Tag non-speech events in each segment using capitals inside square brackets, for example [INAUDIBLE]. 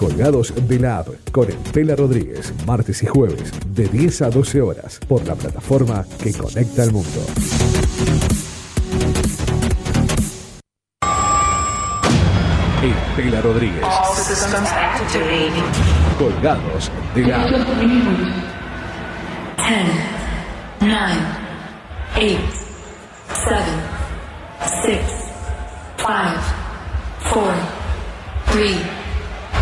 Colgados de la App con Pela Rodríguez, martes y jueves, de 10 a 12 horas, por la plataforma que conecta al mundo. Estela Rodríguez. Colgados de la App. 10, 9, 8, 7, 6, 5, 4, 3,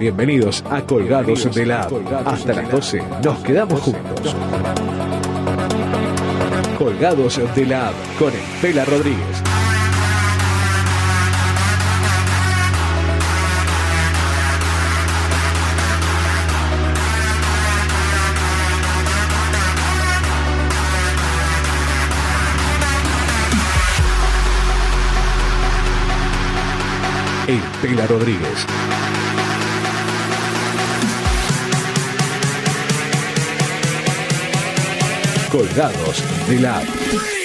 Bienvenidos a Colgados de la. Hasta las 12 nos quedamos juntos. Colgados de la con Estela Rodríguez. Estela Rodríguez. Colgados de la.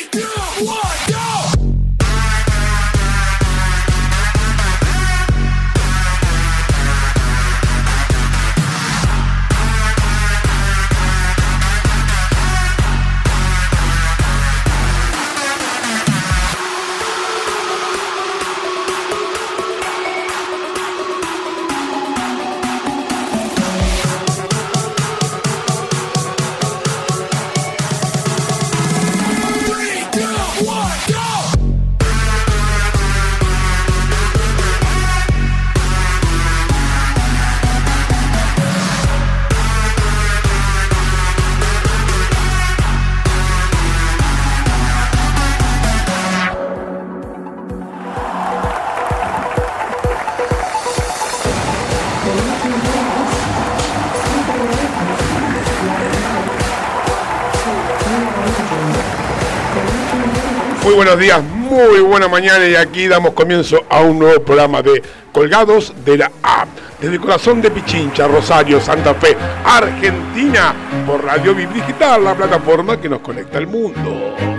Buenos días, muy buena mañana y aquí damos comienzo a un nuevo programa de Colgados de la App. Desde el corazón de Pichincha, Rosario, Santa Fe, Argentina, por Radio Bib Digital, la plataforma que nos conecta al mundo.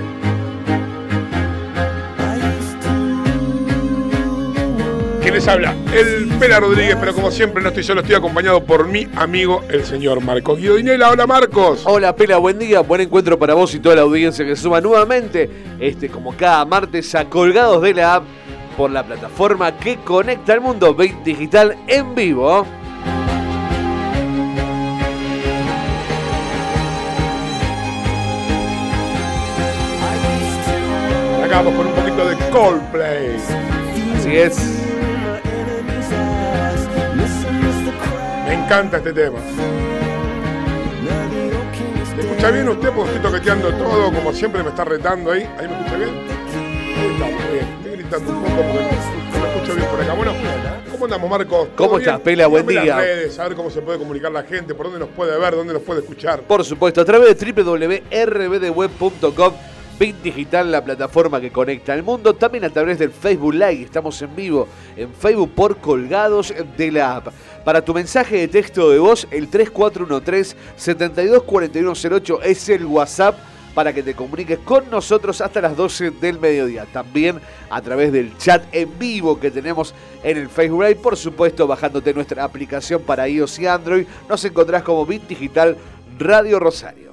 Les habla? El Pela Rodríguez, pero como siempre no estoy solo, estoy acompañado por mi amigo, el señor Marcos Guido Dinela. Hola Marcos. Hola Pela, buen día, buen encuentro para vos y toda la audiencia que se suma nuevamente, este como cada martes a Colgados de la App por la plataforma que conecta al mundo Digital en vivo. Acá vamos con un poquito de Coldplay. Así es. Encanta este tema. ¿Me escucha bien usted? Porque estoy toqueteando todo, como siempre me está retando ahí. ¿Ahí me escucha bien? Ahí está, muy bien. Estoy gritando un poco porque no me escucho bien por acá. Bueno, ¿cómo andamos, Marcos? ¿Todo ¿Cómo estás, Pela? Buen día. las redes, a ver cómo se puede comunicar la gente, por dónde nos puede ver, dónde nos puede escuchar. Por supuesto, a través de www.rbdweb.com Bit Digital, la plataforma que conecta al mundo. También a través del Facebook Live. Estamos en vivo en Facebook por Colgados de la App. Para tu mensaje de texto de voz, el 3413-724108 es el WhatsApp para que te comuniques con nosotros hasta las 12 del mediodía. También a través del chat en vivo que tenemos en el Facebook Live. Por supuesto, bajándote nuestra aplicación para iOS y Android, nos encontrás como Bit Digital Radio Rosario.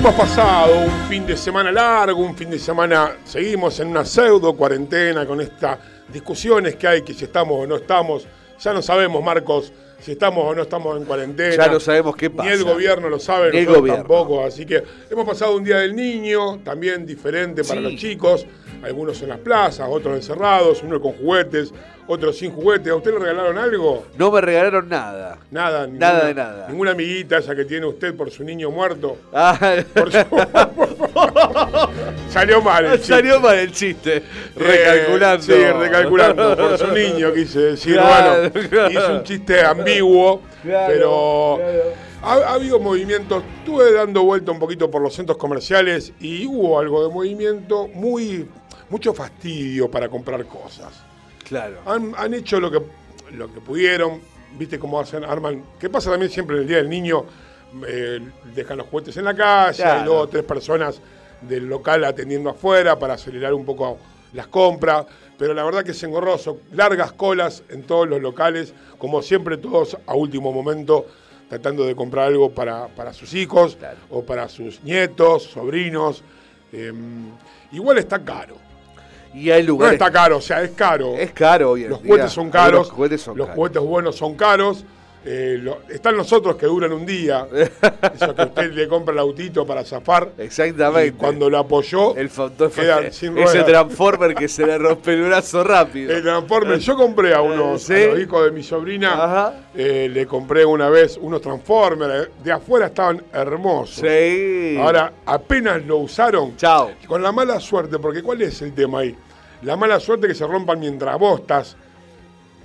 Hemos pasado un fin de semana largo, un fin de semana, seguimos en una pseudo cuarentena con estas discusiones que hay, que si estamos o no estamos, ya no sabemos, Marcos, si estamos o no estamos en cuarentena. Ya no sabemos qué pasa. Ni el gobierno lo sabe, Ni el gobierno. tampoco. Así que hemos pasado un día del niño, también diferente para Sí. los chicos, algunos en las plazas, otros encerrados, unos con juguetes, otros sin juguete. ¿A usted le regalaron algo? No me regalaron nada. Nada, Nada de nada. Ninguna amiguita esa que tiene usted por su niño muerto. Ah, Por su- [LAUGHS] Salió mal el chiste. Salió mal el chiste. Eh, Recalculando. sí, recalculando por su niño, quise decir. Claro, bueno, claro. hizo un chiste ambiguo, Claro, pero ha habido movimientos. Estuve dando vuelta un poquito por los centros comerciales y hubo algo de movimiento, muy mucho fastidio para comprar cosas. Claro. Han, han hecho lo que, lo que pudieron, viste cómo hacen, arman. ¿Qué pasa también siempre en el Día del Niño? Eh, dejan los juguetes en la calle, Claro. dos o tres personas del local atendiendo afuera para acelerar un poco las compras. Pero la verdad que es engorroso, largas colas en todos los locales, como siempre todos a último momento tratando de comprar algo para, para sus hijos Claro. o para sus nietos, sobrinos. Eh, igual está caro. Y hay No lugares. está caro, o sea, es caro. Es caro hoy en Los día. juguetes son caros. Los juguetes son los caros. juguetes buenos son caros. Eh, lo- están los otros que duran un día. [LAUGHS] Eso que usted le compra el autito para zafar. Exactamente. Y cuando lo apoyó, el quedan sin ese. Transformer que se le rompe el brazo rápido. el Transformer. Yo compré a unos ¿Sí? a los hijos de mi sobrina. Eh, le compré una vez unos Transformers. De afuera estaban hermosos. Sí. Ahora, apenas lo usaron. Chao. Con la mala suerte, porque ¿cuál es el tema ahí? La mala suerte que se rompan mientras vos estás.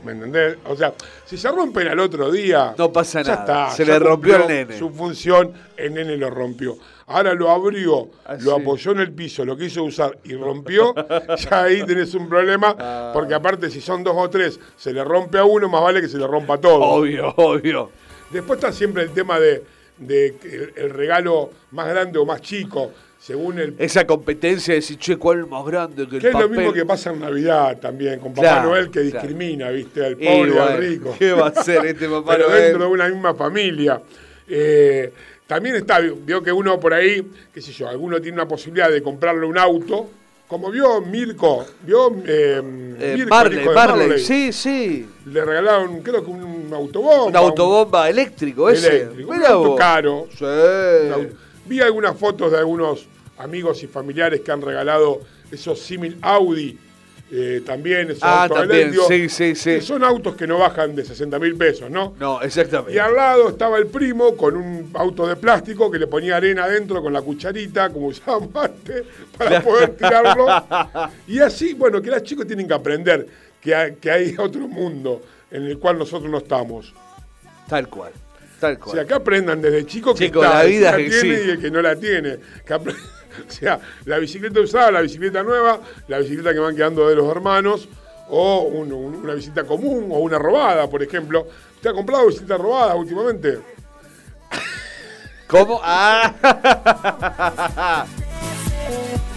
¿Me entendés? O sea, si se rompen al otro día. No pasa ya nada. está, Se ya le rompió cumplió nene. Su función, el nene lo rompió. Ahora lo abrió, Ah, lo sí. apoyó en el piso, lo quiso usar y rompió. [LAUGHS] ya ahí tenés un problema. Ah. Porque aparte, si son dos o tres, se le rompe a uno, más vale que se le rompa a todos. Obvio, obvio. Después está siempre el tema de, el, el regalo más grande o más chico, según el Esa competencia de decir, che, ¿cuál es más grande que el Que es lo mismo que pasa en Navidad también, con Papá Claro, Noel que claro. discrimina, ¿viste? Al pobre y bueno, al rico. ¿Qué va a hacer este papá Pero Noel? dentro de una misma familia. Eh, también está, vio que uno por ahí, qué sé yo, alguno tiene una posibilidad de comprarle un auto, como vio Mirko, vio eh, Eh, Mirko, Marley, Marley, sí, sí. Le regalaron, creo que un autobomba. Un autobomba eléctrico ese. eléctrico, un auto vos. caro. Sí. Auto- Vi algunas fotos de algunos amigos y familiares que han regalado esos símil Audi. eh, también esos Ah, autos también, sí, sí, sí. que son autos que no bajan de 60 mil pesos, ¿no? No, exactamente. Y al lado estaba el primo con un auto de plástico que le ponía arena adentro con la cucharita, como [LAUGHS] usábamos antes, para poder tirarlo. Y así, bueno, que los chicos tienen que aprender que hay, que hay [LAUGHS] otro mundo en el cual nosotros no estamos. Tal cual. Tal O cual. sea, que aprendan desde chicos que está, la el que vida es tiene y el que no la tiene. Que apre- [LAUGHS] o sea, la bicicleta usada, la bicicleta nueva, la bicicleta que van quedando de los hermanos, o un- un- una bicicleta común, o una robada, por ejemplo. ¿Usted ha comprado bicicleta robada últimamente? ¿Cómo? Ah.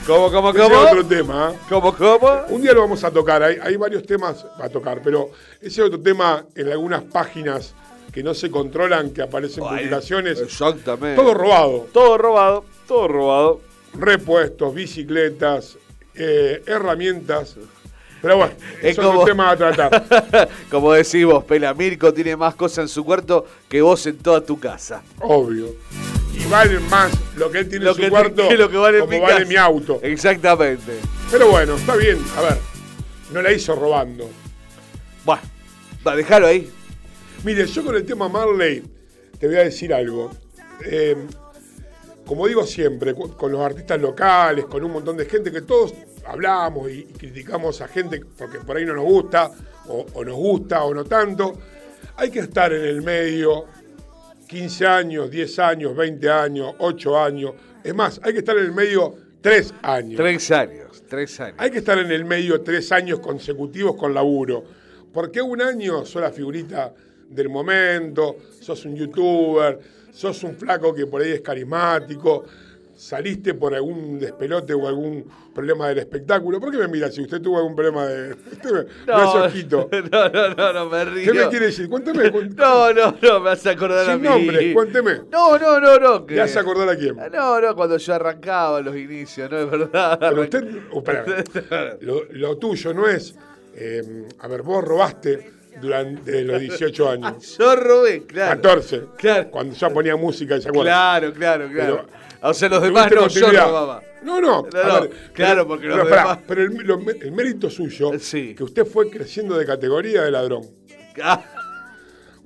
¿Cómo, cómo, Ese es cómo? otro tema. ¿eh? ¿Cómo, cómo? Un día lo vamos a tocar, hay, hay varios temas a tocar, pero ese otro tema en algunas páginas que no se controlan, que aparecen Ay, publicaciones, Exactamente. todo robado. Todo robado. Todo robado. Repuestos, bicicletas, eh, herramientas. Pero bueno, Es es otro como- tema a tratar, [LAUGHS] Como decís vos, Pela Mirko tiene más cosas en su cuarto que vos en toda tu casa. obvio. Y vale más lo que él tiene Lo en su que, cuarto que [LAUGHS] lo que vale, como mi, vale casa. mi auto. Exactamente. Pero bueno, está bien, a ver, no la hizo robando. Bueno, va, dejalo ahí. Mire, yo con el tema Marley te voy a decir algo. Eh, como digo siempre, con los artistas locales, con un montón de gente que todos hablamos y, y criticamos a gente porque por ahí no nos gusta, o, o nos gusta, o no tanto, hay que estar en el medio 15 años, 10 años, 20 años, 8 años. Es más, hay que estar en el medio 3 años. Tres años, tres años. Hay que estar en el medio tres años consecutivos con laburo. Porque un año sos la figurita del momento, sos un youtuber, sos un flaco que por ahí es carismático, saliste por algún despelote o algún problema del espectáculo. ¿Por qué me mira si usted tuvo algún problema de... Me, hace ojito. [LAUGHS] no, no, no, no, me río. ¿Qué me quiere decir? Cuénteme. [LAUGHS] No, no, no, me hace acordar a Sin mí. nombre, cuénteme. No, no, no, no. que- ¿Le hace acordar a quién? No, no, cuando yo arrancaba los inicios, no es verdad. Pero usted, oh, espera, [LAUGHS] lo, lo tuyo no es, eh, a ver, vos robaste durante los 18 [LAUGHS] años. Yo robé, claro. 14. Claro. Cuando ya ponía música, ¿se acuerdan? Claro, claro, claro. Pero- o sea, los demás no, yo robaba. No, no. No, a no, ver, claro, porque los pero, pará, demás- pero el, lo- el mérito suyo, Sí. que usted fue creciendo de categoría de ladrón. Ah,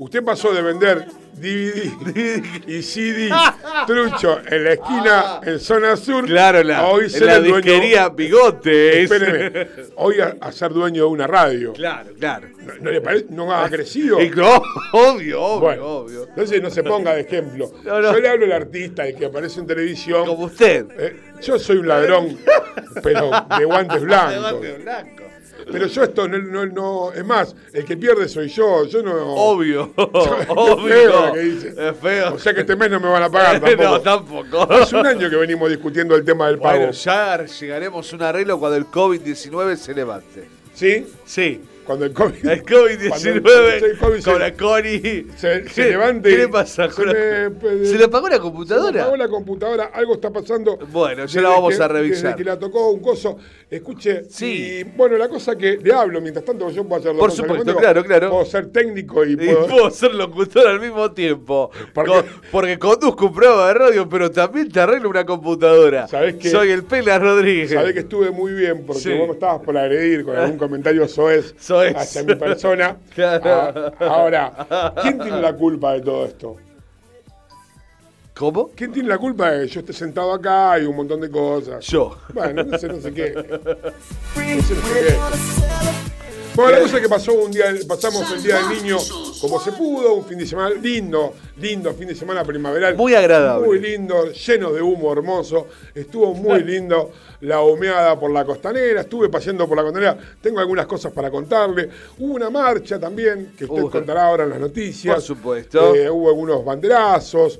Usted pasó de vender DVD [LAUGHS] y CD [LAUGHS] trucho en la esquina en zona sur claro, la, a hoy ser la el dueño. disquería Bigotes. [LAUGHS] Espéreme, hoy a, a ser dueño de una radio. Claro, claro. ¿No, no le parece? ¿No ha crecido? No, obvio, obvio, Bueno, obvio. entonces no se ponga de ejemplo. No, no. Yo le hablo al artista, el que aparece en televisión. Como usted. Eh, yo soy un ladrón, pero de guantes blancos. Levante blanco. Pero yo esto no, no, no- es más, el que pierde soy yo, yo no. Obvio, [LAUGHS] feo obvio. lo que dice. Es feo. O sea que este mes no me van a pagar [LAUGHS] tampoco. no, tampoco. Hace un año que venimos discutiendo el tema del pago. Bueno, ya llegaremos a un arreglo cuando el COVID-19 se levante. ¿Sí? Sí. Cuando el COVID. El cuando el- cuando el COVID-19 COVID se- con la Connie. se, se ¿Qué- levante. ¿Qué le pasa? Se, con me- ¿Se le apagó la se computadora? apagó la computadora, algo está pasando. Bueno, ya la vamos que- a revisar. Desde que la tocó un coso. Escuche, Sí. y bueno, la cosa que le hablo, mientras tanto yo puedo hacer dos Por supuesto, claro, claro. Puedo ser técnico y Y puedo. puedo ser locutor al mismo tiempo. ¿Por Co- qué? porque conduzco un programa de radio, pero también te arreglo una computadora. ¿Sabés qué? Soy el Pela Rodríguez. Sabés que estuve muy bien porque Sí. vos estabas por agredir con algún comentario soez, Soez. Hacia mi persona. [LAUGHS] Claro. Ah, ahora, ¿quién tiene la culpa de todo esto? ¿Cómo? ¿Quién tiene la culpa de que yo esté sentado acá y un montón de cosas? Yo. Bueno, no sé, no sé qué. [LAUGHS] No sé, no sé qué. Bueno, la cosa es que pasó un día, pasamos el día del niño como se pudo, un fin de semana lindo, lindo fin de semana primaveral. Muy agradable. Muy lindo, lleno de humo hermoso. Estuvo muy [LAUGHS] lindo la humeada por la costanera, estuve paseando por la costanera. Tengo algunas cosas para contarle. Hubo una marcha también, que usted contará ahora en las noticias. por supuesto. Eh, hubo algunos banderazos.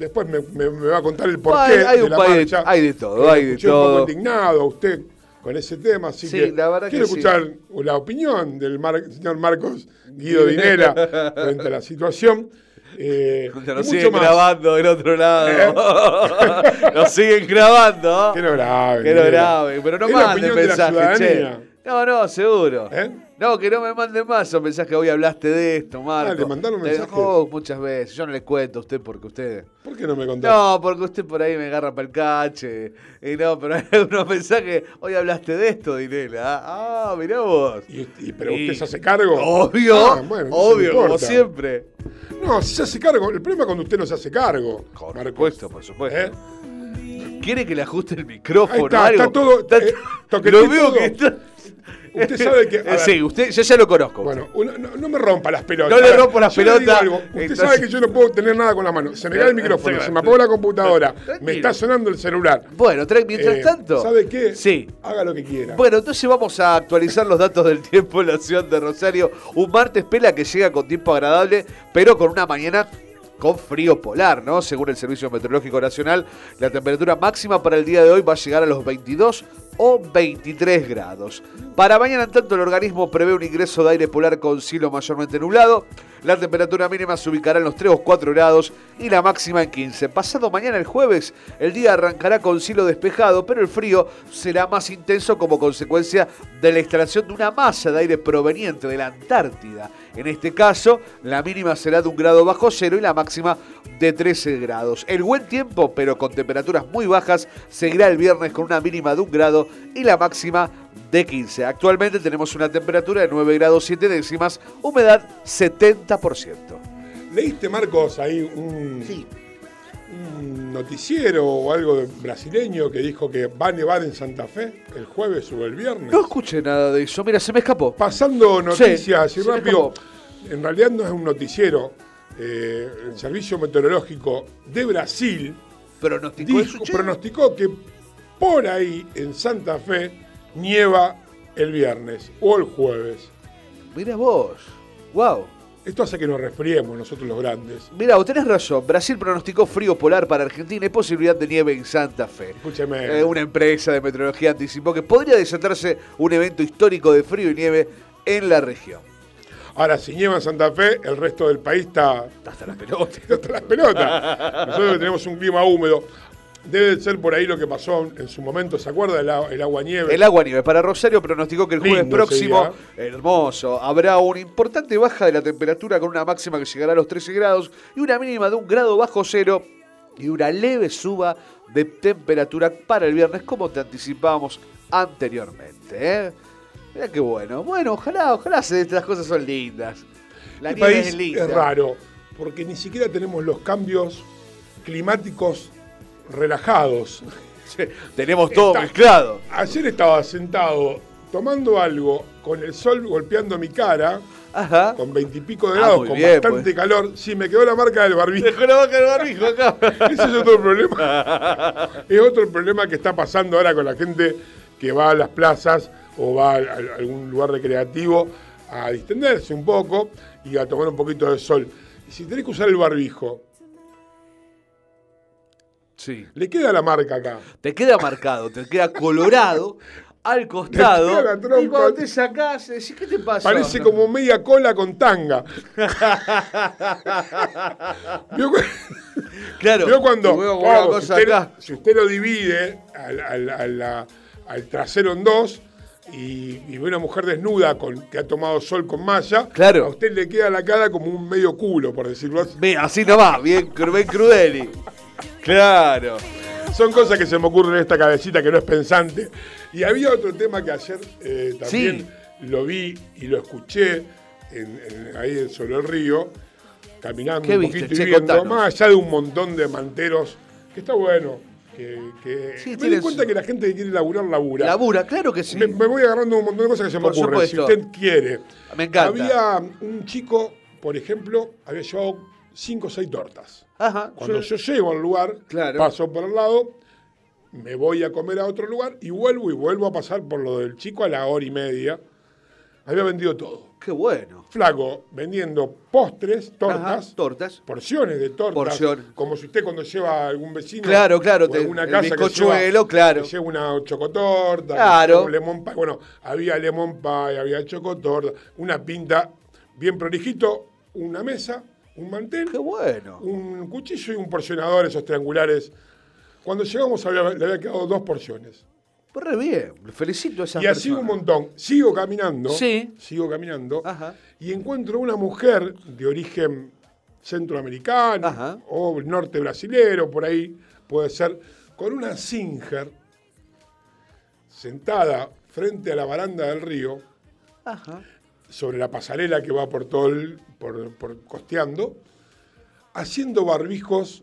Después me, me- me va a contar el porqué Hay- hay de la marcha. hay de todo, hay de escuché un todo. poco indignado usted con ese tema, así Sí, que la verdad quiero que sí. escuchar la opinión del mar- señor Marcos Guido [LAUGHS] Dinera frente a la situación. Eh, [LAUGHS] Nos siguen más. grabando del otro lado. [LAUGHS] Nos siguen grabando. Que no grabe. Que no grabe, pero no manden mensajes, che. No, no, seguro. ¿Eh? No, que no me manden más esos mensajes. Hoy hablaste de esto, Marco. Ah, ¿le mandaron Te mensajes? dejó muchas veces. Yo no le cuento a usted porque usted. ¿Por qué no me contás? No, porque usted por ahí me agarra para el cache. Y no, pero hay unos mensajes. Hoy hablaste de esto, Dinela. Ah, mirá vos. Y, y- pero Y- usted se hace cargo. Obvio, Ah, bueno, obvio, como siempre. No, si se hace cargo. El problema es cuando usted no se hace cargo. Por supuesto, por supuesto. ¿Eh? ¿Quiere que le ajuste el micrófono? Ahí está, algo? está todo, Está- eh, [LAUGHS] lo veo todo. que está. Usted sabe que. Eh, ver, sí, usted, yo ya lo conozco. Bueno, no, no me rompa las pelotas. No le rompo las yo pelotas, algo, Usted entonces- sabe que yo no puedo tener nada con la mano. Se me cae el micrófono, se me apagó la computadora, me está sonando el celular. Bueno, tra- mientras Eh, tanto. ¿Sabe qué? Sí. Haga lo que quiera. Bueno, entonces vamos a actualizar los datos del tiempo en la ciudad de Rosario. Un martes pela que llega con tiempo agradable, pero con una mañana con frío polar, ¿no? Según el Servicio Meteorológico Nacional, la temperatura máxima para el día de hoy va a llegar a los 22 o 23 grados. Para mañana, en tanto, el organismo prevé un ingreso de aire polar con cielo mayormente nublado. La temperatura mínima se ubicará en los 3 o 4 grados y la máxima en 15. Pasado mañana, el jueves, el día arrancará con cielo despejado, pero el frío será más intenso como consecuencia de la instalación de una masa de aire proveniente de la Antártida. En este caso, la mínima será de un grado bajo cero y la máxima de 13 grados. El buen tiempo, pero con temperaturas muy bajas, seguirá el viernes con una mínima de un grado y la máxima de 15. Actualmente tenemos una temperatura de 9 grados 7 décimas, humedad 70%. ¿Leíste, Marcos, ahí un, un noticiero o algo de- brasileño que dijo que va a nevar en Santa Fe el jueves o el viernes? No escuché nada de eso, mira, se me escapó. Pasando noticias me rápido, en realidad no es un noticiero. eh, el Servicio Meteorológico de Brasil dijo, pronosticó que por ahí en Santa Fe nieva el viernes o el jueves. Mira vos. Wow. Esto hace que nos resfriemos nosotros los grandes. Mira, vos tenés razón. Brasil pronosticó frío polar para Argentina y posibilidad de nieve en Santa Fe. Escúcheme. Eh, una empresa de meteorología anticipó que podría desatarse un evento histórico de frío y nieve en la región. Ahora, si nieva en Santa Fe, el resto del país está Hasta la pelota. [LAUGHS] hasta las pelotas. Nosotros tenemos un clima húmedo. Debe ser por ahí lo que pasó en su momento, ¿se acuerda? El, el agua nieve. El agua nieve. Para Rosario pronosticó que el jueves Lindo próximo, hermoso, habrá una importante baja de la temperatura con una máxima que llegará a los 13 grados y una mínima de un grado bajo cero y una leve suba de temperatura para el viernes, como te anticipábamos anteriormente. ¿eh? Mirá qué bueno. Bueno, ojalá, ojalá se- estas cosas son lindas. La Este nieve país es linda. es raro, porque ni siquiera tenemos los cambios climáticos relajados. [LAUGHS] Tenemos todo Está- mezclado. Ayer estaba sentado tomando algo con el sol golpeando mi cara, Ajá. con veintipico de Ah, grados, con bien, bastante pues. calor. Sí, me quedó la marca del barbijo. Dejó la boca del barbijo acá. [LAUGHS] Ese es otro problema. [LAUGHS] Es otro problema que está pasando ahora con la gente que va a las plazas o va a, algún lugar recreativo a distenderse un poco y a tomar un poquito de sol. Si tenés que usar el barbijo, Sí. le queda la marca acá. te queda marcado, te queda colorado [LAUGHS] al costado. La trompa. y cuando te sacás, decís, ¿qué te pasa? Parece como media cola con tanga. [LAUGHS] ¿Vio, Claro. vio cuando, si, usted, acá. si usted lo divide al, trasero en dos y, y ve una mujer desnuda con, que ha tomado sol con malla, Claro. a usted le queda la cara como un medio culo, por decirlo así. Ve, así nomás, bien, bien crudeli. Claro. Son cosas que se me ocurren en esta cabecita que no es pensante. Y había otro tema que ayer eh, también lo vi y lo escuché en- en- ahí sobre el río, caminando ¿Qué un poquito y viendo, contanos. más allá de un montón de manteros, que está bueno. Que, que- Sí, me tiene di cuenta que la gente que quiere laburar, labura. Labura, claro que sí. Me, me voy agarrando un montón de cosas que se me ocurren. Si usted quiere. Me encanta. Había un chico, por ejemplo, había llevado cinco o seis tortas. Ajá. Cuando yo- yo llego al lugar, Claro. paso por el lado, me voy a comer a otro lugar y vuelvo y vuelvo a pasar por lo del chico a la hora y media. Había vendido todo. Qué bueno. Flaco, vendiendo postres, tortas, Ajá, tortas. porciones de tortas. Porción. Como si usted cuando lleva a algún vecino. Claro, claro, te- el casa que bizcochuelo, lleva, claro. que lleva una chocotorta. que Claro. un lemon pie. Bueno, había lemon pie, había chocotorta, una pinta bien prolijito, una mesa, un mantel Qué bueno. un cuchillo y un porcionador, esos triangulares. Cuando llegamos había- le había quedado dos porciones. Pues re bien. Felicito a esas Y así personas. un montón. Sigo caminando. Sí. Sigo caminando. Ajá. Y encuentro una mujer de origen centroamericano Ajá. o norte brasilero, por ahí puede ser, con una Singer sentada frente a la baranda del río, Ajá. Sobre la pasarela que va por todo el, por, por costeando, haciendo barbijos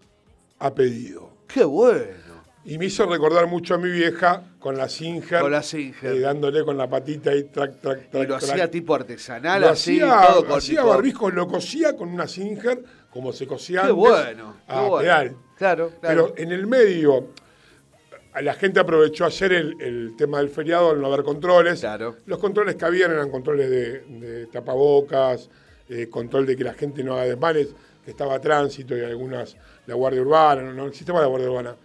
a pedido. Qué bueno. Y me hizo recordar mucho a mi vieja con la Singer. Con la Singer. eh, dándole con la patita y track, track, track. Y lo track. hacía tipo artesanal, Lo así, hacía, todo con hacía tipo- barbijos, lo cosía con una Singer, como se cosía Qué antes, bueno. Qué a bueno. pedal. Claro, claro. Pero en el medio, la gente aprovechó ayer el, el tema del feriado, al no haber controles. Claro. Los controles que habían eran controles de, de tapabocas, eh, control de que la gente no haga desmanes, que estaba tránsito y algunas, la Guardia Urbana, no, no existe más la Guardia Urbana.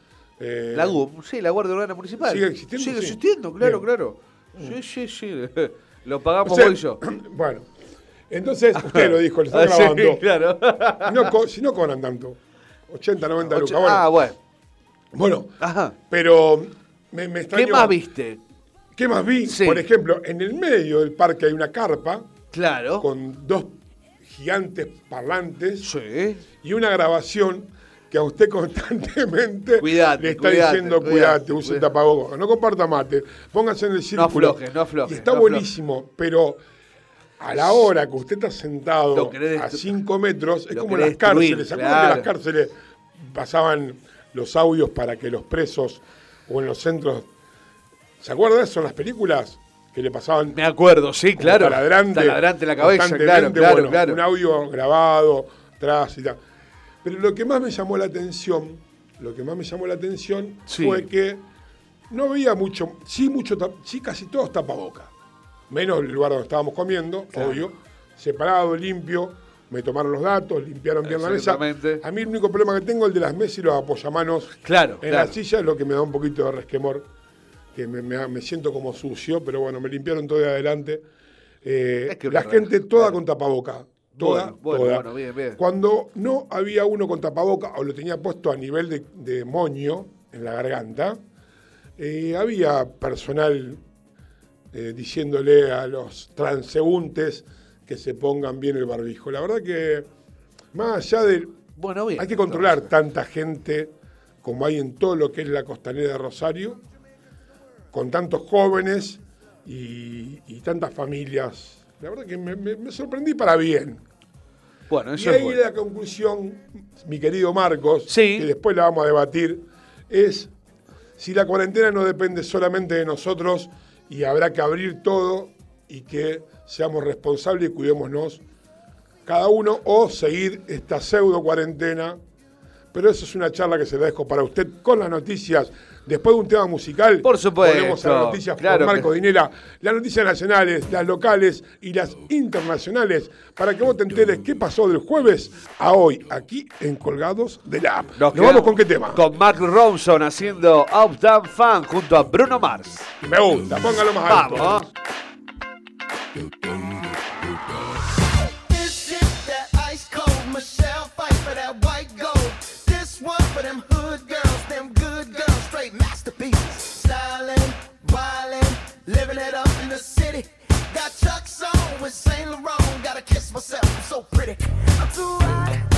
Eh, La GUM, sí, la Guardia Urbana Municipal. ¿Sigue existiendo? Sigue Sí. existiendo, claro, Bien. claro. Sí, sí, sí. [LAUGHS] Lo pagamos o sea, vos y yo. [CLEARS THROAT] Bueno, entonces usted lo dijo, lo [LAUGHS] está Ah, sí, grabando. claro. No co- si no cobran tanto, 80, 90 lucas. Bueno, Ah, bueno. Bueno, Ajá. pero me, me extrañó. ¿Qué más viste? ¿Qué más vi? Sí. Por ejemplo, en el medio del parque hay una carpa Claro. con dos gigantes parlantes Sí. y una grabación que a usted [LAUGHS] constantemente Cuidate, le está cuidate, diciendo, cuidate, use cuidate". tapabocas, no comparta mate, póngase en el círculo. aflojes, no aflojes, Y está no buenísimo, pero a la hora que usted está sentado a 5 metros, es como las cárceles. ¿Se acuerdan que las cárceles pasaban los audios para que los presos o en los centros... ¿Se acuerdan de eso en las películas? Que le pasaban Me acuerdo, sí, claro. Taladrante, Taladrante la cabeza, claro, claro, bueno, claro. Un audio grabado, atrás y tal. Pero lo que más me llamó la atención, lo que más me llamó la atención Sí. fue que no veía mucho, sí mucho, sí casi todos tapabocas. Menos el lugar donde estábamos comiendo, Claro. obvio. Separado, limpio, me tomaron los datos, limpiaron bien la mesa. Exactamente. A mí el único problema que tengo es el de las mesas y los apoyamanos Claro, en claro. la silla, es lo que me da un poquito de resquemor, que me, me- me siento como sucio, pero bueno, me limpiaron todo de adelante. Eh, Es que la gente toda claro. con tapaboca. Toda, Bueno, bueno, toda. bueno, bien, bien. Cuando no había uno con tapaboca o lo tenía puesto a nivel de, de moño, en la garganta, eh, había personal eh, diciéndole a los transeúntes que se pongan bien el barbijo. La verdad que, más allá de... Bueno, bien. Hay que controlar tanta gente como hay en todo lo que es la costanera de Rosario, con tantos jóvenes y, y tantas familias. La verdad que me, me- me sorprendí para bien. Bueno, Y eso ahí es bueno. la conclusión, mi querido Marcos, Sí. que después la vamos a debatir, es si la cuarentena no depende solamente de nosotros y habrá que abrir todo y que seamos responsables y cuidémonos cada uno o seguir esta pseudo cuarentena. Pero eso es una charla que se la dejo para usted con las noticias. Después de un tema musical, Por supuesto, volvemos a las noticias claro por Marco que- Dinela. Las noticias nacionales, las locales y las internacionales, para que vos te enteres qué pasó del jueves a hoy, aquí en Colgados de la App. Nos, vamos con qué tema. Con Mark Ronson haciendo Uptown Fan junto a Bruno Mars. Me gusta, póngalo más alto. Vamos. This is that ice cold Michelle fight for that white gold. This one for them hood girls, them good girls, straight masterpieces. Stylin', wildin', living it up in the city. Got Chuck's on with Saint Laurent. Gotta kiss myself, I'm so pretty. I'm too hot.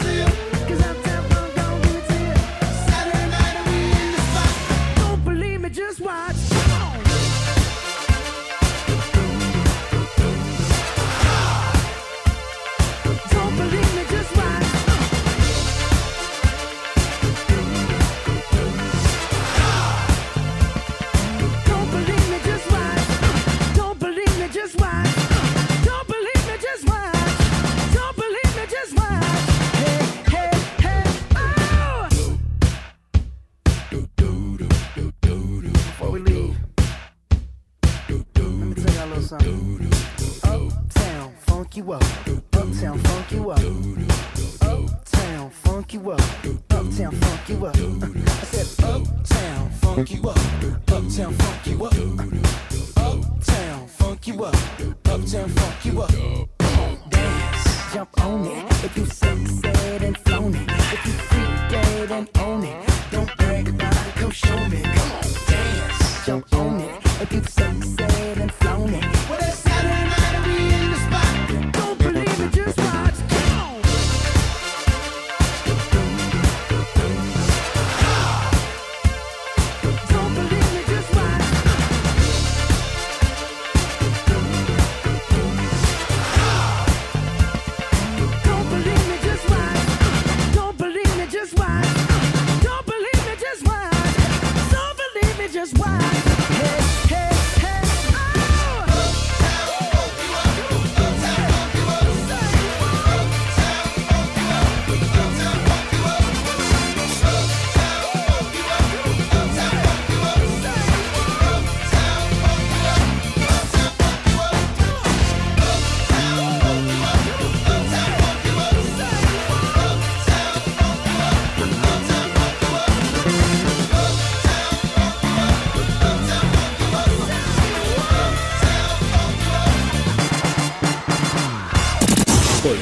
you. Something. Uptown, funk you up. Uptown, funk you up. Uptown, funk you up. Uptown, funk you up. I said, Uptown, funk you up. Uptown, funk you up. Uptown, funk you up. Uptown, funk you up. Dance, jump on it. If you succeed and flown it, if you freak dead and own it,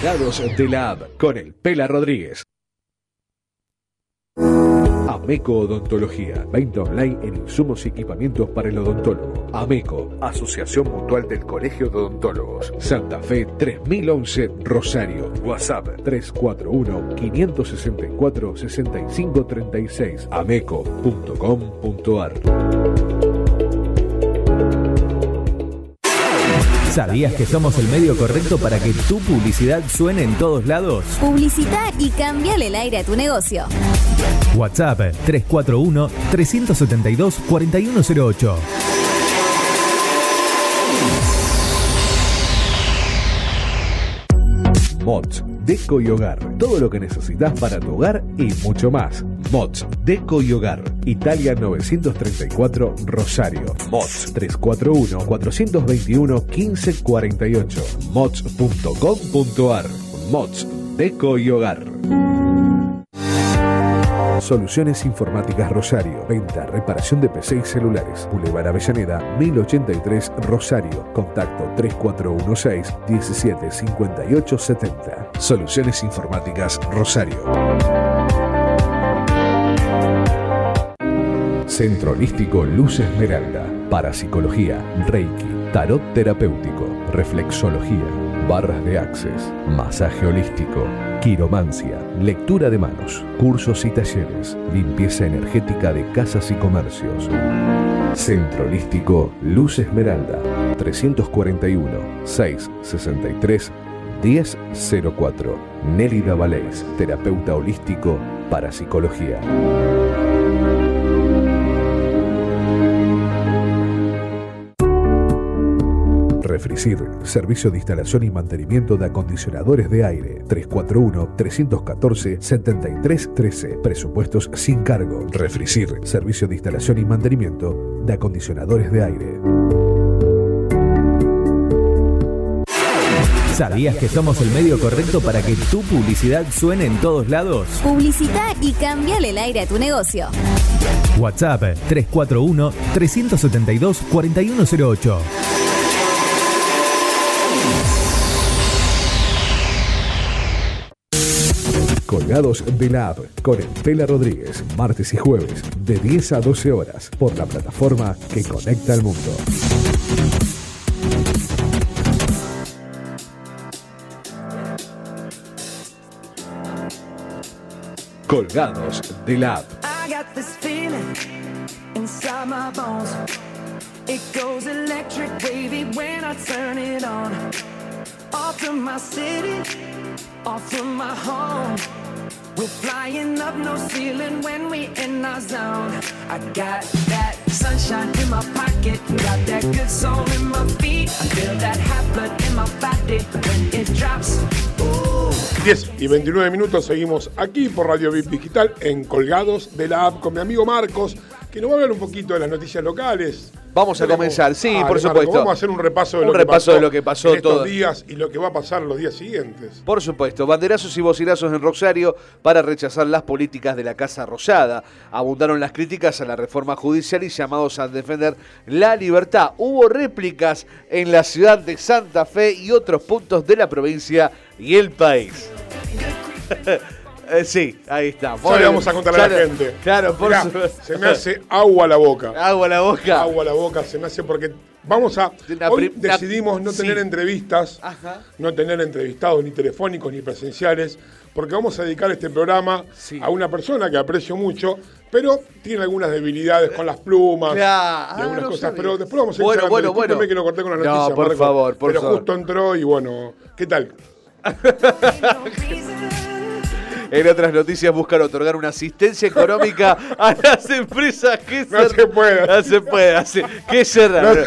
De la App con el Pela Rodríguez. Ameco Odontología. Venta online en insumos y equipamientos para el odontólogo. Ameco, Asociación Mutual del Colegio de Odontólogos. Santa Fe 3011 Rosario. WhatsApp 341-564-6536. Ameco.com.ar. ¿Sabías que somos el medio correcto para que tu publicidad suene en todos lados? Publicita y cambiale el aire a tu negocio. WhatsApp 341-372-4108. Mods, Deco y Hogar. Todo lo que necesitas para tu hogar y mucho más. Mods, Deco y Hogar. Italia 934 Rosario. Mods 341-421-1548. Mods.com.ar. Mods, Deco y Hogar. Soluciones Informáticas Rosario. Venta, reparación de PC y celulares. Boulevard Avellaneda, 1083 Rosario. Contacto 3416-175870. Soluciones Informáticas Rosario. Centro Holístico Luz Esmeralda. Parapsicología, Reiki, Tarot Terapéutico, Reflexología, Barras de Access, Masaje Holístico, Quiromancia, Lectura de Manos, Cursos y Talleres, Limpieza Energética de Casas y Comercios. Centro Holístico Luz Esmeralda, 341 663 1004. Nélida Valés, terapeuta holístico para psicología. Refricir, servicio de instalación y mantenimiento de acondicionadores de aire. 341-314-7313. Presupuestos sin cargo. Refricir, servicio de instalación y mantenimiento de acondicionadores de aire. ¿Sabías que somos el medio correcto para que tu publicidad suene en todos lados? Publicita y cambiale el aire a tu negocio. WhatsApp 341-372-4108. Colgados de la App con el Pela Rodríguez, martes y jueves, de 10 a 12 horas, por la plataforma que conecta al mundo. Colgados de la App. It goes electric wavy when I turn it on. Off from my city, off from my home. We're flying up no ceiling when in our zone. I got that sunshine in my pocket, got that good soul in my feet. I feel that hot blood in my body when it drops. Ooh. 10 y 29 minutos seguimos aquí por Radio VIP Digital en Colgados de la App con mi amigo Marcos, que nos va a hablar un poquito de las noticias locales. Vamos a Tenemos- comenzar, sí, Dale, por Marco, supuesto. Vamos a hacer un repaso de, Un lo, repaso que pasó de lo que pasó en estos todo. días y lo que va a pasar los días siguientes. Por supuesto, banderazos y bocinazos en Rosario para rechazar las políticas de la Casa Rosada. Abundaron las críticas a la reforma judicial y llamados a defender la libertad. Hubo réplicas en la ciudad de Santa Fe y otros puntos de la provincia y el país. [LAUGHS] Eh, sí, ahí está. Ya le vamos a contar a la Claro, gente. Claro, por Mirá, se me hace agua la boca. Agua a la boca. Agua a la boca se me hace porque vamos a. La hoy decidimos no sí. tener entrevistas, Ajá. no tener entrevistados ni telefónicos ni presenciales, porque vamos a dedicar este programa Sí. a una persona que aprecio mucho, pero tiene algunas debilidades con las plumas Claro. y algunas Ah, no cosas. sabía. Pero después vamos a ir Bueno, bueno, bueno. que lo corté con la No, noticia. por Marco, favor, por Pero favor. justo entró y bueno, ¿qué tal? [LAUGHS] En otras noticias buscan otorgar una asistencia económica a las empresas que No se puede. No se puede. hace- ¿Qué cerraron?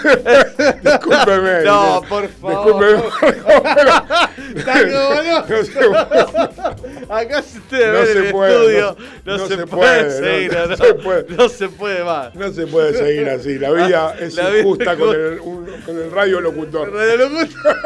Discúlpeme. [LAUGHS] No, por favor. Discúlpeme. No. No se. Acá se ustedes No se puede, estudio. no- No, no se, se puede, seguir, no- no, no se puede. no se puede más. No se puede seguir así. La vida [LAUGHS] es La injusta con el, un- con el radio locutor. Radio locutor.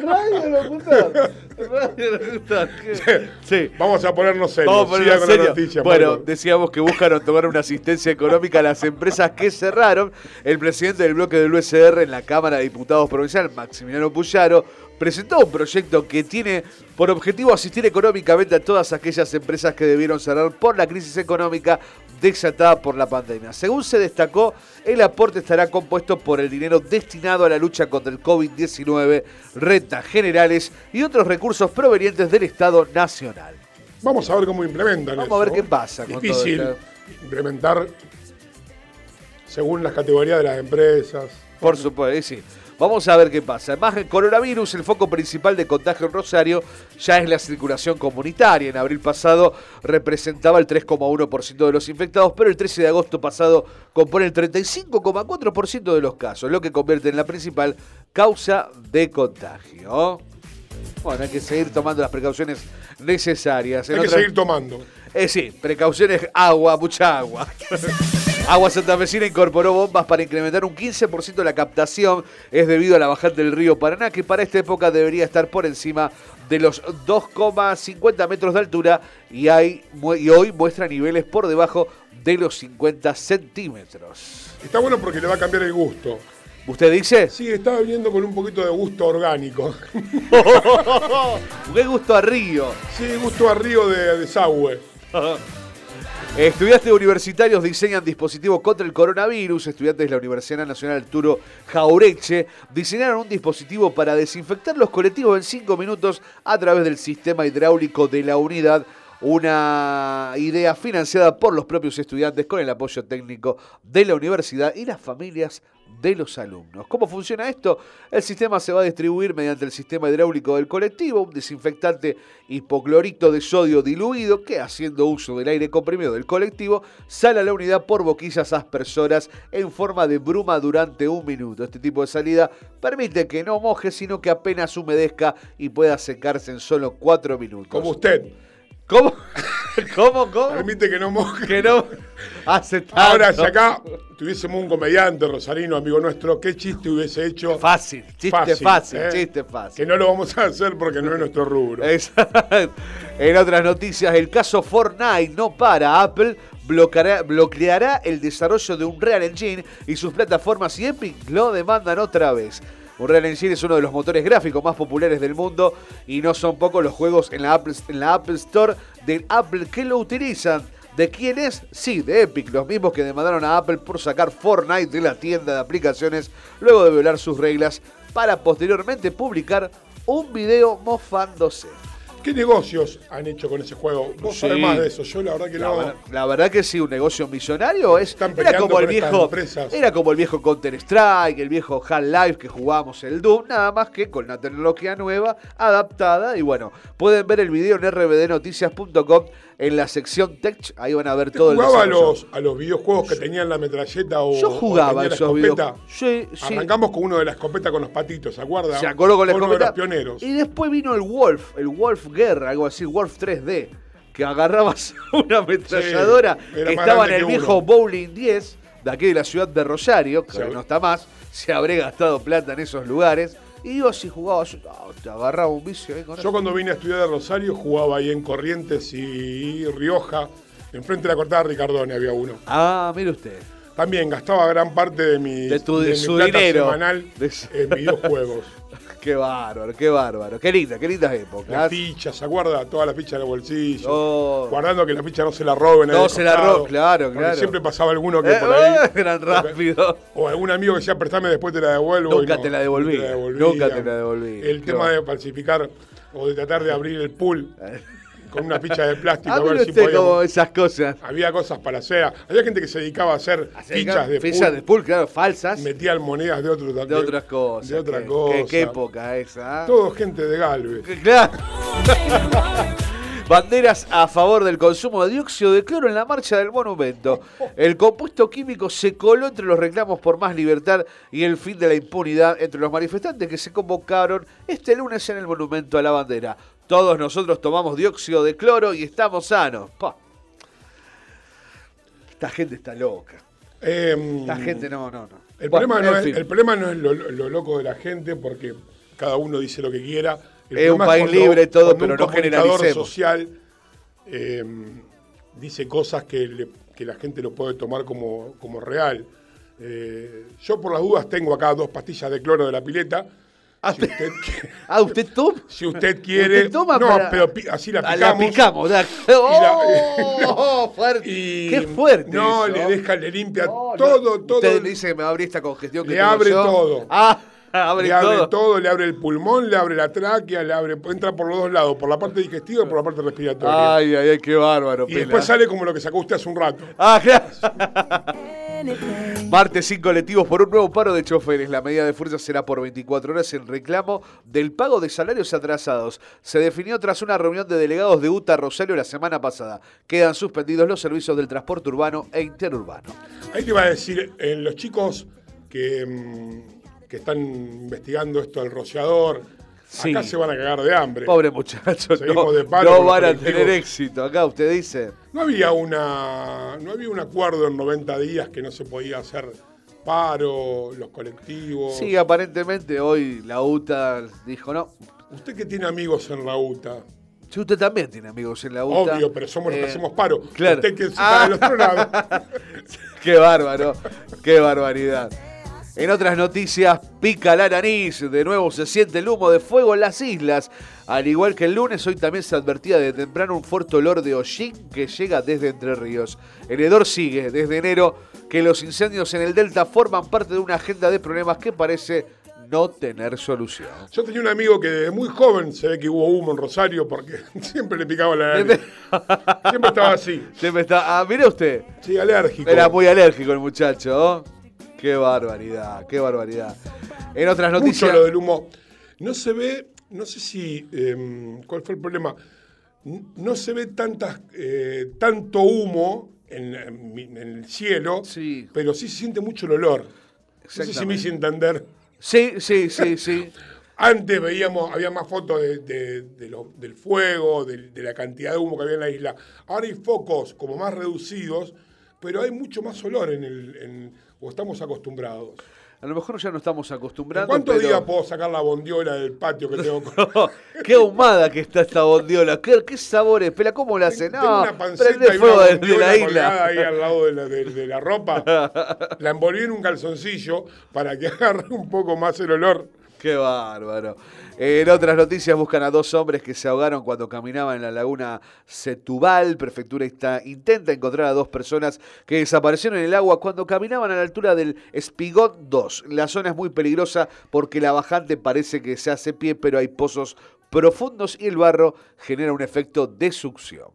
[LAUGHS] Radio locutor. [LAUGHS] Sí. Vamos a ponernos serios. Vamos a noticia. bueno, Marco. decíamos que buscan otorgar una asistencia económica a las empresas que cerraron. El presidente del bloque del USR en la Cámara de Diputados Provincial, Maximiliano Puyaro, presentó un proyecto que tiene por objetivo asistir económicamente a todas aquellas empresas que debieron cerrar por la crisis económica desatada por la pandemia. Según se destacó, el aporte estará compuesto por el dinero destinado a la lucha contra el COVID-19, rentas generales y otros recursos provenientes del Estado Nacional. Vamos a ver cómo implementan Vamos a ver qué pasa con Difícil todo esto. implementar según las categorías de las empresas. Por supuesto, sí. Vamos a ver qué pasa. Más el coronavirus, el foco principal de contagio en Rosario ya es la circulación comunitaria. En abril pasado representaba el 3,1% de los infectados, pero el 13 de agosto pasado compone el 35,4% de los casos, lo que convierte en la principal causa de contagio. Bueno, hay que seguir tomando las precauciones necesarias. En Hay que otra- seguir tomando. Eh, sí, precauciones, agua, mucha agua. [LAUGHS] Agua Santafesina incorporó bombas para incrementar un 15% la captación. Es debido a la bajada del río Paraná, que para esta época debería estar por encima de los 2,50 metros de altura y, hay, y hoy muestra niveles por debajo de los 50 centímetros. Está bueno porque le va a cambiar el gusto. ¿Usted dice? Sí, estaba viniendo con un poquito de gusto orgánico. [LAUGHS] ¡Qué gusto a río! Sí, gusto a río de desagüe. [LAUGHS] Estudiantes universitarios diseñan dispositivos contra el coronavirus. Estudiantes de la Universidad Nacional Arturo Jaureche diseñaron un dispositivo para desinfectar los colectivos en 5 minutos a través del sistema hidráulico de la unidad. Una idea financiada por los propios estudiantes con el apoyo técnico de la universidad y las familias de los alumnos. ¿Cómo funciona esto? El sistema se va a distribuir mediante el sistema hidráulico del colectivo, un desinfectante hipoclorito de sodio diluido que, haciendo uso del aire comprimido del colectivo, sale a la unidad por boquillas aspersoras en forma de bruma durante un minuto. Este tipo de salida permite que no moje, sino que apenas humedezca y pueda secarse en solo 4 minutos. Como usted. ¿Cómo? [LAUGHS] ¿Cómo? ¿Cómo? Permite que no moje. Que no hace tanto. Ahora, si acá tuviésemos un comediante rosarino, amigo nuestro, ¿qué chiste hubiese hecho? Fácil, chiste fácil, ¿eh? chiste fácil. Que no lo vamos a hacer porque no es nuestro rubro. Exacto. [LAUGHS] En otras noticias, el caso Fortnite no para. Apple bloqueará, bloqueará el desarrollo de un Real Engine y sus plataformas y Epic lo demandan otra vez. Unreal Engine es uno de los motores gráficos más populares del mundo y no son pocos los juegos en la Apple, en la Apple Store del Apple que lo utilizan. ¿De quién es? Sí, de Epic, los mismos que demandaron a Apple por sacar Fortnite de la tienda de aplicaciones luego de violar sus reglas para posteriormente publicar un video mofándose. ¿Qué negocios han hecho con ese juego? Vos Sí. sabés más de eso. Yo la verdad que La, no. ver- la verdad que sí, un negocio millonario es. Están Era como el viejo. Era como el viejo Counter Strike, el viejo Half-Life que jugábamos el Doom, nada más que con una tecnología nueva, adaptada. Y bueno, pueden ver el video en rbdnoticias.com en la sección Tech. Ahí van a ver ¿Te todo el jugaba a los, a los videojuegos que tenían la metralleta o, Yo o jugaba la esos escopeta? videojuegos. Sí, sí. Arrancamos con uno de la escopeta con los patitos, ¿se acuerda? Se acordó con la uno escopeta. de los pioneros. Y después vino el Wolf, el Wolf Guerra, algo así, Wolf 3D, que agarrabas [LAUGHS] una ametralladora Sí, que estaba en el viejo. Bowling 10, de aquí de la ciudad de Rosario, que no está más, se habré gastado plata en esos lugares. Y yo si jugabas, no, te agarraba un vicio con Yo cuando vine a estudiar de Rosario jugaba ahí en Corrientes y Rioja. Enfrente de la cortada Ricardone había uno. Ah, mire usted. También gastaba gran parte de mi, De tu- de mi su plata dinero. semanal De su- en videojuegos. [LAUGHS] Qué bárbaro, qué bárbaro. Qué linda, qué lindas Las épocas. fichas, ¿se acuerda? Todas las fichas en el bolsillo. Oh. Guardando que la ficha no se la roben. No se la roben, claro, claro. siempre pasaba alguno que Eh, por ahí. eh, eran rápidos. O algún amigo que decía, prestame después te la devuelvo. Nunca no, te la devolvía, nunca te la devolvía. El tema de falsificar o de tratar de abrir el pool [LAUGHS] con una ficha de plástico. Ah, a ver si podíamos- como esas cosas. Había cosas para hacer. Había gente que se dedicaba a hacer fichas de Fichas pool. de pool, claro, falsas. Metían monedas de, otro, de otras cosas. De otra qué, cosa. Qué, época esa. ¿eh? Todo gente de Galvez. Claro. [LAUGHS] Banderas a favor del consumo de dióxido de cloro en la marcha del monumento. El compuesto químico se coló entre los reclamos por más libertad y el fin de la impunidad entre los manifestantes que se convocaron este lunes en el monumento a la bandera. Todos nosotros tomamos dióxido de cloro y estamos sanos. Pa. Esta gente está loca. Eh, Esta gente no, no, no. El, Bueno, problema, no es, el problema no es lo, lo loco de la gente, porque cada uno dice lo que quiera. El Es un país cuando- libre, todo, pero un no generalicemos. social eh, dice cosas que, le- que la gente lo puede tomar como, como real. Eh, yo por las dudas tengo acá dos pastillas de cloro de la pileta. Si usted, [LAUGHS] qui- Ah, usted toma. si usted quiere. Usted toma no, para- pero así la Ah, picamos. La picamos. ¡Oh! [LAUGHS] fuerte. Y ¡Qué fuerte! No, eso. le deja, le limpia no. todo, todo. Usted le dice que me va a abrir esta congestión que Le tengo abre yo. todo. [LAUGHS] Ah, abre le abre todo. todo. le abre el pulmón, le abre la tráquea, le abre, entra por los dos lados, por la parte digestiva y por la parte respiratoria. Ay, ay, ay, qué bárbaro. y Pela. después sale como lo que sacó usted hace un rato. Ah, claro. Martes sin colectivos por un nuevo paro de choferes. La medida de fuerza será por 24 horas en reclamo del pago de salarios atrasados. Se definió tras una reunión de delegados de UTA Rosario la semana pasada. Quedan suspendidos los servicios del transporte urbano e interurbano. Ahí te iba a decir, eh, los chicos que, mm, que están investigando esto del rociador, Sí. acá se van a cagar de hambre. Pobre muchachos, no, de van a tener éxito. Acá usted dice. No había una no había un acuerdo en 90 días que no se podía hacer paro, los colectivos. Sí, aparentemente hoy la UTA dijo no. Usted que tiene amigos en la UTA, Si usted también tiene amigos en la UTA. obvio, pero somos los que eh, hacemos paro. claro. Usted que está Ah. del otro lado. [LAUGHS] Qué bárbaro, qué barbaridad. En otras noticias, pica la nariz. De nuevo se siente el humo de fuego en las islas. Al igual que el lunes, hoy también se advertía de temprano un fuerte olor de hollín que llega desde Entre Ríos. El hedor sigue desde enero que los incendios en el Delta forman parte de una agenda de problemas que parece no tener solución. Yo tenía un amigo que desde muy joven se ve que hubo humo en Rosario porque [LAUGHS] siempre le picaba la nariz. [LAUGHS] Siempre estaba así. Siempre está. Ah, mire usted. Sí, alérgico. Era muy alérgico el muchacho. Qué barbaridad, qué barbaridad. En otras Mucho noticias. lo del humo. No se ve, no sé si, eh, ¿cuál fue el problema? No se ve tantas, eh, tanto humo en, el cielo, Sí. pero sí se siente mucho el olor. No sé si me hice entender. Sí, sí, sí, [LAUGHS] sí. Antes veíamos, había más fotos de, de- de lo- del fuego, de, de la cantidad de humo que había en la isla. Ahora hay focos como más reducidos, pero hay mucho más olor en el, en- o estamos acostumbrados. A lo mejor ya no estamos acostumbrando. ¿Cuántos pero- días puedo sacar la bondiola del patio que [LAUGHS] tengo? [LAUGHS] con- qué ahumada que está esta bondiola. ¿Qué, qué sabores? Espera, ¿cómo la hace? Tengo No, una panceta y fuego una de, la colgada ahí isla. al lado de la, de- de la ropa. [LAUGHS] La envolví en un calzoncillo para que agarre un poco más el olor. Qué bárbaro. En otras noticias buscan a dos hombres que se ahogaron cuando caminaban en la laguna Setúbal. Prefectura está- intenta encontrar a dos personas que desaparecieron en el agua cuando caminaban a la altura del Espigón 2. La zona es muy peligrosa porque la bajante parece que se hace pie, pero hay pozos profundos y el barro genera un efecto de succión.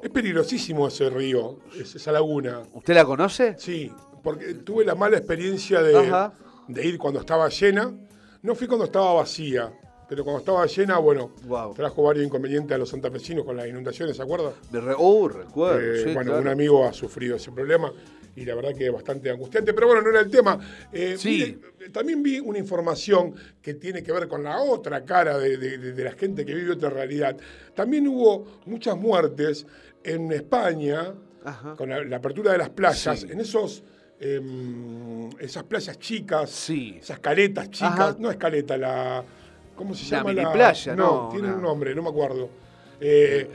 Es peligrosísimo ese río, es- esa laguna. ¿Usted la conoce? Sí, porque tuve la mala experiencia de ir cuando estaba llena. No fui cuando estaba vacía, pero cuando estaba llena, bueno, Wow. trajo varios inconvenientes a los santafesinos con las inundaciones, ¿se acuerda? De re- uh, recuerdo. Eh, sí, bueno, claro. un amigo ha sufrido ese problema y la verdad que es bastante angustiante, pero bueno, no era el tema. Eh, Sí. mire, también vi una información que tiene que ver con la otra cara de, de- de- de la gente que vive otra realidad. También hubo muchas muertes en España Ajá. con la, la apertura de las playas, Sí. en esos... em, esas playas chicas, Sí. esas caletas chicas, Ajá. no escaleta, la. ¿Cómo se La llama? mini la playa, no, no, tiene un nombre, no me acuerdo. Eh,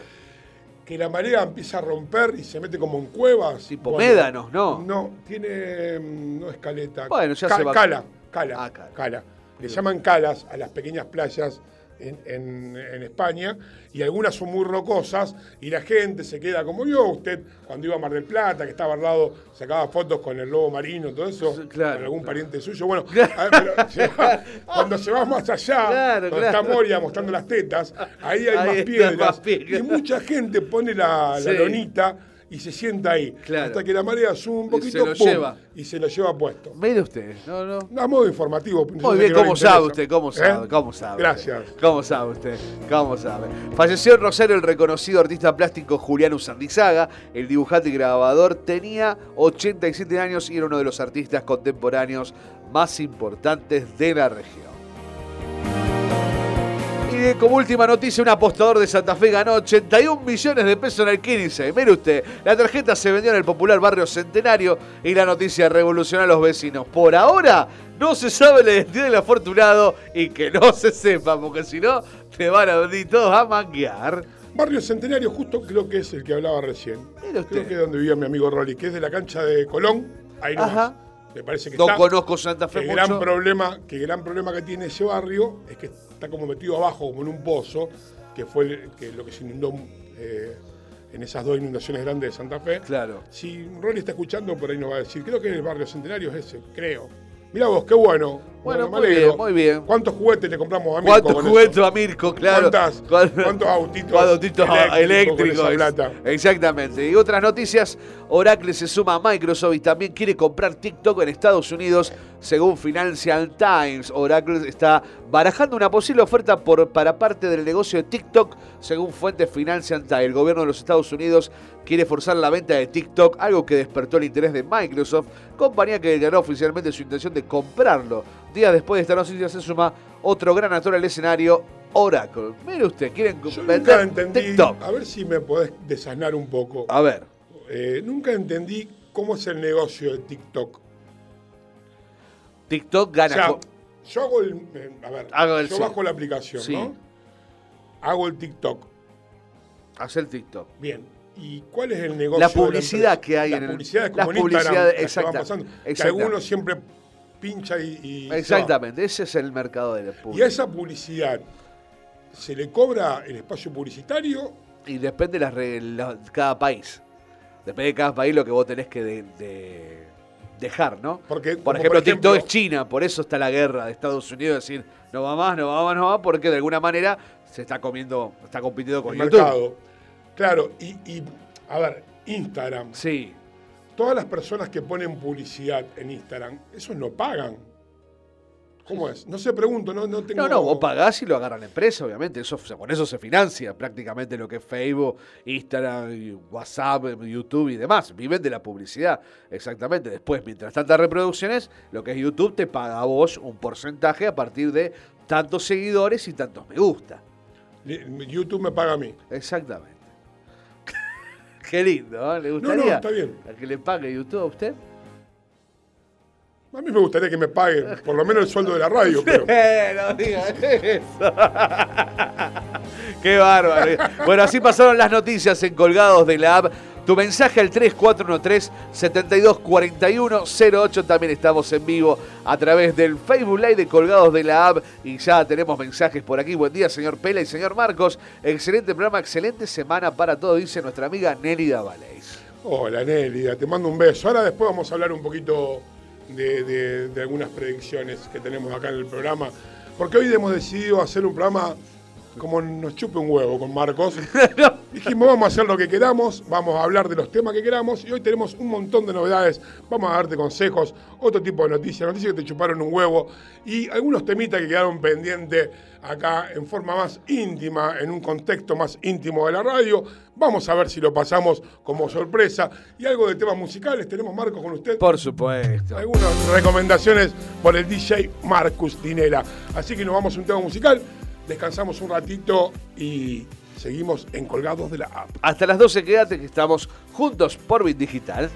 que la marea empieza a romper y se mete como en cuevas. Tipo médanos, ¿no? No, tiene. mm, No es caleta. Bueno, ya Ca- se va- Cala, cala, Ah, cala. cala. Le llaman calas a las pequeñas playas en, en- en España y algunas son muy rocosas y la gente se queda como yo, usted cuando iba a Mar del Plata, que estaba al lado, sacaba fotos con el lobo marino, todo eso, claro, con algún claro. pariente suyo. Bueno, a ver, pero [LAUGHS] se va- cuando se va más allá, claro. está Moria mostrando las tetas, ahí hay Ahí más piedras, más piedras. y mucha gente pone la, la Sí. lonita y se sienta ahí, Claro. hasta que la marea sube un Y poquito se lo pum, lleva. y se lo lleva puesto. Mire usted, no, no. A modo informativo. Muy bien, le ¿cómo sabe usted? ¿Cómo sabe? ¿Eh? ¿Cómo sabe? Gracias. ¿Cómo sabe usted? ¿Cómo sabe? Falleció en Rosario el reconocido artista plástico Julián Usandizaga. El dibujante y grabador tenía 87 años y era uno de los artistas contemporáneos más importantes de la región. Como última noticia, un apostador de Santa Fe ganó 81 millones de pesos en el 15. Mire usted, la tarjeta se vendió en el popular barrio Centenario y la noticia revolucionó a los vecinos. Por ahora no se sabe la identidad del afortunado y que no se sepa, porque si no, te van a venir todos a manguear. Barrio Centenario, justo creo que es el que hablaba recién. Mire usted. Creo que es donde vivía mi amigo Rolly, que es de la cancha de Colón. Ahí nomás. Ajá. Me parece que No está- conozco Santa que Fe el mucho. gran problema que el gran problema que tiene ese barrio es que está como metido abajo como en un pozo que fue el- que lo que se inundó eh, en esas dos inundaciones grandes de Santa Fe Claro. si Ronnie está escuchando por ahí nos va a decir creo que el barrio centenario es ese creo Mira vos, qué bueno. Bueno, muy bien, muy bien. ¿Cuántos juguetes le compramos a Mirko ¿Cuántos juguetes a Mirko? Claro. ¿Cuántas- ¿Cuál- cuántos autitos cuántos autitos eléctricos eléctricos? Exactamente. Y otras noticias, Oracle se suma a Microsoft y también quiere comprar TikTok en Estados Unidos, según Financial Times. Oracle está barajando una posible oferta por, para parte del negocio de TikTok, según fuentes Financial Times. El gobierno de los Estados Unidos quiere forzar la venta de TikTok, algo que despertó el interés de Microsoft, compañía que declaró oficialmente su intención de comprarlo. Días después de esta noticia se suma otro gran actor al escenario, Oracle. Mire usted, quieren Yo nunca entendí, TikTok. a ver si me podés desanar un poco. A ver, Eh, nunca entendí cómo es el negocio de TikTok. TikTok O gana. sea, yo hago el. eh, A ver, Hago el- yo sí. bajo la aplicación, Sí. ¿no? Hago el TikTok. hacer TikTok. Bien. ¿Y cuál es el negocio? La de publicidad que hay en el- publicidades las como en publicidades, Instagram, las que exacta, van pasando, que exacta. alguno siempre pincha y. Exactamente, ese es el mercado de la Y a esa publicidad, ¿se le cobra el espacio publicitario? Y depende de las reglas cada país. Depende de cada país lo que vos tenés que de- de- dejar, ¿no? Porque, Por ejemplo, por TikTok es China, por eso está la guerra de Estados Unidos, decir, no va más, no va más, no va, porque de alguna manera se está comiendo, está compitiendo con el YouTube. mercado. Claro, y, y, a ver, Instagram. Sí, Todas las personas que ponen publicidad en Instagram, esos no pagan. ¿Cómo es? No sé, pregunto, no, no tengo... No, no, vos pagás y lo agarran la empresa, obviamente. Eso, con eso se financia prácticamente lo que es Facebook, Instagram, WhatsApp, YouTube y demás. Viven de la publicidad, exactamente. Después, mientras tantas reproducciones, lo que es YouTube te paga a vos un porcentaje a partir de tantos seguidores y tantos me gusta. YouTube me paga a mí. Exactamente. Qué lindo, ¿eh? ¿Le no, gustaría está bien. a que le pague YouTube a usted? A mí me gustaría que me pague por lo menos el sueldo de la radio, pero... [LAUGHS] No diga eso. [LAUGHS] Qué bárbaro. Bueno, así pasaron las noticias en Colgados de la app. Tu mensaje al 3413-724108. También estamos en vivo a través del Facebook Live de Colgados de la app. Y ya tenemos mensajes por aquí. Buen día, señor Pela y señor Marcos. Excelente programa, excelente semana para todos, dice nuestra amiga Nelly Davales. Hola Nélida, te mando un beso. Ahora después vamos a hablar un poquito de algunas predicciones que tenemos acá en el programa. Porque hoy hemos decidido hacer un programa como nos chupe un huevo con Marcos. [LAUGHS] Dijimos, vamos a hacer lo que queramos, vamos a hablar de los temas que queramos y hoy tenemos un montón de novedades. Vamos a darte consejos, otro tipo de noticias, noticias que te chuparon un huevo y algunos temitas que quedaron pendientes acá en forma más íntima, en un contexto más íntimo de la radio. Vamos a ver si lo pasamos como sorpresa. Y algo de temas musicales, tenemos Marcos con usted. Por supuesto. Algunas recomendaciones por el DJ Marcus Dinera. Así que nos vamos a un tema musical, descansamos un ratito y seguimos en Colgados de la App. Hasta las 12 quédate que estamos juntos por Bit Digital.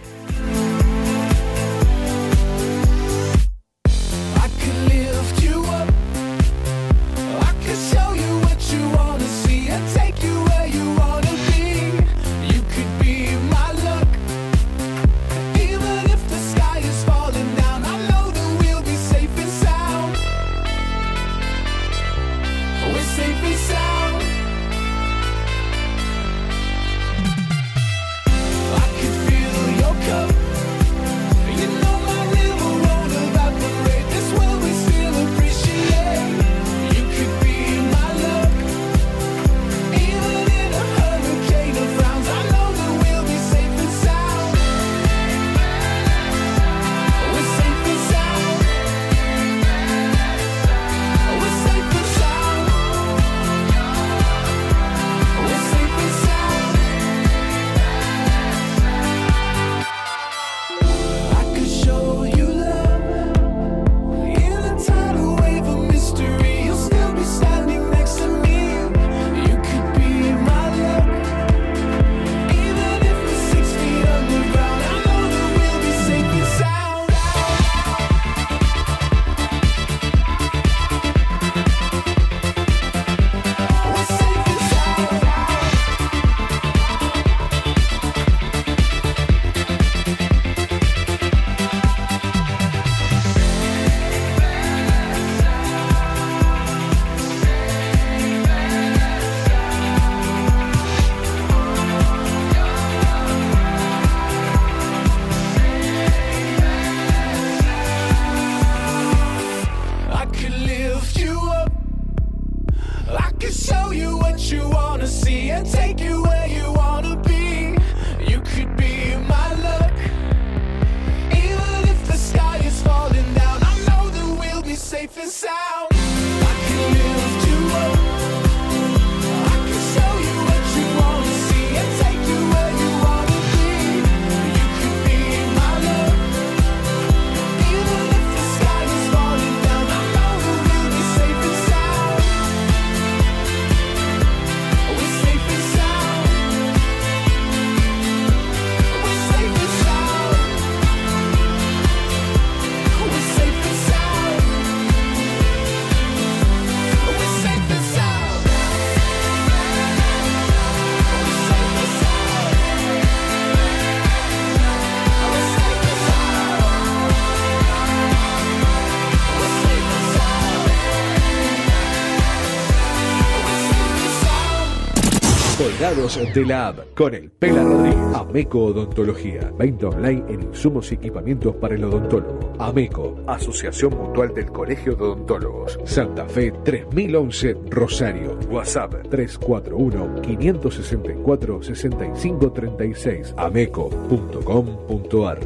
De la App con el Pela Rodríguez. Ameco Odontología. Venta online en insumos y equipamientos para el odontólogo. Ameco, Asociación Mutual del Colegio de Odontólogos. Santa Fe 3011 Rosario. WhatsApp 341-564-6536. Ameco.com.ar.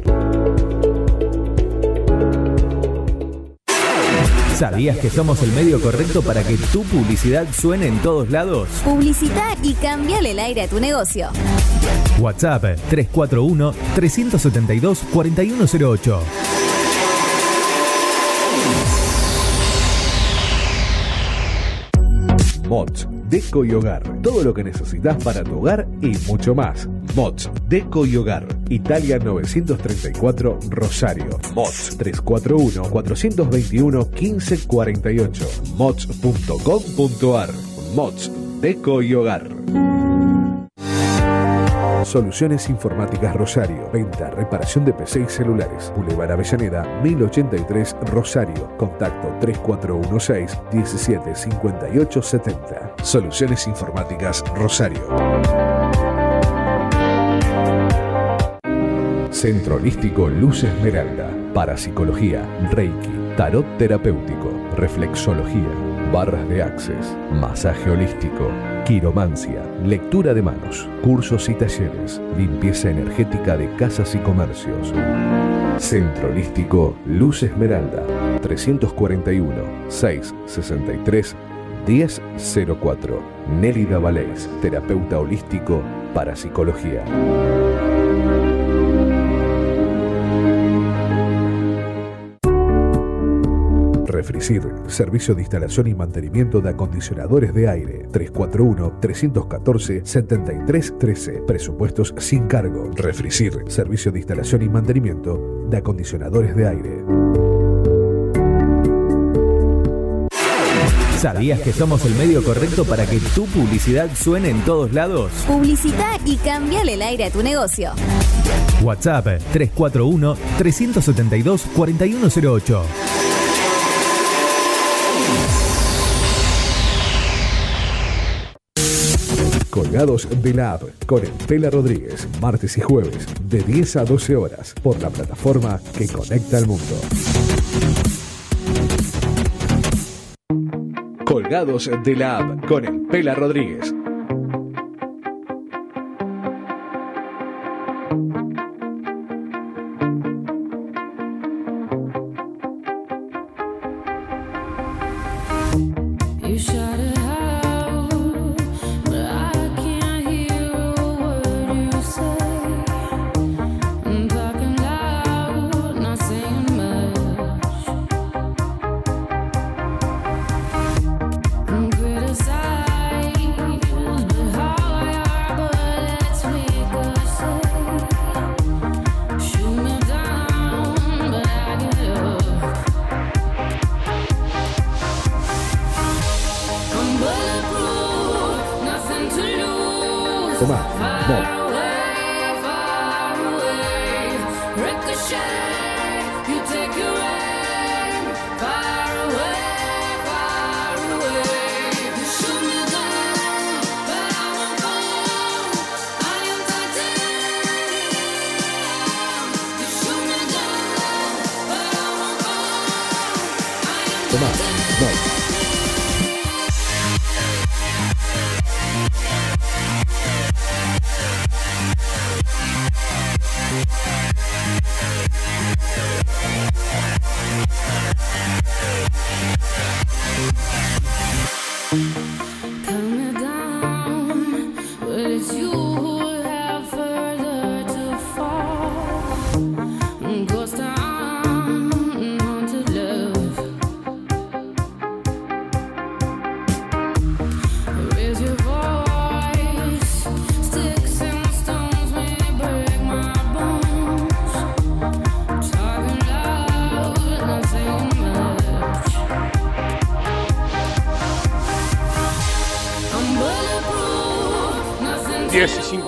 ¿Sabías que somos el medio correcto para que tu publicidad suene en todos lados? Publicita y cambiale el aire a tu negocio. WhatsApp 341-372-4108. Mods, Deco y Hogar. Todo lo que necesitas para tu hogar y mucho más. Mods, Deco y Hogar. Italia 934 Rosario. Mods 341-421-1548. Mods.com.ar. Mods, Deco y Hogar. Soluciones Informáticas Rosario. Venta, reparación de PC y celulares. Boulevard Avellaneda, 1083 Rosario. Contacto 3416 175870. Soluciones Informáticas Rosario. Centro Holístico Luz Esmeralda. Parapsicología, Reiki, Tarot Terapéutico, Reflexología, Barras de Access, Masaje Holístico, Quiromancia, Lectura de Manos, Cursos y Talleres, Limpieza Energética de Casas y Comercios. Centro Holístico Luz Esmeralda, 341 663 1004. Nélida Valés, terapeuta holístico para Refricir, servicio de instalación y mantenimiento de acondicionadores de aire. 341-314-7313. Presupuestos sin cargo. Refricir, servicio de instalación y mantenimiento de acondicionadores de aire. ¿Sabías que somos el medio correcto para que tu publicidad suene en todos lados? Publicita y cambiale el aire a tu negocio. WhatsApp 341-372-4108. Colgados de la App con el Pela Rodríguez, martes y jueves, de 10 a 12 horas, por la plataforma que conecta al mundo. Colgados de la App con el Pela Rodríguez.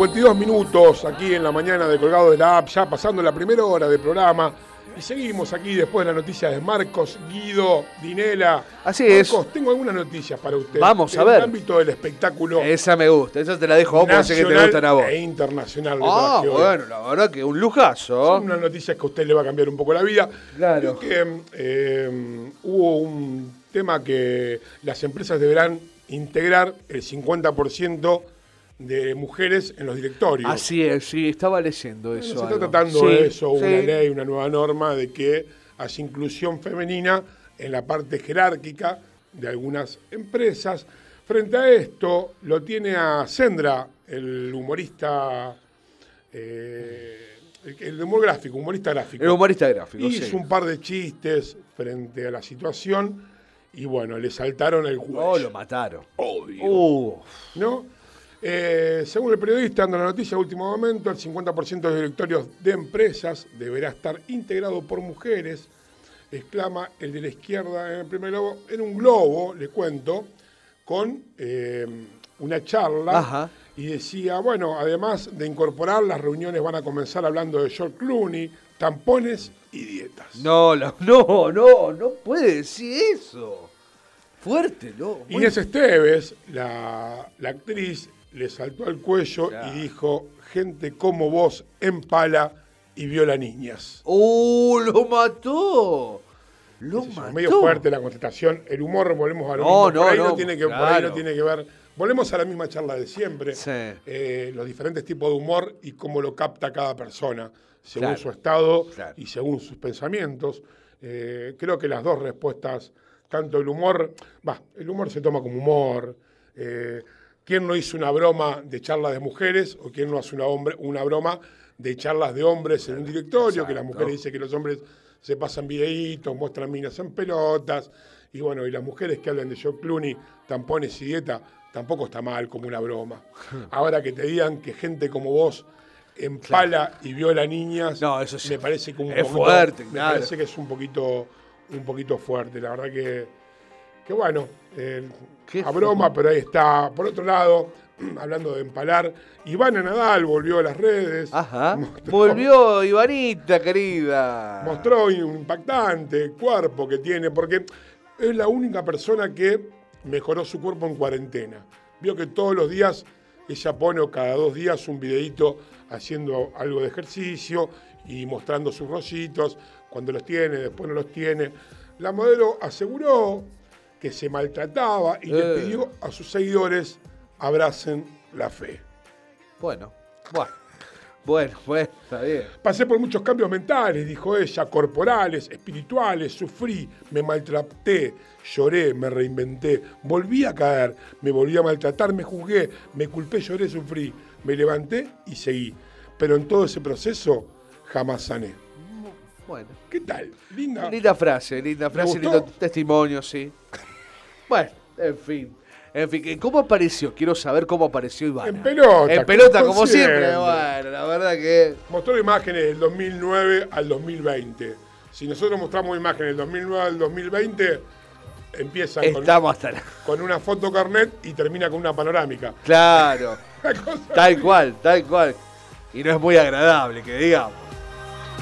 52 minutos aquí en la mañana de Colgado de la App, ya pasando la primera hora del programa. Y seguimos aquí después de la noticia de Marcos, Guido, Dinela. Así es. Marcos, tengo algunas noticias para usted. Vamos a en ver. el ámbito del espectáculo Esa me gusta, esa te la dejo a vos, porque sé que te gustan a vos. e internacional. Ah, bueno, la verdad que un lujazo. Son unas noticias que a usted le va a cambiar un poco la vida. Claro. Creo que eh, hubo un tema que las empresas deberán integrar el 50% de mujeres en los directorios. Así es, sí, estaba leyendo Bueno, eso. se está tratando Sí, de eso, una sí. ley, una nueva norma de que haya inclusión femenina en la parte jerárquica de algunas empresas. Frente a esto, lo tiene a Sendra, el humorista, eh, el, el humor gráfico, humorista gráfico. El humorista gráfico, Hizo sí. un par de chistes frente a la situación y bueno, le saltaron el cuello. Oh, lo mataron. Obvio. ¿no? Eh, según el periodista, dando la noticia de último momento, el 50% de los directorios de empresas deberá estar integrado por mujeres, exclama el de la izquierda en el primer globo, en un globo, le cuento, con eh, una charla Ajá. y decía, bueno, además de incorporar, las reuniones van a comenzar hablando de George Clooney, tampones y dietas. no, [LAUGHS] no, no, no puede decir eso. Fuerte, ¿no? Inés Esteves, la, la actriz, le saltó al cuello y dijo, gente como vos empala y viola niñas. ¡Uh, lo mató! Lo yo, mató. medio fuerte la contestación. El humor, volvemos a lo No, mismo. no, por, ahí no, no, tiene que, por ahí claro. no tiene que ver. Volvemos a la misma charla de siempre. Sí. Eh, los diferentes tipos de humor y cómo lo capta cada persona, según Claro. su estado Claro. y según sus pensamientos. Eh, creo que las dos respuestas, tanto el humor, va, el humor se toma como humor. Eh, ¿Quién no hizo una broma de charlas de mujeres o quién no hace una, hombre, una broma de charlas de hombres en un directorio? Que las mujeres dicen que los hombres se pasan videitos, muestran minas en pelotas. Y bueno, y las mujeres que hablan de George Clooney, tampones y dieta, tampoco está mal como una broma. [LAUGHS] Ahora que te digan que gente como vos empala y viola niñas, No, eso sí. me parece que un Es poquito- fuerte, me claro. parece que es un poquito, un poquito fuerte. La verdad que, que bueno, eh, a broma, pero ahí está. Por otro lado, [CLEARS THROAT] hablando de empalar, Ivana Nadal volvió a las redes. Ajá. [LAUGHS] mostró- Volvió Ivanita, querida. mostró un impactante cuerpo que tiene, porque es la única persona que mejoró su cuerpo en cuarentena. Vio que todos los días ella pone o cada dos días un videito haciendo algo de ejercicio y mostrando sus rollitos, cuando los tiene, después no los tiene. La modelo aseguró que se maltrataba y le Eh. pidió a sus seguidores abracen la fe. Bueno, bueno. Bueno, bueno, está bien. Pasé por muchos cambios mentales, dijo ella, corporales, espirituales, sufrí, me maltraté, lloré, me reinventé, volví a caer, me volví a maltratar, me juzgué, me culpé, lloré, sufrí, me levanté y seguí. Pero en todo ese proceso jamás sané. Bueno. ¿Qué tal? Linda. Linda frase, linda frase, lindo testimonio, sí. Bueno, en fin. En fin, ¿cómo apareció? Quiero saber cómo apareció Ivana. En pelota, En pelota, como como siempre. siempre. Bueno, la verdad que. Mostró imágenes del 2009 al 2020. Si nosotros mostramos imágenes del 2009 al 2020, empieza con, hasta la. con una foto carnet y termina con una panorámica. Claro. [LAUGHS] Tal cual, tal cual. Y no es muy agradable, que digamos.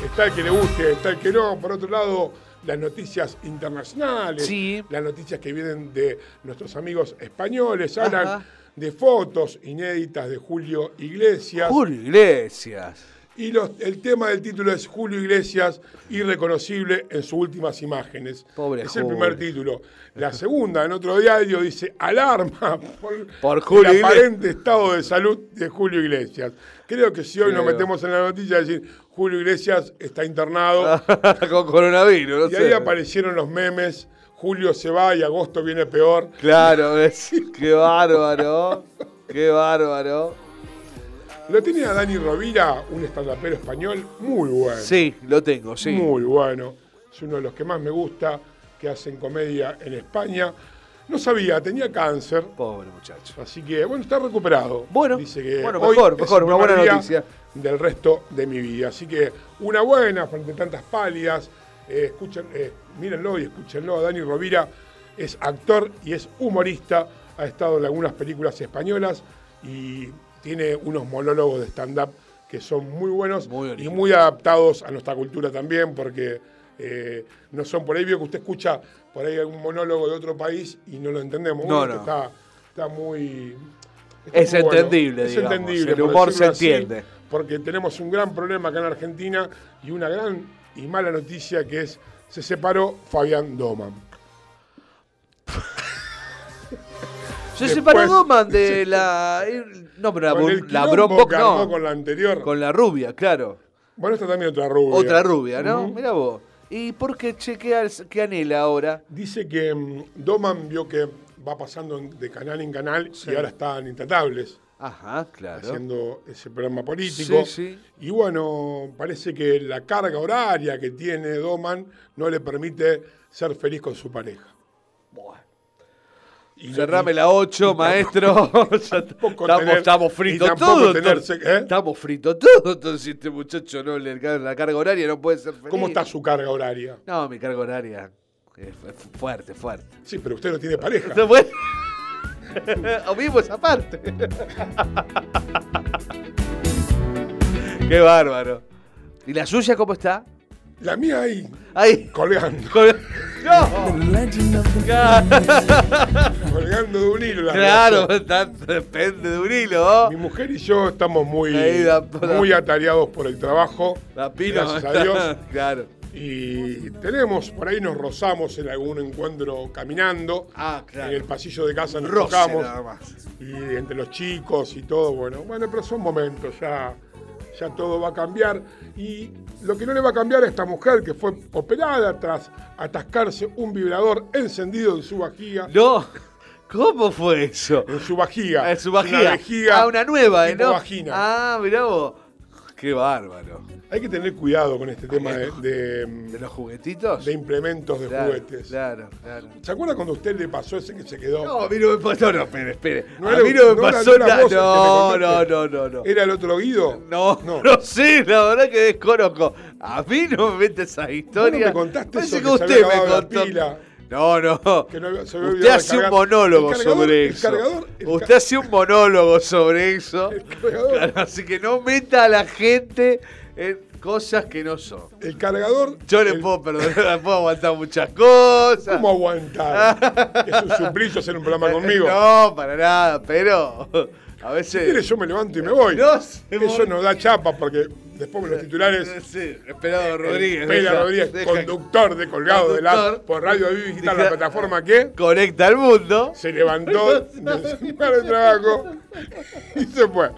Está el que le guste, está el que no. Por otro lado, las noticias internacionales, Sí. las noticias que vienen de nuestros amigos españoles, hablan Ajá. de fotos inéditas de Julio Iglesias. Julio Iglesias. Y los- el tema del título es Julio Iglesias, irreconocible en sus últimas imágenes. Pobre es el Julio. primer título. La segunda, en otro diario, dice Alarma por, Por Julio el Iglesias. aparente estado de salud de Julio Iglesias. Creo que si hoy nos metemos en la noticia, decir Julio Iglesias está internado. [LAUGHS] Con coronavirus, no y sé. ahí aparecieron los memes. Julio se va y agosto viene peor. Claro, es- [LAUGHS] qué bárbaro. Qué bárbaro. Lo tiene a Dani Rovira, un estandapero español muy bueno. Sí, lo tengo, sí. Muy bueno. Es uno de los que más me gusta, que hacen comedia en España. No sabía, tenía cáncer, Pobre muchacho. así que, bueno, está recuperado. Bueno, Dice que bueno, mejor, mejor, una buena noticia. Del resto de mi vida. Así que, una buena frente a tantas pálidas. Eh, escuchen, eh, mírenlo y escúchenlo. Dani Rovira es actor y es humorista. Ha estado en algunas películas españolas y tiene unos monólogos de stand-up que son muy buenos Muy y muy adaptados a nuestra cultura también, porque eh, no son por ahí, veo que usted escucha por ahí algún monólogo de otro país y no lo entendemos. No, no. Está, está muy... está Es muy bueno. entendible, Es digamos, entendible. el humor se entiende. Porque tenemos un gran problema acá en Argentina y una gran y mala noticia que es, se separó Fabián Doman. [LAUGHS] Se separó Doman de la. No, pero la, Con el la no. con la anterior. Con la rubia, claro. Bueno, esta también otra rubia. Otra rubia, ¿no? Ujú. Mira vos. ¿Y por qué chequea qué anhela ahora? Dice que mm, Doman vio que va pasando de canal en canal y ahora está en Intratables, Ajá, claro. haciendo ese programa político. Sí, sí. Y bueno, parece que la carga horaria que tiene Doman no le permite ser feliz con su pareja. Cerrame la 8, maestro. [LAUGHS] Estamos, tener- estamos y fritos todos. ¿eh? Estamos fritos todos. Entonces, este muchacho no le la carga horaria no puede ser feliz. ¿Cómo está su carga horaria? No, mi carga horaria es es fuerte, fuerte. Sí, pero usted no tiene pareja. [LAUGHS] [LAUGHS] O mismo esa parte. Qué bárbaro. ¿Y la suya cómo está? La mía ahí, Ahí. colgando. ¡No! [LAUGHS] colgando de un hilo. la Claro, depende de un hilo. Mi mujer y yo estamos muy, Ahí muy atareados por el trabajo. La pino. Gracias a Dios. [LAUGHS] claro. Y tenemos, por ahí nos rozamos en algún encuentro caminando. Ah, claro. En el pasillo de casa nos Roce tocamos. nada más. Y entre los chicos y todo, bueno. Bueno, pero son momentos, ya, ya todo va a cambiar. Y lo que no le va a cambiar a esta mujer que fue operada tras atascarse un vibrador encendido en su vajilla. No. ¿Cómo fue eso? En su vajilla. Ah, su Una vajilla. vejiga ah, una nueva, ¿eh? ¿no? vagina. Ah, mirá vos. Qué bárbaro. Hay que tener cuidado con este tema de, ¿De de, los juguetitos? de implementos de claro, juguetes. Claro, claro. ¿Se acuerda cuando a usted le pasó ese que se quedó? No, a mí no me pasó. No, espere, espere. No a mí no me no pasó no nada. No, no, no, no, no. ¿Era el otro Guido? No, No. no, sé, la verdad que desconozco. A mí no me mete esa historia. me contaste Parece eso, que que usted me contó. No, no. Que no había- se había usted hace un monólogo cargador- sobre el eso. cargador- el usted ca- hace un monólogo sobre eso. cargador. Claro, así que no meta a la gente en cosas que no son. El cargador. Yo le el- puedo perdonar, puedo aguantar muchas cosas. ¿Cómo aguantar? [LAUGHS] es un suplicio hacer un programa conmigo. No, para nada, pero a Si veces. quiere, yo me levanto y me voy. No Eso nos da chapa porque después los titulares. [LAUGHS] Sí, Esperado Rodríguez. Pela Rodríguez, deja- conductor de Colgado de la por Radio Vivo Digital, la plataforma que Conecta al mundo. se levantó de su lugar de trabajo y se fue.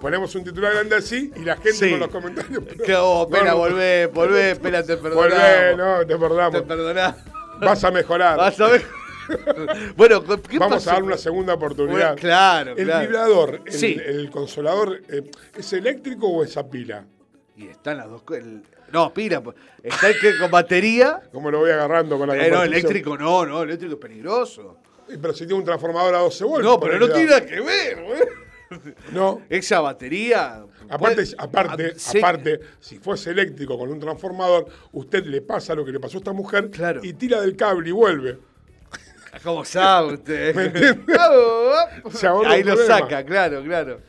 Ponemos un titular grande así y la gente Sí. con los comentarios. Que vos, No, pena, volvé, volvé, pena, te perdonamos. Volvé, no, te Te perdamos. perdonás. Vas a mejorar. Vas a ver. [LAUGHS] bueno, ¿qué Vamos pasó? a dar una segunda oportunidad. Bueno, claro, El claro. vibrador, el, Sí. el consolador, eh, ¿es eléctrico o es a pila? Y están las dos. el- No, pila. pues, Está el que con batería. ¿Cómo lo voy agarrando con la Eh, no, eléctrico no, no, eléctrico es peligroso. Pero si tiene un transformador a 12 volts. No, pero no tiene nada que ver, güey. No. Esa batería. Aparte, aparte, Ah, aparte, si fuese eléctrico con un transformador, usted le pasa lo que le pasó a esta mujer Claro. y tira del cable y vuelve. ¿Cómo sabe usted? ¿Me entiende? Se ahorra Ahí lo problema. saca, claro, claro.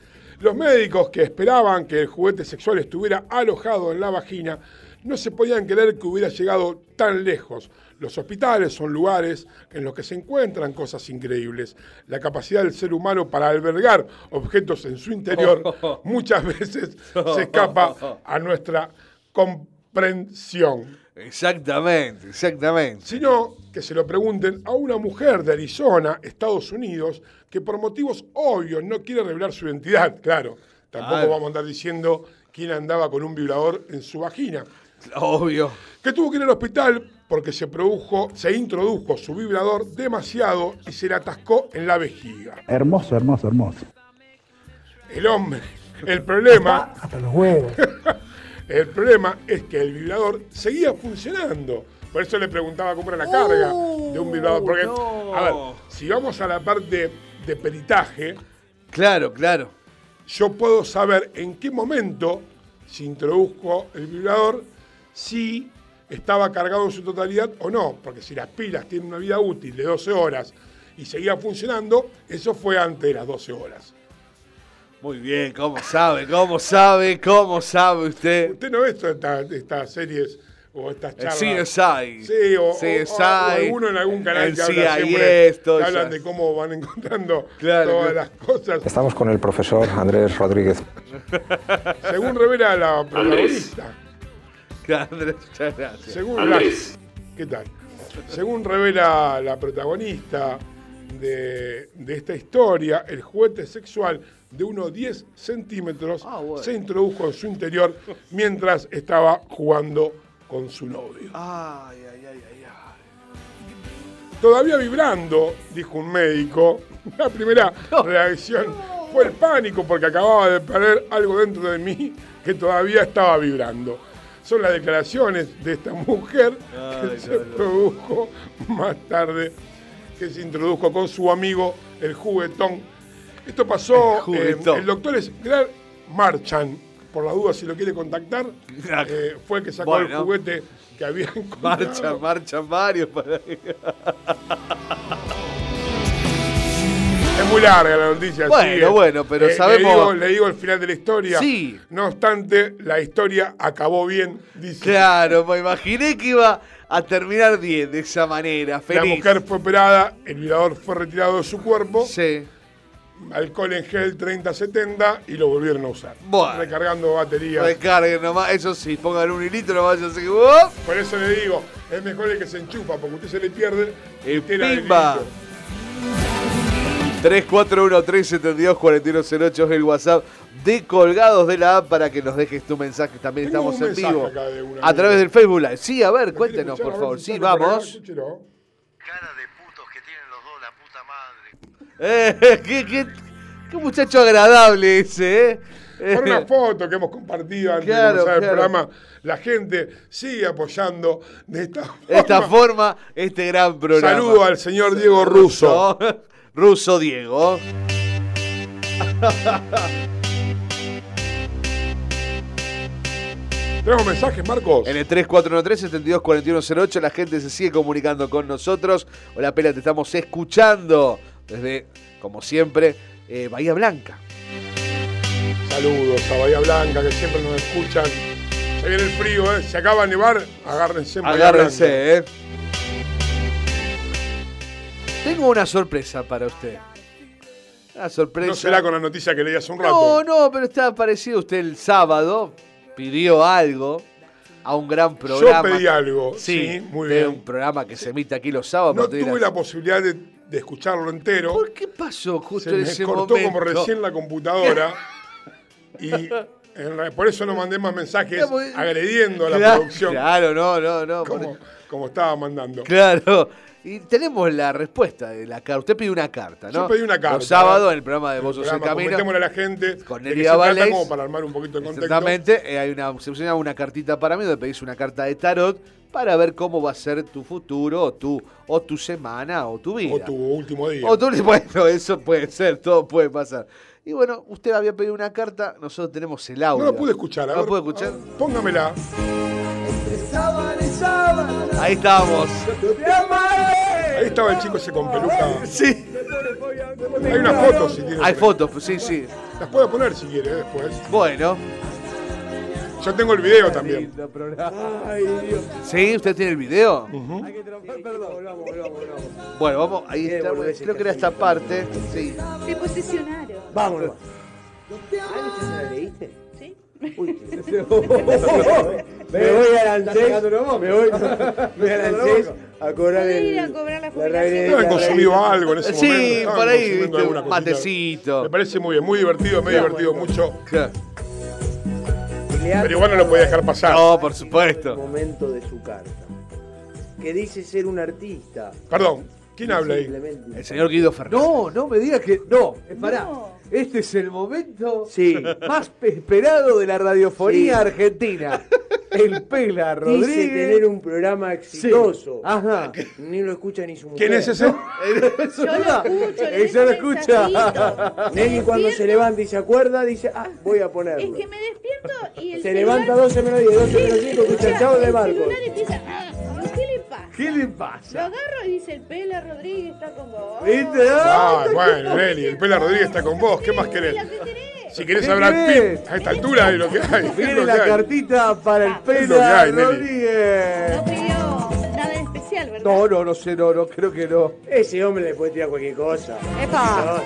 Los médicos que esperaban que el juguete sexual estuviera alojado en la vagina no se podían creer que hubiera llegado tan lejos. Los hospitales son lugares en los que se encuentran cosas increíbles. La capacidad del ser humano para albergar objetos en su interior [LAUGHS] muchas veces se escapa a nuestra comprensión. Exactamente, exactamente. Sino que se lo pregunten a una mujer de Arizona, Estados Unidos, que por motivos obvios no quiere revelar su identidad, claro. Tampoco vamos a andar diciendo quién andaba con un vibrador en su vagina. Obvio. Que tuvo que ir al hospital porque se produjo, se introdujo su vibrador demasiado y se le atascó en la vejiga. Hermoso, hermoso, hermoso. El hombre, el problema, Hasta los huevos. [LAUGHS] el problema es que el vibrador seguía funcionando. Por eso le preguntaba cómo era la carga de un vibrador. Porque, no. a ver, si vamos a la parte de peritaje, Claro, claro. yo puedo saber en qué momento se introdujo el vibrador, si estaba cargado en su totalidad o no. Porque si las pilas tienen una vida útil de 12 horas y seguía funcionando, eso fue antes de las 12 horas. Muy bien, ¿cómo sabe? ¿Cómo sabe? ¿Cómo sabe usted? Usted no ve esta- estas series o estas El charlas. CSI. Sí, o, CSI. o- o alguno en algún canal el que habla siempre, todo que hablan de cómo van encontrando Claro, todas claro. las cosas. Estamos con el profesor Andrés Rodríguez. [LAUGHS] Según revela la protagonista, Andrés, muchas gracias. según la, ¿qué tal? Según revela la protagonista de, de esta historia, el juguete sexual de unos 10 centímetros Ah, bueno. se introdujo en su interior mientras estaba jugando con su novio. Ay, ay, ay, ay, ay. Todavía vibrando, dijo un médico. [LAUGHS] La primera reacción fue el pánico porque acababa de perder algo dentro de mí que todavía estaba vibrando. Son las declaraciones de esta mujer que se produjo más tarde, que se introdujo con su amigo el juguetón. Esto pasó, El eh, el doctor es Greg Marchand, por la duda si lo quiere contactar, eh, fue el que sacó el juguete que había encontrado. [LAUGHS] Marchan, marchan varios para Es muy larga la noticia. Bueno, sigue. bueno, pero le sabemos- digo- Le digo, el final de la historia. Sí. No obstante, la historia acabó bien, dice. Claro, me imaginé que iba a terminar bien de esa manera, La feliz. mujer fue operada, el violador fue retirado de su cuerpo, Sí. Alcohol en gel 30-70 y lo volvieron a usar. Bueno. Recargando baterías. Recarguen nomás, eso sí, pongan un hilito nomás, yo sé que. ¡oh! Por eso le digo, es mejor el que se enchufa, porque usted se le pierde Y pimba. hilito. 341-372-4108 es el WhatsApp de Colgados de la app para que nos dejes tu mensaje. También Tengo estamos un en vivo. acá de una A través del Facebook Live. Sí, a ver, ¿Lo quiere cuéntenos, escuchar? por favor. Sí, vamos. Cara de putos que tienen los dos, la puta madre. Eh, qué, qué- qué muchacho agradable ese, ¿eh? Por Eh, una foto que hemos compartido antes Claro, de comenzar el claro. programa, la gente sigue apoyando de esta forma. esta forma, este gran programa. Saludo al señor Diego [LAUGHS] Russo. Russo Diego. [LAUGHS] ¿Tenemos mensajes, Marcos? En el 3413-724108 la gente se sigue comunicando con nosotros. Hola, Pela, te estamos escuchando desde, como siempre, eh, Bahía Blanca. Saludos a Bahía Blanca, que siempre nos escuchan. Se viene el frío, ¿eh? Se acaba de nevar, agárrense en Bahía Blanca. Agárrense, ¿eh? Tengo una sorpresa para usted. Una sorpresa. No será con la noticia que leí hace un rato. No, no, pero está parecido usted el sábado. Pidió algo a un gran programa. Yo pedí algo, Sí, sí, muy de bien. un programa que se emite aquí los sábados. No tuve las- la posibilidad de, de escucharlo entero. ¿Por qué pasó justo Se me ese cortó momento? como recién la computadora. y en por eso no mandé más mensajes agrediendo a la Claro, producción Claro, no, no, no. como, como estaba mandando. Claro. Y tenemos la respuesta de la carta. Usted pidió una carta, ¿no? Yo pedí una carta. Los sábados en el programa de Vos sos el camino. comentémosle a la gente Con trata, Avalex. como para armar un poquito de contexto. Exactamente. eh, hay una, se una cartita para mí donde pedís una carta de tarot para ver cómo va a ser tu futuro, o tu, o tu semana, o tu vida. O tu último día. O tu- [LAUGHS] bueno, eso puede ser, todo puede pasar. Y bueno, usted había pedido una carta, nosotros tenemos el audio. No lo pude escuchar. A ¿No ver, lo pude escuchar? ver, Póngamela. Ahí estamos. Ahí estaba el chico ese con peluca. Sí. Hay una foto si tiene. Hay fotos, sí, sí. Las puedo poner si quiere después. Bueno. Yo tengo el video también. ¿Sí? ¿Usted tiene el video? Bueno, vamos, ahí está. Creo que era esta parte. Sí. Se posicionaron. Vámonos. ¿Ah, la leíste? ¿Sí? [LAUGHS] Me voy a Lancés, me voy, [LAUGHS] me voy a Lancés a cobrar el, a cobrar la la jubilación. la consumido algo en ese Sí, momento. estaban por ahí, matecito. Me parece muy bien, muy divertido, me he divertido mucho. Pero igual no lo podía dejar pasar. No, por el supuesto. momento de su carta. Que dice ser un artista. Perdón, ¿quién habla ahí? Simplemente- El señor Guido Fernández. No, no me digas que. No, pará. No. Este es el momento Sí. más esperado de la radiofonía Sí. argentina. El Pela [LAUGHS] Dice Rodríguez. tener un programa exitoso. Ajá. Ni lo escucha ni su mujer. ¿Quién es ese? [LAUGHS] Yo lo escucho, Ella lo escucha. [LAUGHS] Nelly cuando se levanta y se acuerda dice, ah, voy a ponerlo. Es que me despierto y el Se celular- levanta 12 menos 10, 12 menos 5, escucha el chavo de Marcos. empieza, ah, ¿Qué le pasa? ¿Qué le Lo pasa? agarro y dice, el Pela Rodríguez está con vos. ¿Viste? Ah, bueno, Nelly, el Pela Rodríguez está con vos. ¿Qué más querés? ¿qué querés? Si querés ¿Qué hablar? Pitt, a esta altura de lo que hay. es Viene lo la que hay. cartita para el lo que Pela hay, Nelly. Rodríguez. No pidió nada en especial, ¿verdad? No, no, no sé, no, no, creo que no. Ese hombre le puede tirar cualquier cosa. ¡Epa!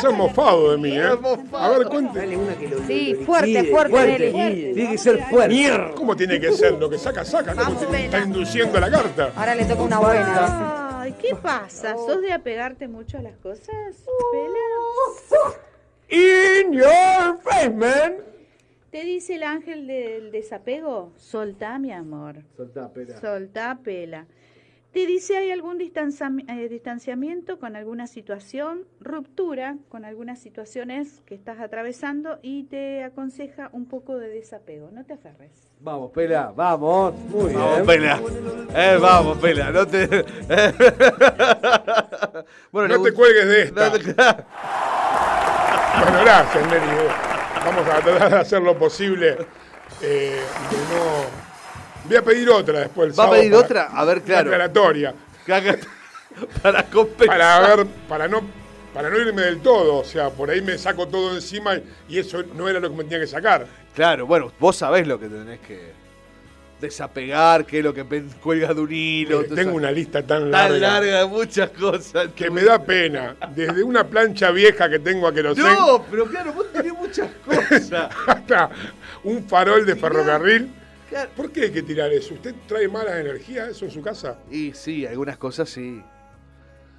Se han mofado de mí, ¿eh? A ver, cuente. Dale una que lo Sí, lo fuerte, fuerte, fuerte, Nelly. Tiene que ser fuerte. ¿Cómo tiene que ser? Lo que saca, saca. ¿no? Está induciendo la carta. Ahora le toca una buena. Ay, ¿qué pasa? ¿Sos de apegarte mucho a las cosas, Pela? In your face, man. ¿Te dice el ángel del desapego? Soltá, mi amor. Soltá, Pela. Soltá, Pela. Te dice hay algún eh, distanciamiento con alguna situación, ruptura con algunas situaciones que estás atravesando y te aconseja un poco de desapego. No te aferres. Vamos, Pela, vamos. Muy bien. Vamos, Pela. Eh, vamos, Pela. No te. [LAUGHS] bueno, No te cuelgues de esta. No te- [LAUGHS] Bueno, gracias, Nelly. Vamos a tratar de hacer lo posible. eh, de no... Voy a pedir otra después. el ¿Va a pedir para- otra? A ver, claro. aclaratoria. [LAUGHS] Para compensar. Para ver, para no, para no irme del todo. O sea, por ahí me saco todo encima y, y eso no era lo que me tenía que sacar. Claro, bueno, vos sabés lo que tenés que desapegar, qué es lo que cuelga de un hilo. Eh, tengo una lista tan larga. tan larga de muchas cosas. que me da pena. Desde una plancha vieja que tengo a querosén No, pero claro, vos tenés muchas cosas. [LAUGHS] hasta un farol de ferrocarril. Claro. ¿Por qué hay que tirar eso? ¿Usted trae malas energías eso en su casa? Y sí, algunas cosas sí.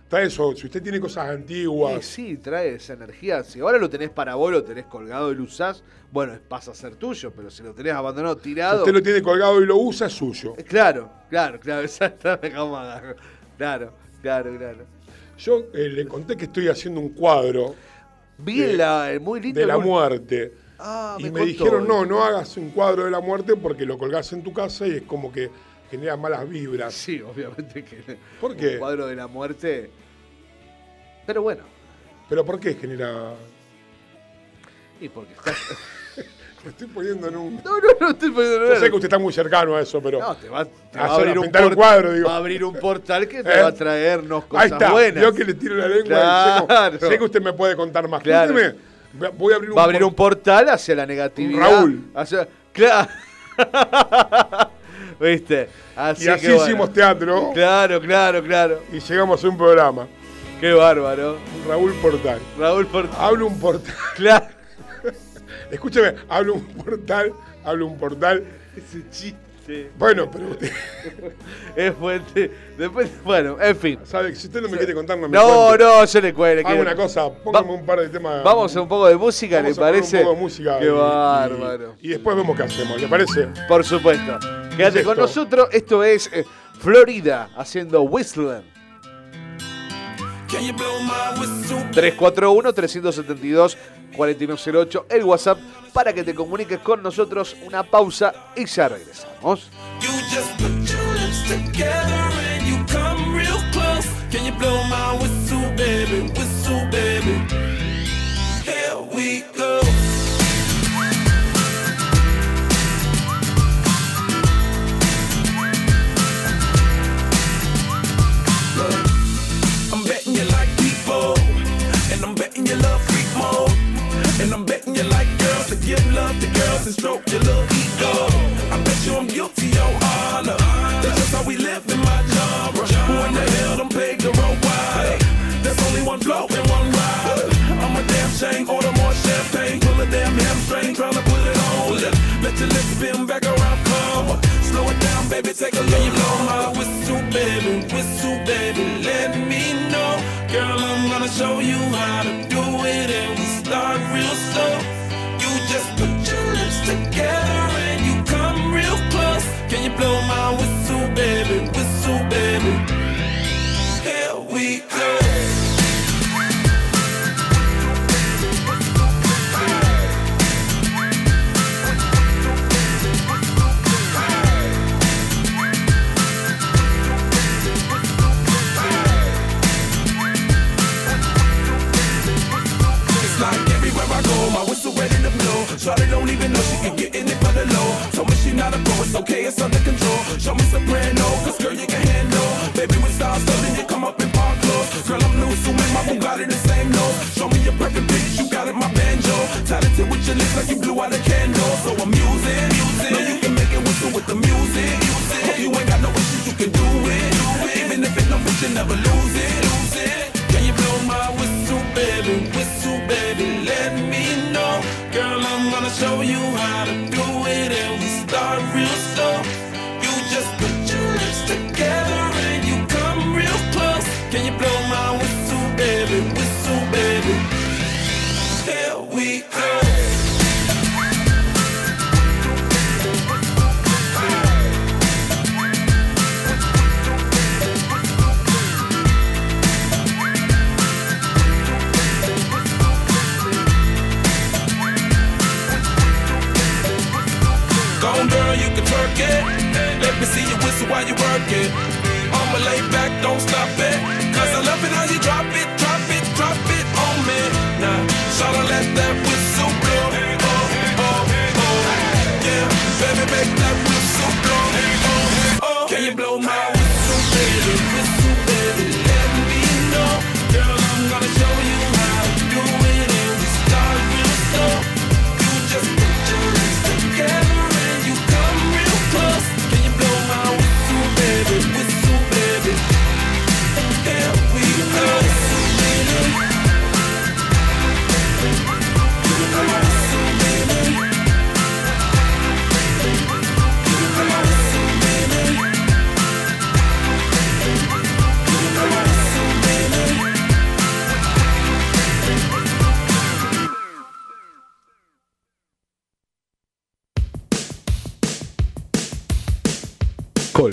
Trae eso. Si usted tiene cosas antiguas. sí, trae esa energía. Si ahora lo tenés para vos, lo tenés colgado y lo usás, bueno, pasa a ser tuyo, pero si lo tenés abandonado, Si tirado. usted lo tiene colgado y lo usa, es suyo. Eh, Claro, claro, claro, [LAUGHS] exactamente. Claro, claro, claro. Yo eh, le conté que estoy haciendo un cuadro Vi De- la, el muy lindo. de la muerte. Ah, y me me, dijeron, no, no hagas un cuadro de la muerte porque lo colgás en tu casa y es como que genera malas vibras. Sí, obviamente que. ¿Por qué? Un cuadro de la muerte. Pero bueno. ¿Pero por qué genera...? Y porque. Me [LAUGHS] estoy poniendo en un... No, no, no estoy poniendo Yo sé que usted está muy cercano a eso, pero... No, te va, te va a abrir un, un cuadro, digo. Va a abrir un portal que te ¿Eh? va a traernos Ahí cosas está, buenas. yo que le tiro la lengua Claro. sé que usted me puede contar más. Claro. Cuénteme, voy a abrir un, Va a abrir por- un portal hacia la negatividad. Raúl. Hacia- Claro. [LAUGHS] [LAUGHS] ¿Viste? Y así que bueno. hicimos teatro Claro, claro, claro. y llegamos a un programa. Qué bárbaro. Raúl Portal. Raúl Portal. Hablo un portal. [LAUGHS] Claro. Escúcheme, hablo un portal, hablo un portal. Ese chiste. Bueno, pero usted [LAUGHS] Es fuerte. Después, bueno, en fin. sabe si usted no me quiere contar, no me No, cuente. no, yo le cuento. Haga una cosa, póngame un par de temas. Vamos a un poco de música, ¿le parece? Un poco de música. Qué y- bárbaro. Y, y después vemos qué hacemos, ¿le parece? Por supuesto. Quédate es con nosotros. Esto es eh, Florida haciendo Whistling. 341-372-4108, el WhatsApp para que te comuniques con nosotros. Una pausa y ya regresamos.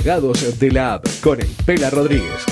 De la app con el Pela Rodríguez.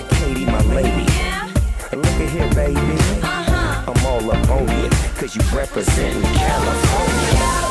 lady, my lady. Look at here, baby. Uh-huh. I'm all up on you, cause you represent California.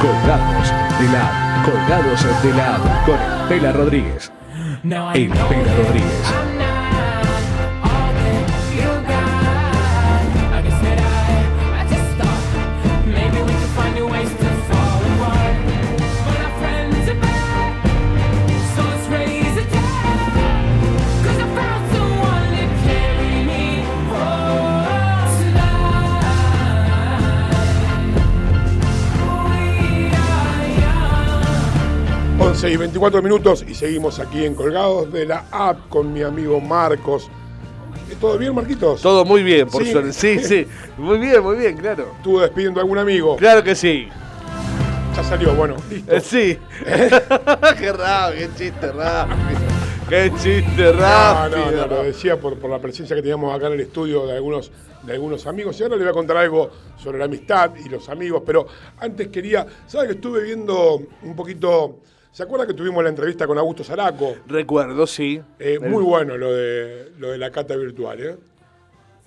Colgados de la. Colgados de la. Con el Pela Rodríguez. El Pela Rodríguez. 6 y 24 minutos y seguimos aquí en Colgados de la App con mi amigo Marcos. ¿Todo bien, Marquitos? Todo muy bien, por suerte. Sí, sí. Muy bien, muy bien, claro. ¿Estuvo despidiendo a algún amigo? Claro que sí. Ya salió, bueno, eh, sí. [LAUGHS] Qué rápido, qué chiste rápido. Qué chiste rápido. No, no, lo decía por, por, la presencia que teníamos acá en el estudio de algunos, de algunos amigos. Y ahora le voy a contar algo sobre la amistad y los amigos, pero antes quería, ¿sabes que estuve viendo un poquito ¿Se acuerda que tuvimos la entrevista con Augusto Zaraco? Recuerdo, sí. Eh, El- muy bueno lo de, lo de la cata virtual, ¿eh?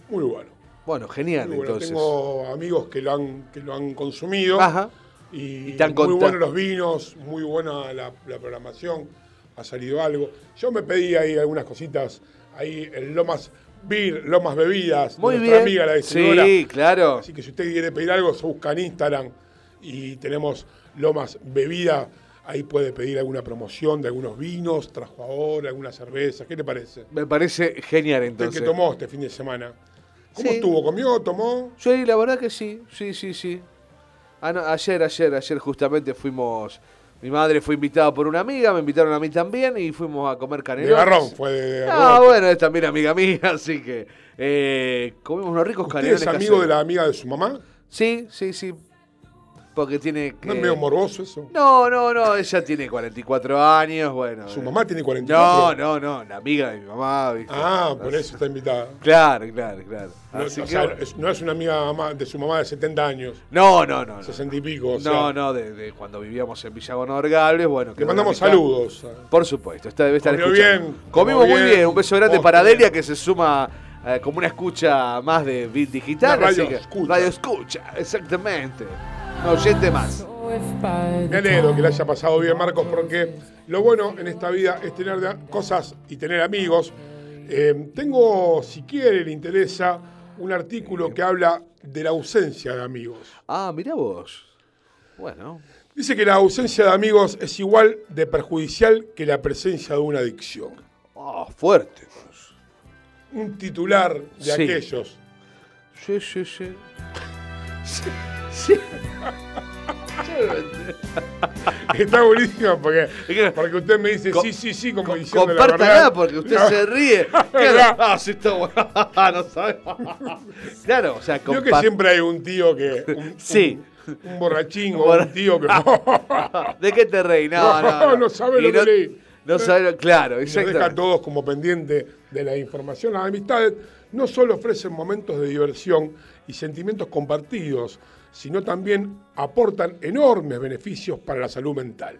Muy bueno. Bueno, genial, Muy bueno. entonces. Tengo amigos que lo han, que lo han consumido. Ajá. Y, te han muy buenos los vinos, muy buena la, la programación. Ha salido algo. Yo me pedí ahí algunas cositas. Ahí el Lomas Beer, Lomas Bebidas. de Muy nuestra bien. amiga, la distribuidora. Sí, claro. Así que si usted quiere pedir algo, se busca en Instagram y tenemos Lomas Bebida. Ahí puede pedir alguna promoción de algunos vinos, trajo ahora, alguna cerveza. ¿Qué le parece? Me parece genial ¿Usted entonces. qué tomó este fin de semana? ¿Cómo Sí. estuvo? ¿Comió? ¿Tomó? Sí, la verdad que sí, sí, sí, sí. Ah, no, ayer, ayer, ayer justamente fuimos. Mi madre fue invitada por una amiga, me invitaron a mí también y fuimos a comer De canelones. garrón, fue de, de Ah, bueno, es también amiga mía, [LAUGHS] así que eh, comimos unos ricos ¿Usted canelones. es amigo caseros. de la amiga de su mamá? Sí, sí, sí. Porque tiene que... ¿No es medio morboso eso? No, no, no, ella tiene 44 años, bueno. ¿Su mamá tiene No, 44? no, no, la amiga de mi mamá, ¿viste? Ah, por eso está invitada. Claro, claro, claro. No, Así o que sea, bueno. es- no es una amiga de su mamá de 70 años. No, no, no. no. 60 y pico. o sea, No, no, de, de cuando vivíamos en Villa Gonorgables, bueno. Le mandamos saludos. Por supuesto, está, debe estar Comió escuchando. bien, Comimos muy bien, bien, un beso grande para Delia que se suma eh, como una escucha más de Bit Digital. Radio así que- escucha. Radio escucha, exactamente. No, oyente más. Me alegro que le haya pasado bien, Marcos, porque lo bueno en esta vida es tener cosas y tener amigos. Eh, tengo, si quiere, le interesa, un artículo que habla de la ausencia de amigos. Ah, mira vos. Bueno. Dice que la ausencia de amigos es igual de perjudicial que la presencia de una adicción. Ah, fuerte. Un titular de Sí. aquellos. Sí, sí, sí. [LAUGHS] Sí. Sí. [LAUGHS] Está buenísimo porque, porque usted me dice sí, sí, sí, como diciendo la Compártala verdad. porque usted No. se ríe. [LAUGHS] Claro, ah, sí, está bueno. [LAUGHS] no sabe. Claro, o sea, Creo que siempre hay un tío que. Un, Sí. Un, un borrachín o un tío que. ¿De qué te reí? No, no, no. no sabe Y lo no- que leí. No sabe lo- claro, Y nos deja a todos como pendiente de la información. Las amistades no solo ofrecen momentos de diversión y sentimientos compartidos, sino también aportan enormes beneficios para la salud mental.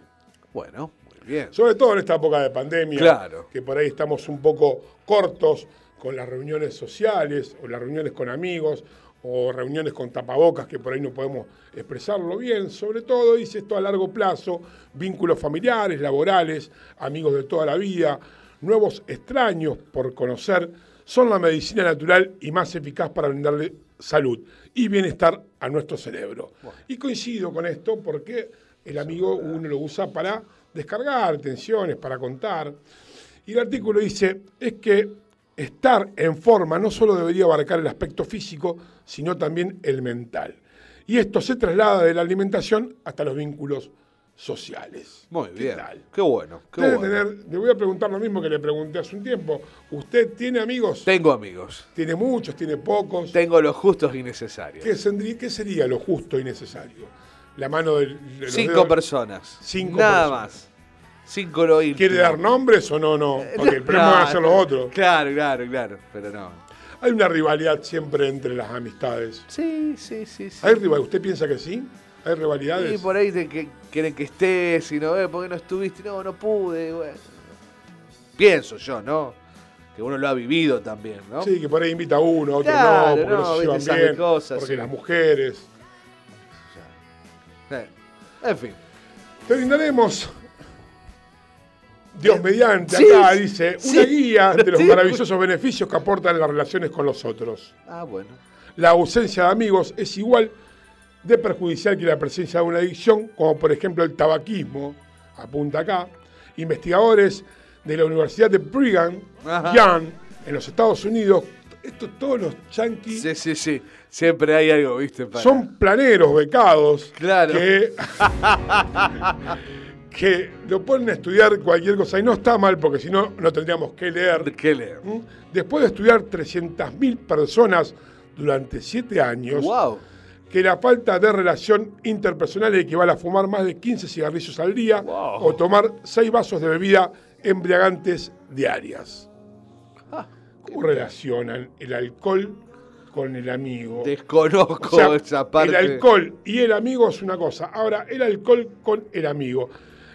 Bueno, muy bien. Sobre todo en esta época de pandemia, Claro. que por ahí estamos un poco cortos con las reuniones sociales o las reuniones con amigos o reuniones con tapabocas que por ahí no podemos expresarlo bien. Sobre todo, dice esto a largo plazo, vínculos familiares, laborales, amigos de toda la vida, nuevos extraños por conocer, son la medicina natural y más eficaz para brindarle salud y bienestar a nuestro cerebro. Y coincido con esto porque el amigo uno lo usa para descargar tensiones, para contar. Y el artículo dice, es que estar en forma no solo debería abarcar el aspecto físico, sino también el mental. Y esto se traslada de la alimentación hasta los vínculos sociales. Muy ¿Qué bien. tal? Qué bueno, qué bueno. tener- le voy a preguntar lo mismo que le pregunté hace un tiempo. ¿Usted tiene amigos? Tengo amigos. ¿Tiene muchos? ¿Tiene pocos? Tengo los justos y necesarios. ¿Qué, qué sería lo justo y necesario? La mano del, de los Cinco dedos- personas. Cinco Nada personas. más. Cinco lo íntimo. ¿Quiere dar nombres o no? No. Porque el problema van a ser los otros. Claro, claro, claro. Pero no. Hay una rivalidad siempre entre las amistades. Sí, sí, sí. sí. ¿Hay rival- ¿Usted piensa que sí? ¿Hay rivalidades? Y por ahí de que quieren que estés y no, eh, ¿por qué no estuviste? No, no pude. Bueno. Pienso yo, ¿no? Que uno lo ha vivido también, ¿no? Sí, que por ahí invita a uno, a otro Claro, no, porque no, no, se llevan bien, cosas, porque sí. las mujeres. Eh. En fin. Te brindaremos, Dios mediante, Sí, acá dice, sí. una guía de los maravillosos beneficios que aportan las relaciones con los otros. Ah, bueno. La ausencia de amigos es igual de perjudicial que la presencia de una adicción, como por ejemplo el tabaquismo, apunta acá. Investigadores de la Universidad de Brigham. Young en los Estados Unidos, todos los yanquis Sí, sí, sí. Siempre hay algo, ¿viste? Para- son planeros becados Claro. que, [LAUGHS] que lo ponen a estudiar cualquier cosa y no está mal porque si no, no tendríamos que leer. ¿Qué leer? ¿Mm? Después de estudiar 300.000 personas durante 7 años, ¡Wow! Que la falta de relación interpersonal equivale a fumar más de 15 cigarrillos al día Wow. o tomar 6 vasos de bebida embriagantes diarias. Ah, ¿Cómo relacionan el alcohol con el amigo? Desconozco O sea, esa parte. El alcohol y el amigo es una cosa. Ahora, el alcohol con el amigo.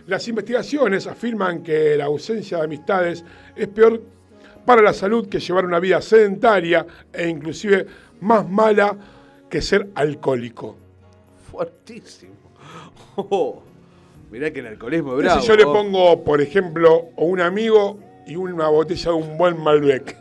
Las investigaciones afirman que la ausencia de amistades es peor para la salud que llevar una vida sedentaria e inclusive más mala que ser alcohólico. Fuertísimo. [LAUGHS] Oh, mirá que el alcoholismo es bravo. Si yo le pongo, por ejemplo, o un amigo y una botella de un buen Malbec.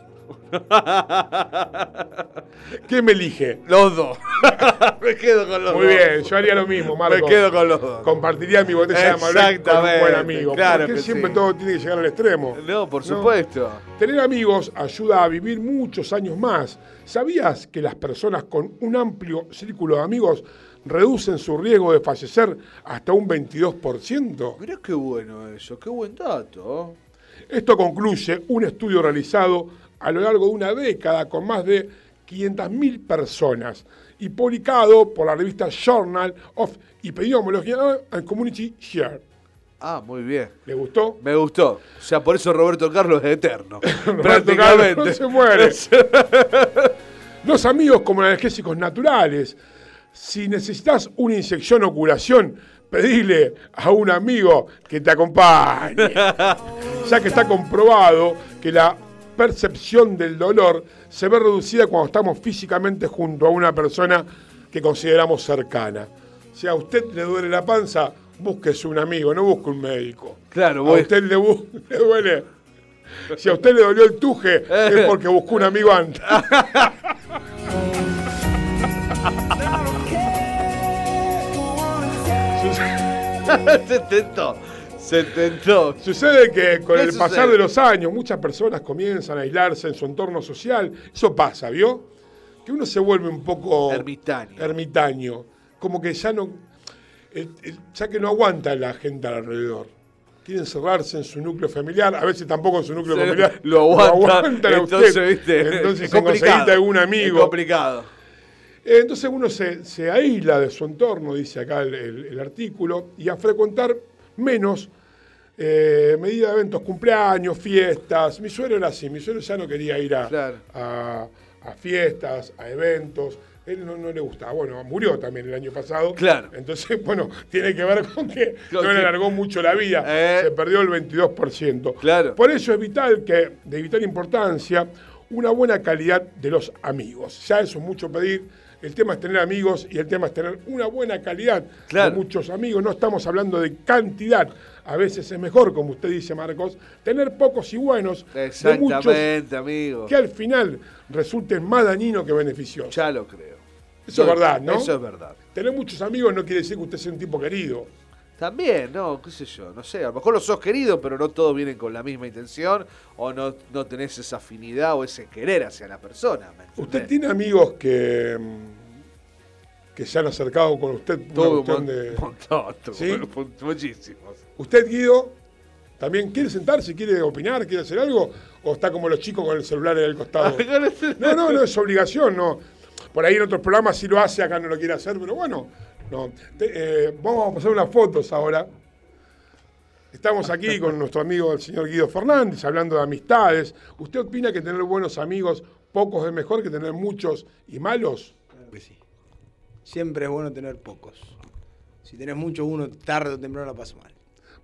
[LAUGHS] ¿Qué me elige? Los dos. [LAUGHS] Me quedo con los Muy dos. bien, yo haría lo mismo, Marco. Me quedo con los dos. Compartiría mi botella de Malbec con un buen amigo. claro porque que siempre sí. todo tiene que llegar al extremo. No, por supuesto. Tener amigos ayuda a vivir muchos años más. ¿Sabías que las personas con un amplio círculo de amigos reducen su riesgo de fallecer hasta un 22%? Mirá qué bueno eso, qué buen dato. Esto concluye un estudio realizado a lo largo de una década con más de 500.000 personas y publicado por la revista Journal of Epidemiology and Community Share. Ah, muy bien. ¿Le gustó? Me gustó. O sea, por eso Roberto Carlos es eterno. [LAUGHS] Prácticamente. Carlos no se muere. [LAUGHS] Los amigos como analgésicos naturales. Si necesitas una inyección o curación, pedile a un amigo que te acompañe. [LAUGHS] ya que está comprobado que la percepción del dolor se ve reducida cuando estamos físicamente junto a una persona que consideramos cercana. Si a usted le duele la panza, búsquese un amigo, no busque un médico. Claro, a voy- usted le, [LAUGHS] duele. Si a usted le dolió el tuje, es porque buscó un amigo antes. [LAUGHS] se tentó. Sucede que con ¿Qué el pasar sucede? de los años muchas personas comienzan a aislarse en su entorno social. Eso pasa, ¿vio? Que uno se vuelve un poco Ermitaño. ermitaño. Como que ya no. ya que no aguanta la gente alrededor. Quiere encerrarse en su núcleo familiar, a veces tampoco en su núcleo Se- familiar. lo aguanta, a entonces, usted. ¿viste? Entonces Es se complicado. algún Es amigo. complicado. Eh, Entonces uno se, se aísla de su entorno, dice acá el, el- el artículo, y a frecuentar menos eh, medida de eventos, cumpleaños, fiestas. Mi suegro era así, mi suegro ya no quería ir a, Claro. a- a fiestas, a eventos. Él no, no le gustaba. Bueno, murió también el año pasado. Claro. Entonces, [LAUGHS] bueno, tiene que ver con que [LAUGHS] no le alargó mucho la vida. Eh. Se perdió el 22%. Claro. Por eso es vital que, de vital importancia, una buena calidad de los amigos. Ya eso es mucho pedir. El tema es tener amigos y el tema es tener una buena calidad Claro. de muchos amigos. No estamos hablando de cantidad. A veces es mejor, como usted dice, Marcos, tener pocos y buenos de muchos Exactamente, amigo. que al final resulten más dañinos que beneficiosos. Ya lo creo. Eso es verdad, ¿no? Eso es verdad. Tener muchos amigos no quiere decir que usted sea un tipo querido. También, no, qué sé yo, no sé, a lo mejor lo sos querido, pero no todos vienen con la misma intención o no, no tenés esa afinidad o ese querer hacia la persona. ¿Usted tiene amigos que, mm, que se han acercado con usted una [LAUGHS] un mon- de... montón, todo, ¿Sí? muchísimos. ¿Usted, Guido, también quiere sentarse, quiere opinar, quiere hacer algo? ¿O está como los chicos con el celular en [LAUGHS] el costado? No, no, no es obligación, no. Por ahí en otros programas sí lo hace, acá no lo quiere hacer, pero bueno, no. Te- eh, vamos a pasar unas fotos ahora. Estamos aquí [LAUGHS] con nuestro amigo el señor Guido Fernández, hablando de amistades. ¿Usted opina que tener buenos amigos, pocos es mejor que tener muchos y malos? Claro que sí. Siempre es bueno tener pocos. Si tenés muchos, uno tarde o temprano la pasa mal.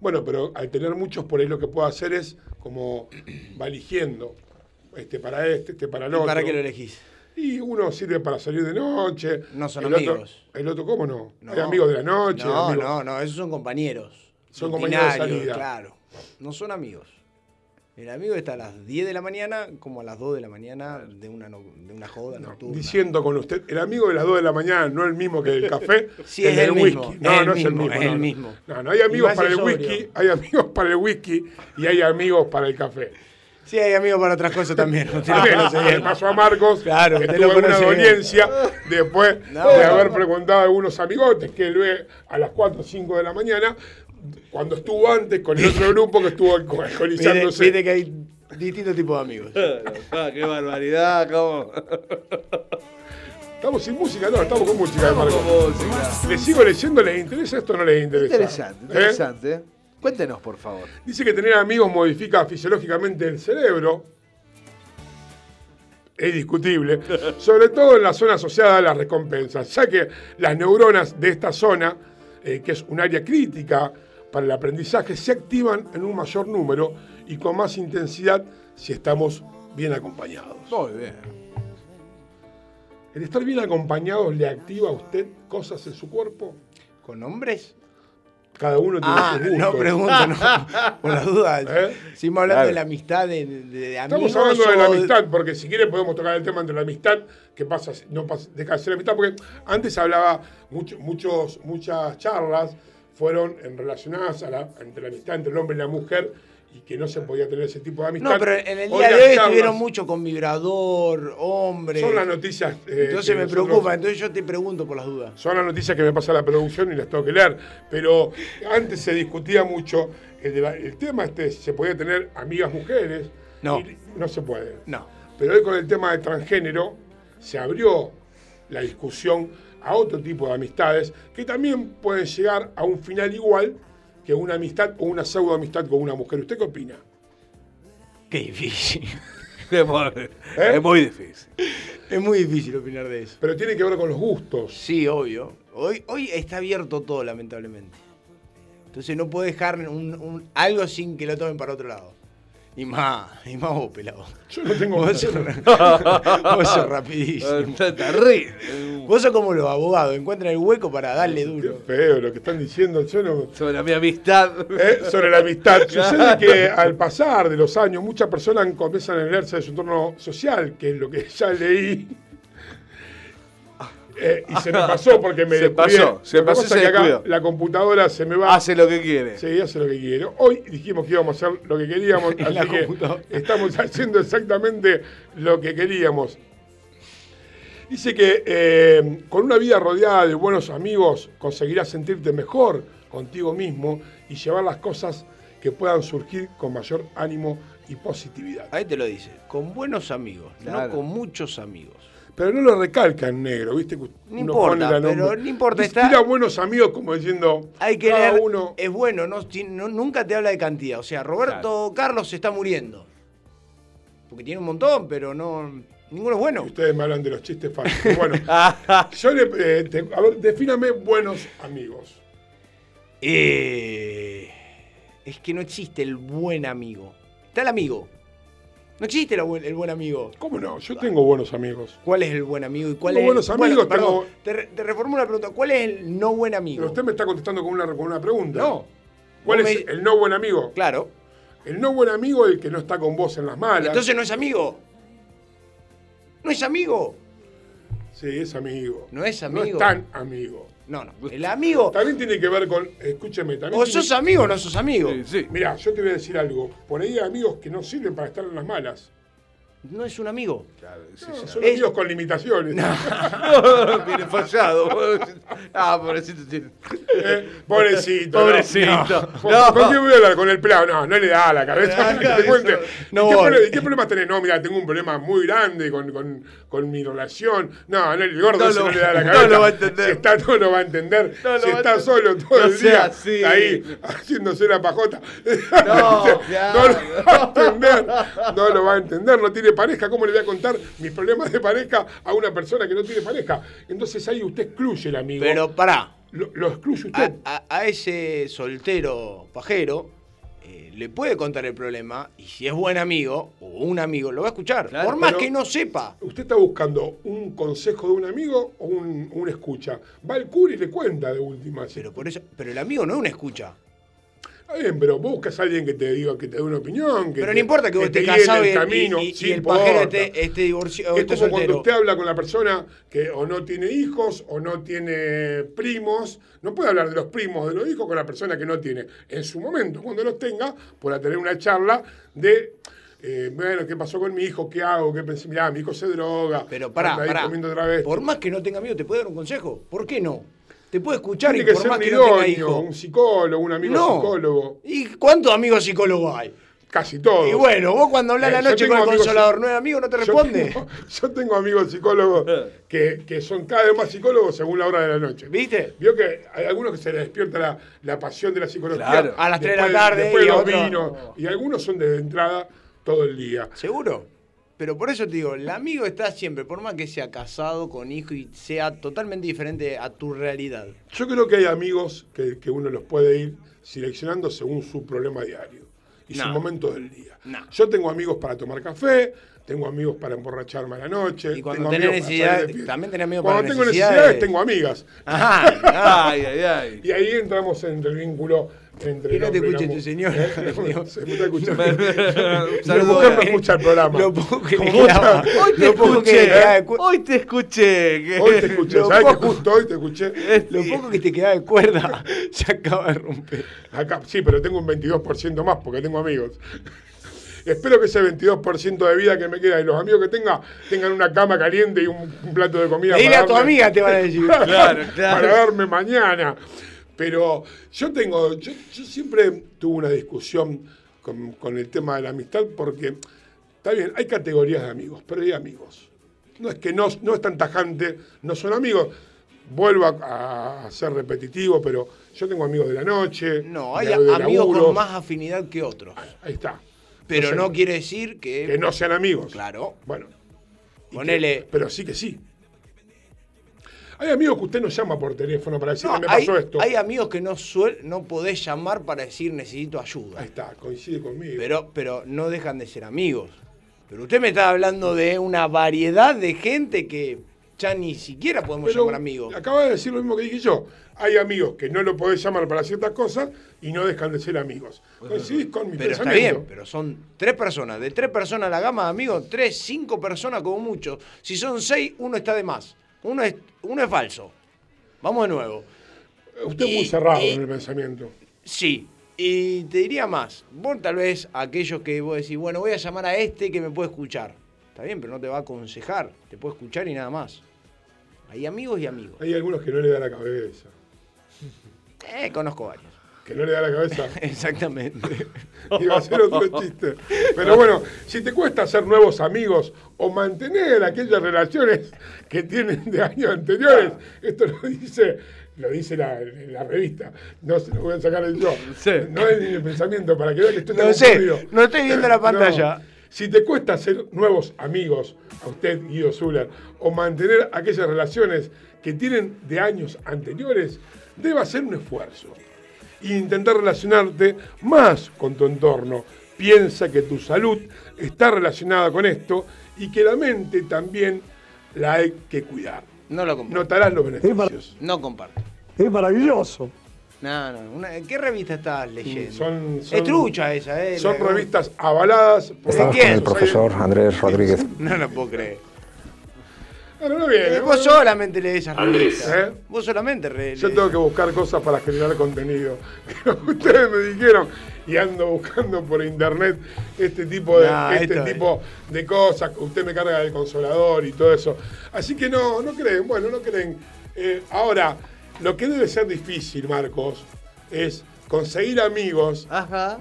Bueno, pero al tener muchos, por ahí lo que puedo hacer es como va eligiendo. Este para este, este para el ¿Y otro. para qué lo elegís? Y uno sirve para salir de noche. No son el otro- amigos. el otro, ¿cómo no? No. Hay amigos de la noche. No, amigos- no, no, esos son compañeros. Son compañeros de salida. Claro. No son amigos. El amigo está a las 10 de la mañana como a las 2 de la mañana de una, no- de una joda nocturna. Diciendo con usted, el amigo de las 2 de la mañana no es el mismo que el [LAUGHS] café, Sí, es el whisky. mismo, No, es no es el mismo, es no, el no. mismo. No, no, hay amigos para el sobrio. whisky, hay amigos para el whisky y hay amigos para el café. Sí, hay amigos para otras cosas también. Usted lo bien. pasó a Marcos, Claro, que tuvo bien. dolencia después No, de no. haber preguntado a algunos amigotes que él ve a las 4 o 5 de la mañana, cuando estuvo antes con el otro grupo que estuvo alcoholizándose. viste que hay distintos tipos de amigos. [LAUGHS] Ah, qué barbaridad, cómo. Estamos sin música, no, estamos con música de Marcos. con música. ¿Le sigo leyendo? ¿Les interesa esto o no les interesa? Interesante, ¿Eh? interesante. Cuéntenos, por favor. Dice que tener amigos modifica fisiológicamente el cerebro. Es discutible, [LAUGHS] sobre todo en la zona asociada a las recompensas, ya que las neuronas de esta zona, eh, que es un área crítica para el aprendizaje, se activan en un mayor número y con más intensidad si estamos bien acompañados. Muy bien. ¿El estar bien acompañados le activa a usted cosas en su cuerpo? ¿Con hombres? Cada uno tiene Ah, sus no gustos. pregunto, no. [LAUGHS] Por las dudas. ¿Eh? Seguimos hablando Claro. de la amistad, de, de- amigos. Estamos hablando de la o- amistad, porque si quiere podemos tocar el tema entre la amistad, que pasa, no pasa, deja de ser amistad, porque antes hablaba, mucho- muchos, muchas charlas fueron relacionadas a la, entre la amistad entre el hombre y la mujer, y que no se podía tener ese tipo de amistad. No, pero en el día de hoy estuvieron mucho con vibrador, hombre. Son las noticias. eh, Entonces me nosotros- preocupa, entonces yo te pregunto por las dudas. Son las noticias que me pasa la producción y las tengo que leer. Pero antes se discutía mucho el, el tema este, si se podía tener amigas mujeres. No. Y no se puede. No. Pero hoy con el tema de transgénero se abrió la discusión a otro tipo de amistades que también pueden llegar a un final igual que una amistad o una pseudo amistad con una mujer. ¿Usted qué opina? Qué difícil. [LAUGHS] Es muy, es muy difícil. Es muy difícil opinar de eso. Pero tiene que ver con los gustos. Sí, obvio. Hoy, hoy está abierto todo, lamentablemente. Entonces no puedo dejar un- un- algo sin que lo tomen para otro lado. Y más, y más vos, pelado. Yo no tengo Vos sos, [LAUGHS] vos sos rapidísimo. [LAUGHS] Está terrible. Vos sos como los abogados, encuentran el hueco para darle duro. Feo lo que están diciendo. Yo no, Sobre mi amistad. ¿Eh? sobre la amistad. [LAUGHS] Sucede que al pasar de los años, muchas personas comienzan a leerse de su entorno social, que es lo que ya leí. Eh, y se me [LAUGHS] pasó porque me Se descuidé. pasó, se pasó y se que acá la computadora se me va. Hace lo que quiere. Sí, hace lo que quiere. Hoy dijimos que íbamos a hacer lo que queríamos, [LAUGHS] así que estamos [LAUGHS] haciendo exactamente lo que queríamos. Dice que eh, con una vida rodeada de buenos amigos conseguirás sentirte mejor contigo mismo y llevar las cosas que puedan surgir con mayor ánimo y positividad. Ahí te lo dice, con buenos amigos, Claro. no con muchos amigos. Pero no lo recalca en negro, ¿viste? No importa, la pero no importa, está- Tira buenos amigos como diciendo. Hay que cada leer, uno. es bueno, no, nunca te habla de cantidad. O sea, Roberto Carlos se está muriendo. Porque tiene un montón, pero no ninguno es bueno. Ustedes me hablan de los chistes fáciles. Bueno, [LAUGHS] yo le. eh, te- a ver, defíname buenos amigos. Eh, es que no existe el buen amigo. Está el amigo. No existe el buen amigo. ¿Cómo no? Yo tengo buenos amigos. ¿Cuál es el buen amigo y cuál Tengo es buenos bueno, amigos, perdón, tengo- te, te reformulo la pregunta. ¿Cuál es el no buen amigo? Pero usted me está contestando con una, con una pregunta. No. ¿Cuál es me- el no buen amigo? Claro. El no buen amigo es el que no está con vos en las malas. Entonces no es amigo. No es amigo. Sí, es amigo. No es No amigo. es tan amigo. No, no. [LAUGHS] El amigo. También tiene que ver con. Escúcheme, también. O tiene- sos amigo o no sos amigo. Mira, yo te voy a decir algo. Por ahí hay amigos que no sirven para estar en las malas. No es un amigo. No, son Es- amigos con limitaciones. [LAUGHS] Viene fallado. [LAUGHS] Ah, pobrecito. tiene- Eh, pobrecito. Pobrecito. No. ¿Con, No. con quién voy a hablar? Con el pelado. No, no le da a la cabeza. Claro, te cuente. eso. ¿Y No qué, ¿Qué problemas tenés? No, mira, tengo un problema muy grande con, con, con mi relación. No, no, el gordo No ese lo- no le da la [LAUGHS] no cabeza. lo va a entender. Si está, no lo va a entender. No lo si está solo todo No el día así. ahí haciéndose la pajota. No, [LAUGHS] ya. no lo va a entender. No lo va a entender. No tiene pareja. ¿Cómo le voy a contar mis problemas de pareja a una persona que no tiene pareja? Entonces ahí usted excluye el amigo. Pero pará. Lo, lo excluye usted. A, a- a ese soltero pajero, eh, le puede contar el problema y si es buen amigo o un amigo, lo va a escuchar. Claro, por más que no sepa. ¿Usted está buscando un consejo de un amigo o un, un escucha? Va al cura y le cuenta de última. Pero por eso, pero el amigo no es una escucha. Está bien, pero buscas a alguien que te diga, que te dé una opinión. Que Pero te- no importa que vos estés casado el camino. y- y sí el pajero esté, esté divorciado o Es como cuando soltero. usted habla con la persona que o no tiene hijos o no tiene primos. No puede hablar de los primos de los hijos con la persona que no tiene. En su momento, cuando los tenga, podrá tener una charla de. eh, bueno, ¿qué pasó con mi hijo? ¿Qué hago? ¿Qué pensé? Mirá, mi hijo se droga. Pero pará, otra vez. Por más que no tenga amigo, ¿te puede dar un consejo? ¿Por qué no? Te puede escuchar Tiene y que por ser más un que no tenga idóneo, hijo. un psicólogo, un amigo No. psicólogo. ¿Y cuántos amigos psicólogos hay? Casi todos. Y bueno, vos cuando hablas Eh, la yo noche tengo con el amigos- consolador, ¿no es amigo? ¿No te Yo responde? tengo, [LAUGHS] yo tengo amigos psicólogos que, que son cada vez más psicólogos según la hora de la noche. ¿Viste? Vio que hay algunos que se les despierta la, la pasión de la psicología. Claro. A las tres de la después- tarde Después y de los otros- vinos. Y algunos son de entrada todo el día. ¿Seguro? Pero por eso te digo, el amigo está siempre, por más que sea casado, con hijo y sea totalmente diferente a tu realidad. Yo creo que hay amigos que, que uno los puede ir seleccionando según su problema diario y No. su momento del día. No. Yo tengo amigos para tomar café, tengo amigos para emborracharme a la noche. Y cuando tengo tenés amigos para necesidad, también tenés amigos Cuando para tengo necesidades. necesidades, tengo amigas. Ajá, ay, ay, ay. [LAUGHS] Y ahí entramos entre el vínculo entre no te escuche tu señora. ¿Eh? [LAUGHS] Se me está escuchando. Mujer no escucha el programa. Lo poco que Como mucha- Hoy te Lo poco que le escuché, hoy te escuché. Hoy te escuché, Lo ¿sabes que poco- justo hoy te escuché? Lo poco que te quedaba de cuerda [LAUGHS] se acaba de romper. Acá, sí, pero tengo un 22% más porque tengo amigos. [LAUGHS] Espero que ese 22% de vida que me queda y los amigos que tenga tengan una cama caliente y un, un plato de comida. Dile a tu amiga, te van a decir. Claro, claro. Para darme mañana. Pero yo tengo, yo, yo siempre tuve una discusión con, con el tema de la amistad porque, está bien, hay categorías de amigos, pero hay amigos. No es que no, no es tan tajante, no son amigos. Vuelvo a, a ser repetitivo, pero yo tengo amigos de la noche. No, hay amigos con más afinidad que otros. Ahí está. Pero no quiere decir que. que no sean amigos. Claro. Bueno. Ponele. que- pero sí que sí. Hay amigos que usted nos llama por teléfono para decirle No, me hay, pasó esto. hay amigos que no suel, no podés llamar para decir necesito ayuda. Ahí está, coincide conmigo. Pero, pero no dejan de ser amigos. Pero usted me está hablando de una variedad de gente que ya ni siquiera podemos Pero llamar amigos. Acaba de decir lo mismo que dije yo. Hay amigos que no lo podés llamar para ciertas cosas y no dejan de ser amigos. Coincidís con mi Pero está bien, pero son tres personas. De tres personas la gama de amigos, tres, cinco personas como mucho. Si son seis, uno está de más. Uno es, uno es falso. Vamos de nuevo. Usted es muy cerrado y- en el pensamiento. Sí. Y te diría más, vos tal vez aquellos que vos decís, bueno, voy a llamar a este que me puede escuchar. Está bien, pero no te va a aconsejar, te puede escuchar y nada más. Hay amigos y amigos. Hay algunos que no le da la cabeza. Eh, conozco varios. Que no le da la cabeza. [LAUGHS] Exactamente. [LAUGHS] Iba a ser otro chiste. Pero bueno, si te cuesta hacer nuevos amigos o mantener aquellas relaciones que tienen de años anteriores, esto lo dice, lo dice la, la revista. No se lo voy a sacar yo. No es ni el pensamiento para que vean que estoy No sé, no estoy viendo la [LAUGHS] pantalla. Si te cuesta hacer nuevos amigos, a usted, Guido Zuller, o mantener aquellas relaciones que tienen de años anteriores, debe hacer un esfuerzo e intentar relacionarte más con tu entorno. Piensa que tu salud está relacionada con esto y que la mente también la hay que cuidar. No lo comparto. Notarás los beneficios. No comparto. Es maravilloso. No, no. una- ¿Qué revista estás leyendo? Son, son- es trucha esa, ¿eh? Son La- revistas avaladas por ¿De la quién? El profesor Andrés Rodríguez. No lo puedo creer. Bueno, no viene. Eh, vos solamente lees esas revistas. ¿Eh? Vos solamente re- Yo lees- tengo que buscar cosas para generar contenido. [LAUGHS] Ustedes me dijeron y ando buscando por internet este tipo de, este es- tipo de cosas. Usted me carga del consolador y todo eso. Así que no, no creen. Bueno, no creen. Eh, ahora, lo que debe ser difícil, Marcos, es conseguir amigos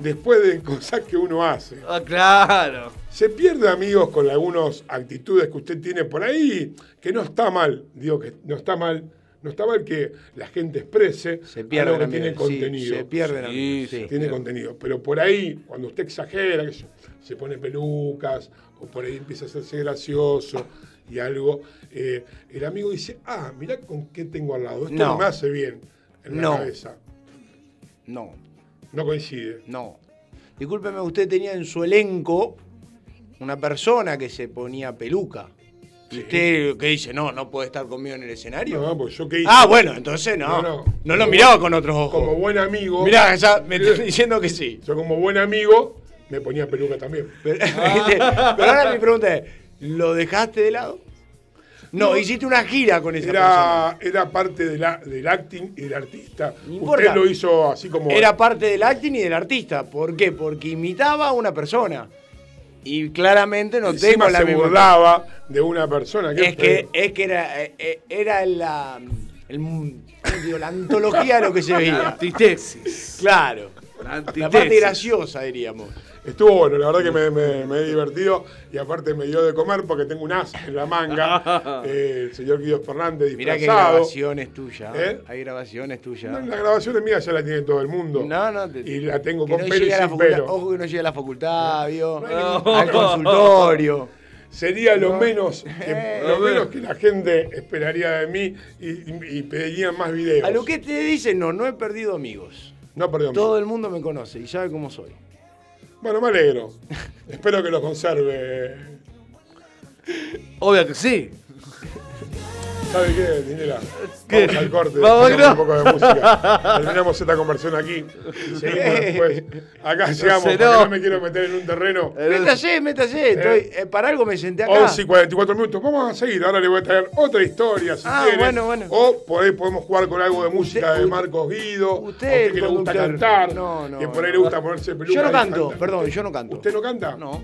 después de cosas que uno hace. Ah, claro. Se pierde amigos con algunas actitudes que usted tiene por ahí, que no está mal, digo que no está mal, no está mal que la gente exprese Se pierden algo que tiene sí, contenido. se pierden amigos, sí. tiene contenido. Pero por ahí, cuando usted exagera, que se- se pone pelucas, o por ahí empieza a hacerse gracioso y algo, eh, el amigo dice, ah, mirá con qué tengo al lado, esto no, No. me hace bien en la No. cabeza. No, No coincide. no. discúlpeme, usted tenía en su elenco una persona que se ponía peluca. ¿Y usted qué dice? No, no puede estar conmigo en el escenario. No, pues yo qué hice. Ah, bueno, entonces no. No, No, no. lo miraba con otros ojos. Como buen amigo. Mirá, ya me estoy [LAUGHS] diciendo que sí. Yo como buen amigo me ponía peluca también. Pero, [LAUGHS] pero ahora mi pregunta es, ¿lo dejaste de lado? No, No. hiciste una gira con esa persona. Era, era parte de la- del acting y del artista. Usted lo hizo así como. Era parte del acting y del artista. ¿Por qué? Porque imitaba a una persona. Y claramente no Encima tengo la se misma- burlaba de una persona. qué Es que, es que era, eh, eh, era la, el- ¿cómo digo? la antología de lo que se veía. Antitesis. Claro. La La parte graciosa, diríamos. Estuvo bueno, la verdad que me, me- me he divertido y aparte me dio de comer porque tengo un as en la manga. eh, [LAUGHS] el señor Guido Fernández Mirá que disfrazado. grabaciones tuyas. ¿Eh? Hay grabaciones tuyas. No, La grabación mía ya la tiene todo el mundo. No, no. te- Y la tengo con no pelo y sin pelo. Ojo que no llegue a la facultad, ¿vio? No. Al consultorio. Sería lo No. menos, [LAUGHS] que, Eh. lo menos que la gente esperaría de mí y, pedirían más videos. A lo que te dicen, no, no he perdido amigos. No perdió Todo el mundo me conoce y sabe cómo soy. Bueno, me alegro. Espero que lo conserve. Obvio que sí. ¿Sabe qué, Dinera? ¿Qué? Vamos al corte. Vamos, no. un poco de música. [LAUGHS] Terminamos esta conversión aquí. y Seguimos después. Acá llegamos, no. no me quiero meter en un terreno. Métase, métase. Estoy, eh, para algo me senté acá. 11 y 44 minutos. Vamos a seguir. Ahora le voy a traer otra historia, si Ah, bueno, bueno. O por ahí podemos jugar con algo de música de Marcos Guido. usted, que le gusta cantar. No, no, que por ahí no. le gusta ponerse peluca. Yo no canto, perdón, yo no canto. ¿Usted no canta? No.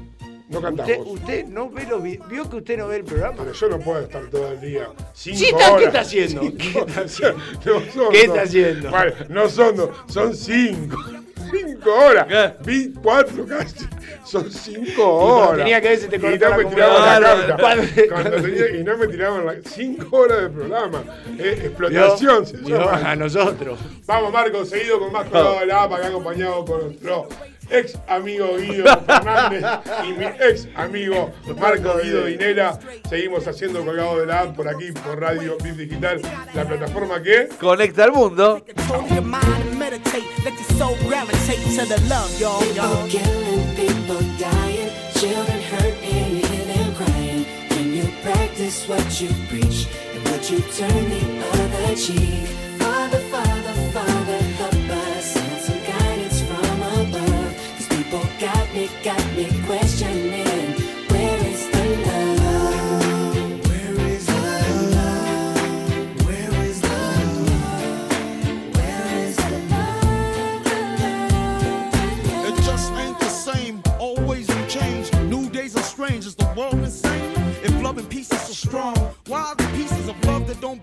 No cantás Usted, vos. usted no ve los vi- vio que usted no ve el programa. Pero yo no puedo estar todo el día. Cinco Sí, está- ¿qué horas. está haciendo? Cinco- [LAUGHS] ¿Qué está haciendo? No son ¿Qué dos. está haciendo? Vale, no son dos, son cinco. Cinco horas. Vi cuatro casi. Son cinco horas. tenía que ver si te y no la me tiraban la carta. Cuando- tenía- y no me tiraban la, cinco horas de programa. Eh, explotación. se Vio, llama. a nosotros. Vamos, Marco, seguido con más colgado de la [LAUGHS] APA, acá acompañado con nuestro ex amigo Guido Fernández y mi ex amigo Marco Guido Dinera. Seguimos haciendo colgado de la app por aquí, por Radio Bip Digital, la plataforma que Conecta al mundo. Practice what you preach and you turn the other cheek? People got me, got me questioning. Where is the love? Where is the love? Where is the love? Where is the love? It just ain't the same. Always new change. New days are strange. Is the world insane? If love and peace strong, why are the pieces of love that don't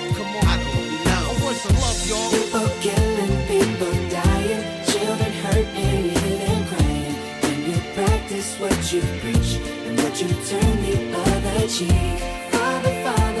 Come on. I don't know. Where's the love, y'all? People killing, people dying, children hurt and you hear crying. Can you practice what you preach and would you turn the other cheek? Father, Father,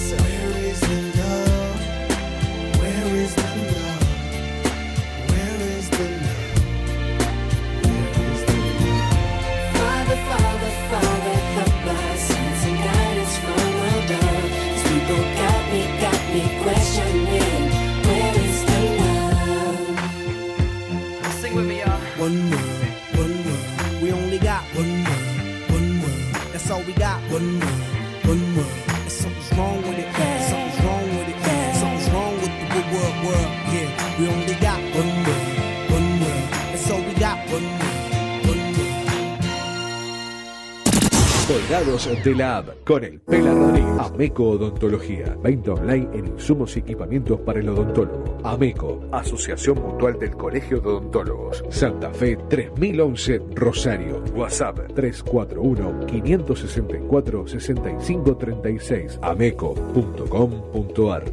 Colgados de la app con el Pela Rodríguez. Ameco Odontología. Venta online en insumos y equipamientos para el odontólogo. Ameco, Asociación Mutual del Colegio de Odontólogos. Santa Fe 3011 Rosario. WhatsApp 341-564-6536. Ameco.com.ar.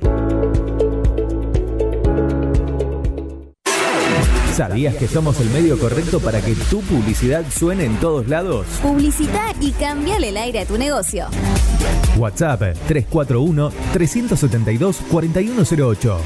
¿Sabías que somos el medio correcto para que tu publicidad suene en todos lados? Publicita y cambiale el aire a tu negocio. WhatsApp 341-372-4108.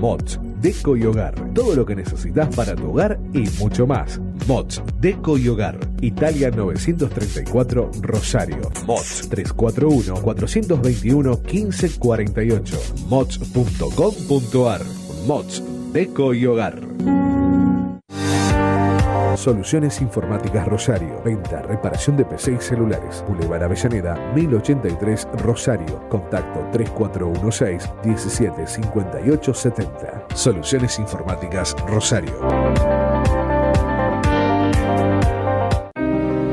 Mods, Deco y Hogar. Todo lo que necesitas para tu hogar y mucho más. Mods, Deco y Hogar. Italia 934 Rosario. Mods 341-421-1548. Mods.com.ar. Mods, Deco y Hogar. Soluciones Informáticas Rosario. Venta, reparación de PC y celulares. Boulevard Avellaneda, 1083 Rosario. Contacto 3416-175870. Soluciones Informáticas Rosario.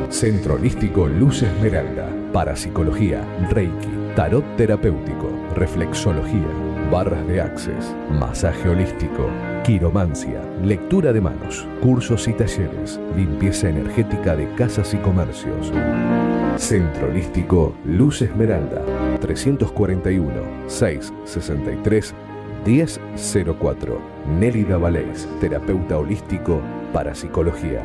Centro Holístico Luz Esmeralda. Parapsicología, Reiki, Tarot Terapéutico, Reflexología, Barras de Access, Masaje Holístico, Quiromancia, Lectura de Manos, Cursos y Talleres, Limpieza Energética de Casas y Comercios. Centro Holístico Luz Esmeralda, 341 663 1004. Nélida Valés, terapeuta holístico para psicología.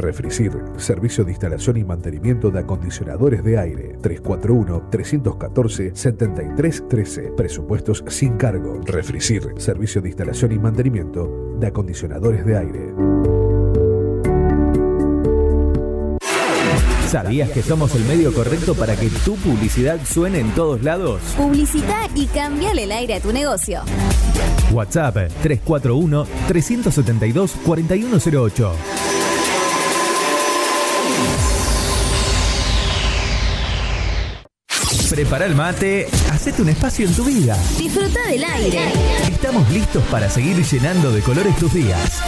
Refricir, servicio de instalación y mantenimiento de acondicionadores de aire. 341-314-7313. Presupuestos sin cargo. Refricir, servicio de instalación y mantenimiento de acondicionadores de aire. ¿Sabías que somos el medio correcto para que tu publicidad suene en todos lados? Publicita y cambiale el aire a tu negocio. WhatsApp 341-372-4108. Prepara el mate, hacete un espacio en tu vida. Disfruta del aire. Estamos listos para seguir llenando de colores tus días.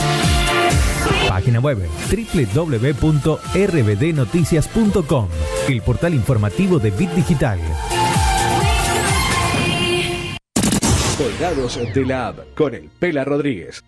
Página web www.rbdnoticias.com, el portal informativo de Bit Digital. Colgados de la app con el Pela Rodríguez.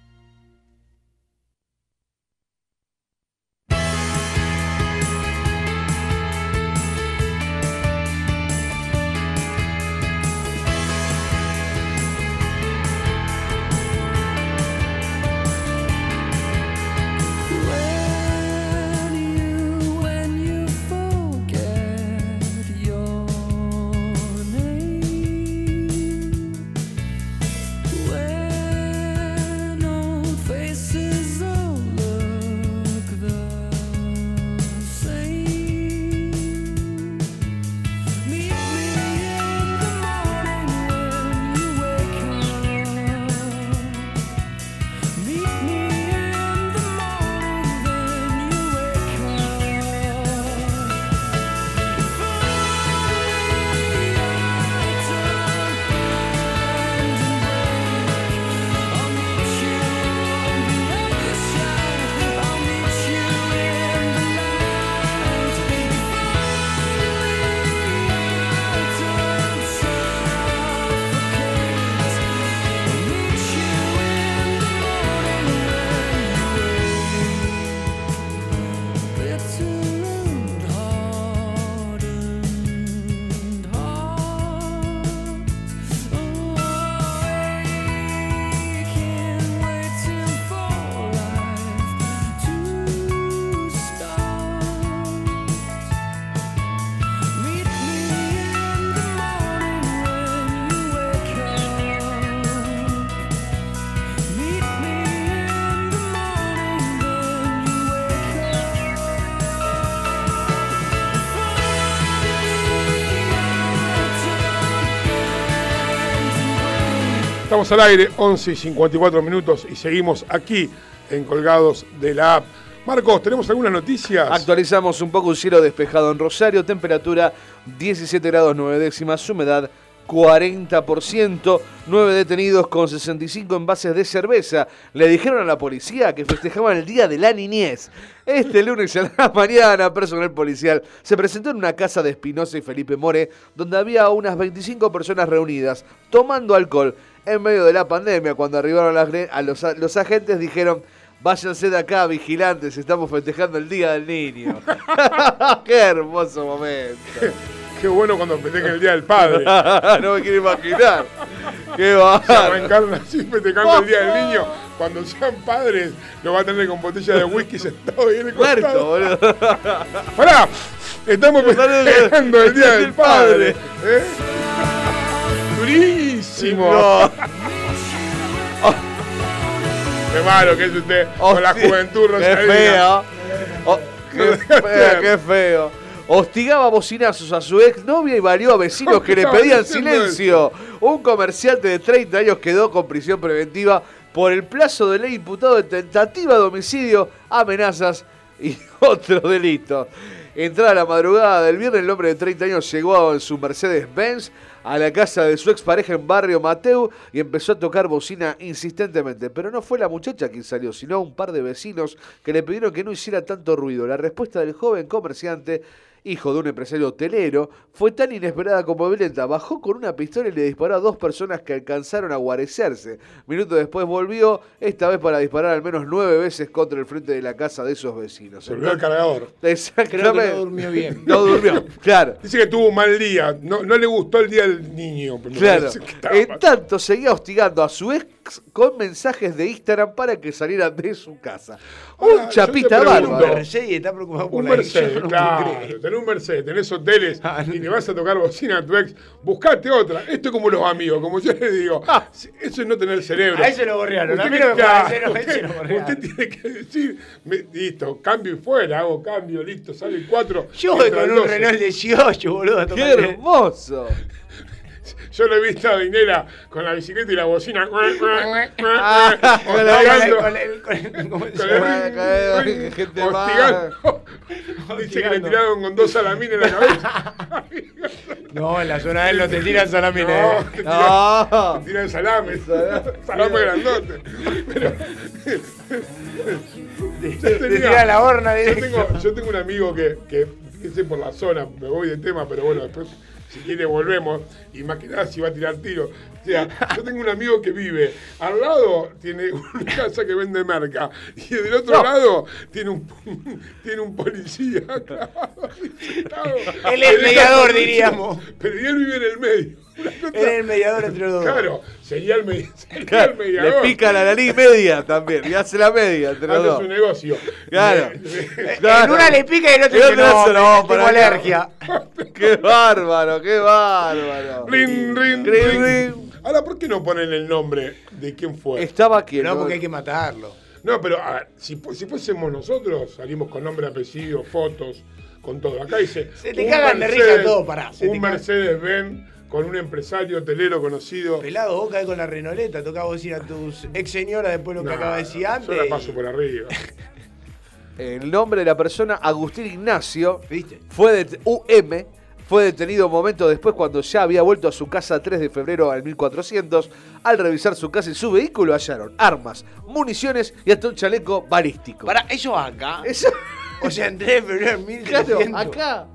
Al aire, 11 y 54 minutos, y seguimos aquí en Colgados de la App. Marcos, ¿tenemos algunas noticias? Actualizamos un poco un cielo despejado en Rosario, temperatura 17 grados 9 décimas, humedad 40%, 9 detenidos con 65 envases de cerveza. Le dijeron a la policía que festejaban el Día de la Niñez. Este lunes a la [LAUGHS] mañana, personal policial se presentó en una casa de Espinosa y Felipe More, donde había unas 25 personas reunidas, tomando alcohol. En medio de la pandemia, cuando arribaron las a los, los agentes, dijeron... Váyanse de acá, vigilantes, estamos festejando el Día del Niño. [LAUGHS] [LAUGHS] ¡Qué hermoso momento! Qué bueno cuando festejan el Día del Padre. [LAUGHS] no me quiero imaginar. ¡Qué Se bárbaro! arrancaron así festejando el Día del Niño. Cuando sean padres, lo va a tener con botella de whisky sentado ahí en el Muerto, boludo. ¡Pará! Estamos festejando el Día del Padre. ¿eh? ¡Durísimo! No. [LAUGHS] ¡Qué malo que es usted con la Hostia, juventud ¡Qué feo! [LAUGHS] Oh, ¡Qué feo, qué feo! Hostigaba bocinazos a su exnovia y valió a vecinos que le [LAUGHS] pedían silencio. Un comerciante de 30 años quedó con prisión preventiva por el plazo de ley imputado de tentativa de homicidio, amenazas y otros delitos. Entrada la madrugada del viernes, el hombre de 30 años llegó en su Mercedes-Benz a la casa de su expareja en barrio Mateu y empezó a tocar bocina insistentemente. Pero no fue la muchacha quien salió, sino un par de vecinos que le pidieron que no hiciera tanto ruido. La respuesta del joven comerciante, hijo de un empresario hotelero, fue tan inesperada como violenta. Bajó con una pistola y le disparó a dos personas que alcanzaron a guarecerse. Minutos después volvió, esta vez para disparar al menos nueve veces contra el frente de la casa de esos vecinos. Se olvidó el cargador. Exactamente. No durmió bien. No durmió, [LAUGHS] claro. Dice que tuvo un mal día. No, no le gustó el Día del Niño. Claro. parece que estaba En tanto, seguía hostigando a su ex con mensajes de Instagram para que saliera de su casa. Un te pregunto, bárbaro. Mercedes está preocupado por Un la Mercedes, no claro. Tenés un Mercedes, tenés hoteles Ah, y le vas a tocar bocina a tu ex. Buscate otra. Esto es como los amigos, como yo le digo. Eso es no tener cerebro. A ese lo gorrearon, a Usted no me claro, parece, no, usted-. Usted tiene que decir, me- listo, cambio y fuera, hago cambio, listo, sale el 4. Yo voy con un Renault 18, boludo. a ¡Qué tomar- hermoso! [LAUGHS] Yo lo he visto a Dinera con la bicicleta y la bocina. Dice que le tiraron con dos salamines en la cabeza. [LAUGHS] No, en la zona de él no te tiran salamines. No, eh. te tiran, No. te tiran salame. [LAUGHS] Salame grandote. Pero. Te tira la horna yo tengo, yo tengo un amigo que, que, fíjese por la zona, me voy de tema, pero bueno, después, si quiere, volvemos. Y más que nada, si va a tirar tiro. O sea, yo tengo un amigo que vive al lado, tiene [LAUGHS] una casa que vende merca. Y del otro lado, tiene un, [LAUGHS] tiene un policía. [LAUGHS] Él es el mediador, diríamos. Pero y él vive en el medio. Él es el mediador entre los dos. Claro, sería el, medi- sería Claro, el mediador. le pica la nariz media también y hace la media entre los dos. su negocio. Claro. En una le pica y en otra no, no, tengo alergia. ¡Qué bárbaro, qué bárbaro! Rin, rin, Rin. Ahora, ¿por qué no ponen el nombre de quién fue? Estaba aquí. No, porque hay que matarlo. No, pero a ver, si, si fuésemos nosotros, salimos con nombre, apellido, fotos, con todo. Acá dice. Se te un cagan de risa todo, pará, se Un. Mercedes Benz con un empresario hotelero conocido. Pelado, vos caes con la renoleta, toca vos ir a tus ex señora después de lo que No, acaba de decir Yo antes. la y- paso por arriba. [LAUGHS] El nombre de la persona, Agustín Ignacio, ¿Viste? fue det- UM, fue detenido momentos después cuando ya había vuelto a su casa 3 de febrero al 1400. Al revisar su casa y su vehículo hallaron armas, municiones y hasta un chaleco balístico. Pará, eso acá. Eso, O sea, en 3 de febrero del 1300. claro, acá.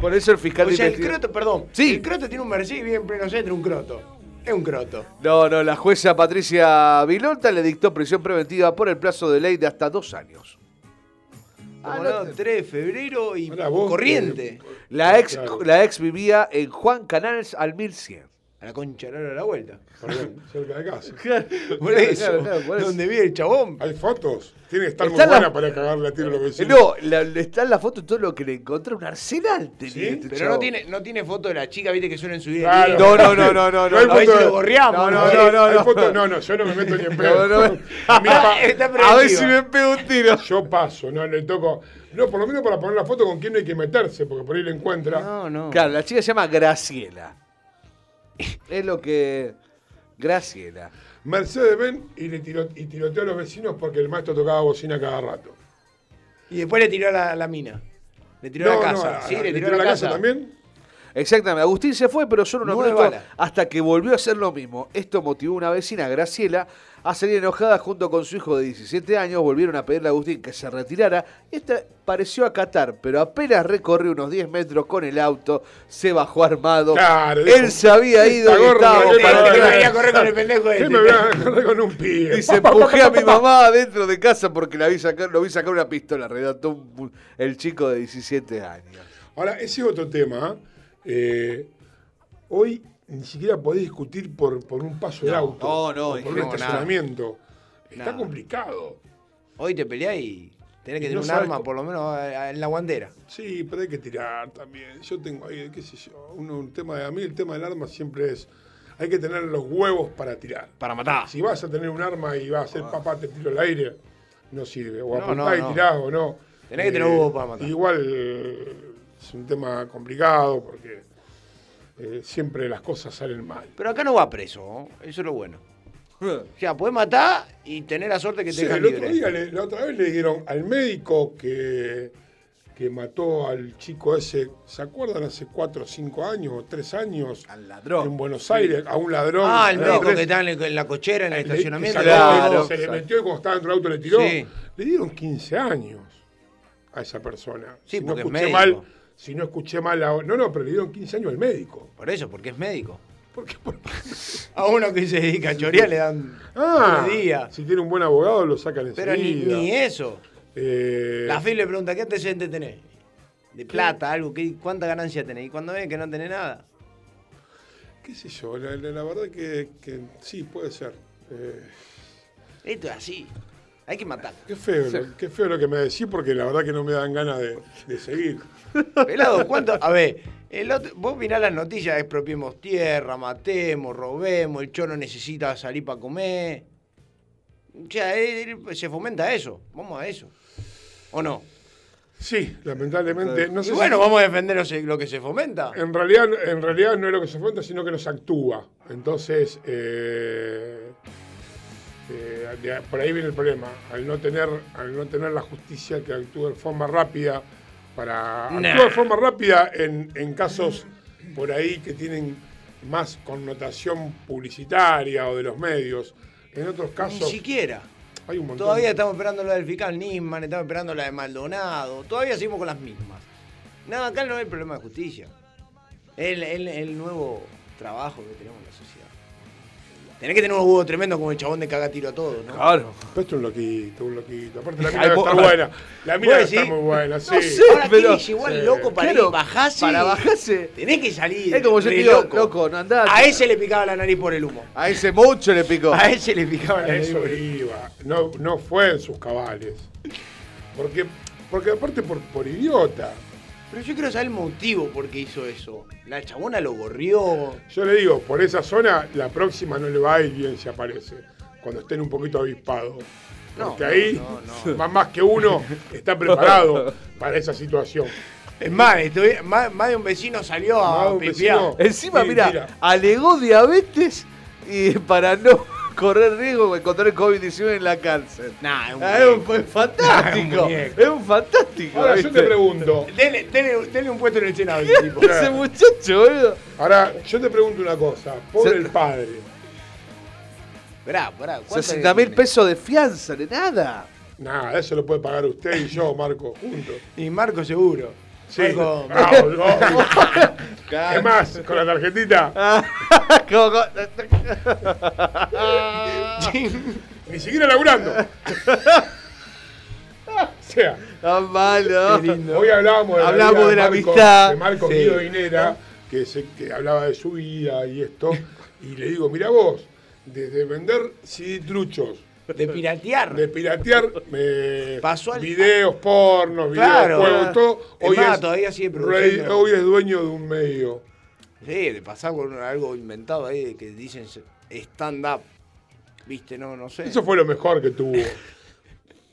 Por eso el fiscal O de sea, el croto, perdón. Sí. El croto tiene un Mercedes y vive en pleno centro, un croto. Es un croto. No, no, la jueza Patricia Vilolta le dictó prisión preventiva por el plazo de ley de hasta dos años. Ah, no, 3 de febrero y Pará, vos, corriente. La ex, la ex vivía en Juan Canales al 1100. A la concha de la la vuelta. Perdón, cerca de casa. [LAUGHS] Por eso. Claro, claro, por eso. Donde vive el chabón. Hay fotos. Tiene que estar muy Está la- buena para cagarle a tiro a los vecinos. No, la- está en la foto todo lo que le encontró, un arsenal tenía ¿Sí? este Pero no tiene, no tiene foto de la chica, viste, que suelen subir. Claro. el No, no, no, no, no, no. hay A ver foto si de- lo gorreamos. No, no, ¿no? no, no, Hay no. fotos- no, no, yo no me meto ni en [LAUGHS] pedo. No, no, A mí pa- Está A ver si me pego un tiro. yo paso, no le toco. No, por lo menos para poner la foto con quién no hay que meterse, porque por ahí le encuentra. No, no. Claro, la chica se llama Graciela. [LAUGHS] Es lo que. Graciela. Mercedes Benz y, le tiró, y tiroteó a los vecinos porque el maestro tocaba bocina cada rato. Y después le tiró a la, la mina. Le tiró a la no, casa. a- sí, le tiró a la, casa. también. Exactamente, Agustín se fue, pero solo balas. hasta que volvió a hacer lo mismo. Esto motivó a una vecina, Graciela, a salir enojada junto con su hijo de 17 años. Volvieron a pedirle a Agustín que se retirara. Esta pareció acatar, pero apenas recorrió unos 10 metros con el auto, se bajó armado. Claro, dijo, Él se había ido "Esta y ¿qué para me- qué me atrás". venía a correr con el pendejo este? ¿Qué me voy a correr con un pibe? Dice, empujé a mi mamá adentro de casa porque la vi sacar, lo vi sacar una pistola. Redactó un- el chico de 17 años. Ahora, ese es otro tema. ¿eh? hoy ni siquiera podés discutir por, por un paso de No, auto. no, no, o por un nada. estacionamiento. Está complicado. Hoy te peleás y tenés que Y tener no un arma, cómo- por lo menos en la guantera. Sí, pero hay que tirar también. Yo tengo ahí, qué sé yo, uno, un tema de, a mí el tema del arma siempre es, hay que tener los huevos para tirar. Para matar. Si vas a tener un arma y vas a ser papá, te tiro al aire, no sirve. O apuntás no, y tirás o no. Tenés que tener huevos para matar. Igual eh, es un tema complicado porque eh, siempre las cosas salen mal. Pero acá no va preso, ¿no? eso es lo bueno. O sea, podés matar y tener la suerte que te Sí, dejan el otro libre. día, le- la otra vez le dijeron al médico que, que mató al chico ese, ¿se acuerdan? Hace cuatro o cinco años o tres años. Al ladrón. En Buenos Aires, a un ladrón. Ah, el médico que está en, la- cochera, en el Le- estacionamiento. sacó, Claro. se le metió y cuando estaba dentro del auto le tiró. Sí. Le dieron 15 años a esa persona. Sí, si no porque es escuché médico. mal, si no escuché mal, a- no, no, pero le dieron 15 años al médico. Por eso, porque es médico. [LAUGHS] A uno que se dedica a chorear le dan Ah, tres días. si tiene un buen abogado lo sacan enseguida. Pero ni, ni eso. Eh, La FIP le pregunta, ¿qué antecedentes tenés? De plata, algo, ¿qué, ¿cuánta ganancia tenés? Y cuando ven que no tenés nada. qué sé yo, la, la- la verdad que, que sí, puede ser. Eh, Esto es así. Hay que matar. qué, feo, lo, [LAUGHS] qué feo lo que me decís porque la verdad que no me dan ganas de, de seguir. [LAUGHS] Pelado, ¿cuánto? A ver, el otro- vos mirás las noticias, expropiemos tierra, matemos, robemos, el choro necesita salir para comer. O sea, eh, se fomenta eso. Vamos a eso. ¿O no? Sí, lamentablemente. No Y sé bueno, si- vamos a defender lo, que se fomenta. En realidad, en realidad no es lo que se cuenta, sino que nos actúa. Entonces, eh, eh, por ahí viene el problema. Al no tener, al no tener la justicia que actúe de forma rápida para Nah. actúa de forma rápida en, en casos por ahí que tienen más connotación publicitaria o de los medios. En otros Ni casos siquiera. hay un montón. Todavía estamos esperando la del fiscal Nisman, estamos esperando la de Maldonado. Todavía seguimos con las mismas. Nada, acá no hay problema de justicia. Es el, el- el nuevo trabajo que tenemos en la sociedad. Tenés que tener un huevo tremendo como el chabón de caga tiro a todos, ¿no? Claro. Pero esto es un loquito, un loquito. Aparte la mina vos- estar buena. La mina debe ¿Vos estar decís? muy buena, sí. No sé, Ahora, ¿qué le llegó al loco para Claro, ir bajarse? Para bajarse. Tenés que salir. Es como yo digo, loco. loco, no andás. A ese le picaba la nariz por el humo. A ese mucho le picó. A ese le picaba la A nariz. eso iba. No, no fue en sus cabales. Porque, porque aparte por, por idiota. Pero yo quiero saber el motivo por qué hizo eso. La chabona lo gorrió. Yo le digo, por esa zona, la próxima no le va a ir bien si aparece. Cuando estén un poquito avispados. No, Porque ahí, no, no. [LAUGHS] Más, más que uno, está preparado para esa situación. Es más, más, más de un vecino salió a pipiar. Encima, Sí, mira, mira. alegó diabetes y para no correr riesgo de encontrar el COVID-19 en la cárcel. Nah, es un Ah, es, un, muñeco. es fantástico. Nah, es un muñeco. es un fantástico. Ahora yo te pregunto. Dele, dele- dele un puesto en el Senado. [LAUGHS] ese tipo. Ese muchacho, boludo. Ahora, yo te pregunto una cosa. Pobre Se- el padre. Esperá. ¿cuánto 60 mil pesos de fianza, de nada. Nada, eso lo puede pagar usted y yo, Marco, juntos. Y Marco seguro. Sí. Marco- Bravo, bravo. ¿Qué más? ¿Con la tarjetita? [LAUGHS] Como- [LAUGHS] Ni siquiera laburando. o sea, Tan malo. Hoy hablábamos de la, Hablamos vida de la Marco- amistad. De Marco Sí. Guido Dinera, que, se, que hablaba de su vida y esto. Y le digo, mira vos, desde vender CD truchos, De piratear. de piratear eh, Pasó al- videos pornos, Claro. videojuegos, todo. Hoy más, es, todavía sigue rey- hoy es dueño de un medio. Sí, de pasar con algo inventado ahí de que dicen stand-up. Viste, no, no sé. Eso fue lo mejor que tuvo. [LAUGHS]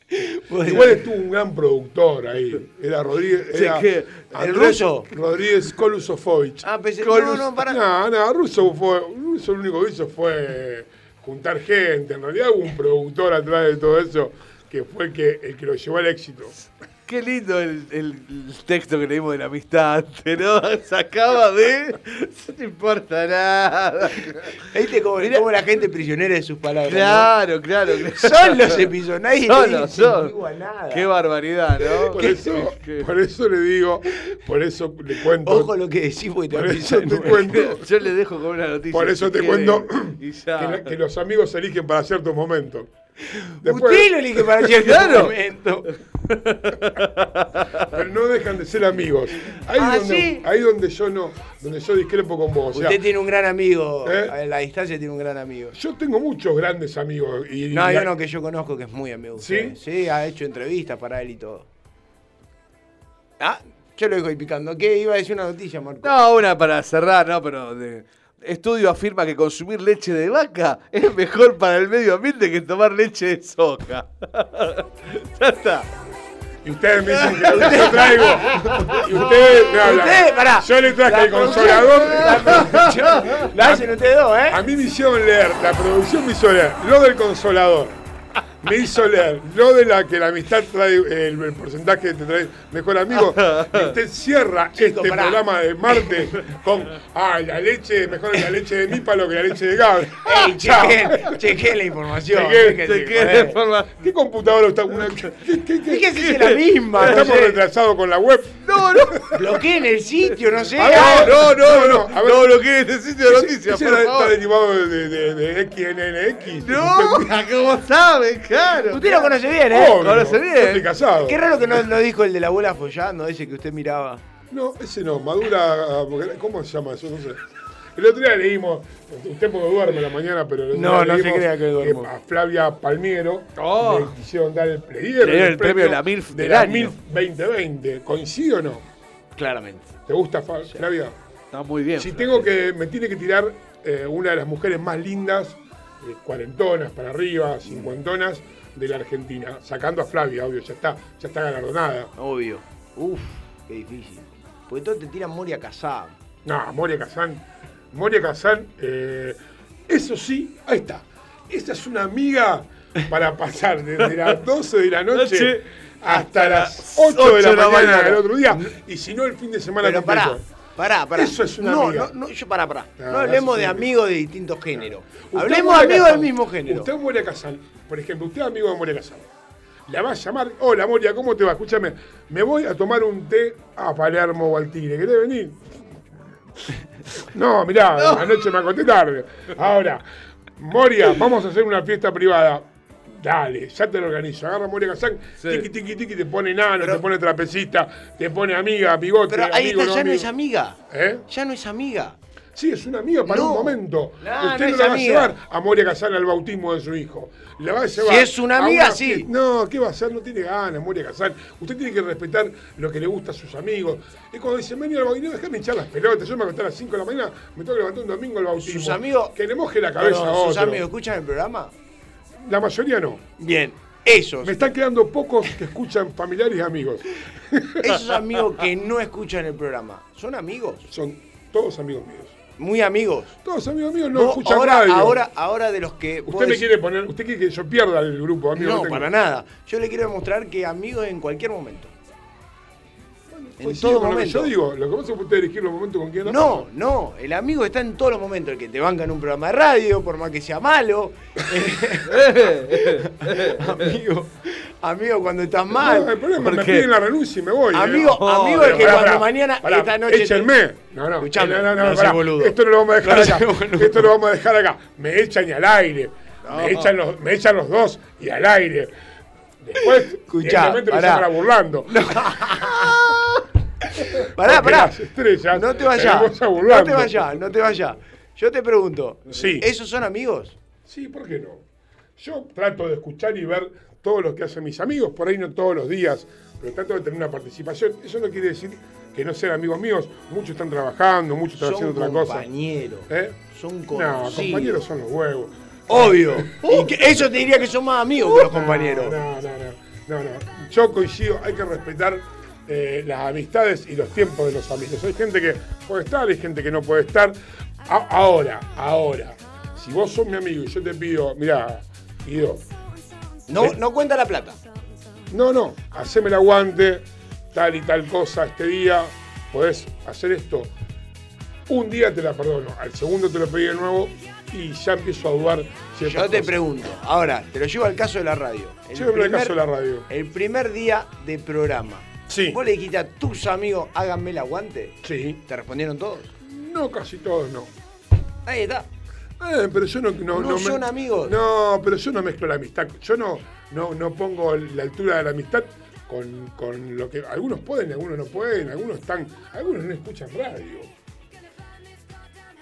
Igual estuvo un gran productor ahí. Era Rodríguez. Era ¿El Andrés ruso? Rodríguez Kolusofovich. Ah, pensé, Kolus- no, no, para. No, no, Russo fue. eso lo único que hizo fue juntar gente. En realidad hubo un productor atrás de todo eso que fue el que, el que lo llevó al éxito. Qué lindo el, el- el texto que leímos de la amistad antes, ¿no? [LAUGHS] Sacaba de. No te importa nada. ¿Viste cómo, cómo la gente prisionera de sus palabras? Claro, claro, claro. Son los episodios, Son, dice son. nada. Qué barbaridad, ¿no? Por eso, por eso le digo, por eso le cuento. Ojo lo que decís porque te Por eso te cuento. [LAUGHS] Yo le dejo con una noticia. Por eso si te quiere, cuento que, la- que los amigos se eligen para ciertos momentos. Usted lo elige para cierto Claro. momento. [LAUGHS] Pero no dejan de ser amigos. Ahí, ¿Ah, donde, sí? ahí donde yo no, donde yo discrepo con vos. o sea, Usted tiene un gran amigo. ¿Eh? A la distancia tiene un gran amigo. Yo tengo muchos grandes amigos. Y, No, hay y- uno que yo conozco que es muy amigo. ¿Sí? usted. Sí, ha hecho entrevistas para él y todo. Ah, yo lo dejo ahí picando. ¿Qué? Iba a decir una noticia, Marco. No, una para cerrar, ¿no? Pero de- estudio afirma que consumir leche de vaca es mejor para el medio ambiente que tomar leche de soja. [LAUGHS] ya está. Y ustedes me dicen que lo que yo traigo. Y ustedes me hablan. Usted, pará. Yo le traje La el consolador. [LAUGHS] producción- La hacen ustedes dos, ¿eh? A mí me hicieron leer, la producción me hizo leer lo del consolador. Me hizo leer lo de la que la amistad trae el, el porcentaje que te trae mejor amigo. [LAUGHS] Usted cierra este pará. programa de martes con ay, la leche, mejor la leche de mi palo que la leche de Gabriel. Ey, chequen, chequen la información. Chequeen joder. la información. ¿Qué computadora está? Una, ¿qué, qué, qué, Fíjese si es la misma, no Estamos sé. retrasados con la web. No, no. Bloqueen el sitio, no sé. Ver, Ah, No, no, no. a ver. No, lo que necesito de noticias, está- derivado de, de, de XNNX. No, [LAUGHS] ¿cómo sabe? Claro. Usted lo conoce bien, ¿eh? Obvio, Conoce yo bien. Estoy casado. Qué raro que no, no dijo el de la abuela follando, ese que usted miraba. No, ese no, madura. porque- ¿Cómo se llama eso? No sé. El otro día leímos, usted porque duerme a la mañana, pero el otro No, día no se crea que duermo. A Flavia Palmiero Oh. le quisieron dar el, le dieron Le dieron el premio de la MILF de del la año. MILF 2020. ¿Coincide o no? Claramente. ¿Te gusta Flavia? Está muy bien. Si tengo que, me tiene que tirar eh, una de las mujeres más lindas, eh, cuarentonas para arriba, cincuentonas, de la Argentina, sacando a Flavia, obvio, ya está, ya está galardonada. Obvio. Uf, qué difícil. Porque todos te tiran Moria casada. No, Moria Kazán. Moria Kazán, eh, eso sí, ahí está. Esta es una amiga para pasar desde las [LAUGHS] 12 de la noche Noche hasta las 8 de la, mañana, del otro día. Y si no, el fin de semana Pero pará, completo. pará, pará. Eso es una no, amiga. No, no, yo pará, pará. No, No, hablemos de amigos de distintos géneros. Hablemos de amigos del mismo género. Usted Moria Kazán, por ejemplo, usted es amigo de Moria Kazán. La va a llamar, hola Moria, ¿cómo te va? Escúchame, me voy a tomar un té a Palermo o al Tigre, ¿querés venir? No, mirá, [LAUGHS] anoche me acosté tarde. Ahora, Moria, vamos a hacer una fiesta privada. Dale, ya te lo organizo. Agarra a Moria Kazán, tiqui, tiqui, tiqui, te pone nano, te pone trapecista, te pone amiga, bigote, Pero ahí amigo, está, ya no es amiga. ¿Eh? Ya no es amiga. Sí, es una amiga para No. un momento. No, Usted no no, la va amiga. a llevar a Moria Casal al bautismo de su hijo. La va a llevar. Si es una amiga, sí. No, ¿qué va a hacer? No tiene ganas, Moria Casal. Usted tiene que respetar lo que le gusta a sus amigos. Es cuando dicen, vení al bautismo, déjame hinchar las pelotas. Yo me acosté a las 5 de la mañana, me tengo que levantar un domingo al bautismo. Sus amigos- Que le moje la cabeza a ¿Sus otro. amigos escuchan el programa? La mayoría no. Bien, esos. Me están quedando pocos que escuchan familiares y amigos. Esos amigos que no escuchan el programa, ¿son amigos? Son todos amigos míos. Muy amigos. Todos amigos míos no Vos escuchan ahora, radio. ahora, ahora de los que. Usted me decís- quiere poner, usted quiere que yo pierda el grupo, amigo. No, para nada. Yo le quiero demostrar que amigos en cualquier momento. En todo con lo que momento. Yo digo, lo que pasa es que usted elegir los momentos con quién la No, no, el amigo está en todos los momentos. El que te banca en un programa de radio, por más que sea malo. [LAUGHS] amigo, amigo, cuando estás mal. No, el problema, ¿Por me piden la renuncia y me voy. Amigo, ¿eh? amigo es que Pará, cuando pará, mañana, pará, esta noche. te- Échenme. No, no, Escuchame, no, no, no, no boludo. Esto no lo vamos a dejar No acá. Esto lo vamos a dejar acá. Me echan y al aire. No. Me, echan los, me echan los dos y al aire. Después, Escuchá, me burlando. [LAUGHS] Pará, pará. las estrellas No te vayas. No te vayas, no te vayas. Yo te pregunto. Sí. ¿Esos son amigos? Sí, ¿por qué no? Yo trato de escuchar y ver todo lo que hacen mis amigos, por ahí no todos los días, pero trato de tener una participación. Eso no quiere decir que no sean amigos míos. Muchos están trabajando, muchos están Son haciendo otra cosa. compañeros. ¿Eh? Son No, conocidos. compañeros son los huevos. Obvio. [LAUGHS] Y que eso te diría que son más amigos que los compañeros. No, no, no, no, no. Yo coincido, hay que respetar eh, las amistades y los tiempos de los amigos. Hay gente que puede estar, hay gente que no puede estar. A- ahora, ahora, si vos sos mi amigo y yo te pido, mira, Guido. No, eh, no cuenta la plata. No, no, haceme el aguante, tal y tal cosa este día, podés hacer esto. Un día te la perdono, al segundo te lo pedí de nuevo y ya empiezo a dudar. Yo te cosas. pregunto, ahora, te lo llevo al caso de la radio. El Llévame al caso de la radio. El primer día de programa. Sí. ¿Vos le dijiste a tus amigos, háganme el aguante? Sí. ¿Te respondieron todos? No, casi todos no. Ahí está. Eh, pero yo no, no, No son amigos. No, pero yo no mezclo la amistad. Yo no, no, no pongo la altura de la amistad con, con lo que. Algunos pueden, algunos no pueden, algunos están. Algunos no escuchan radio.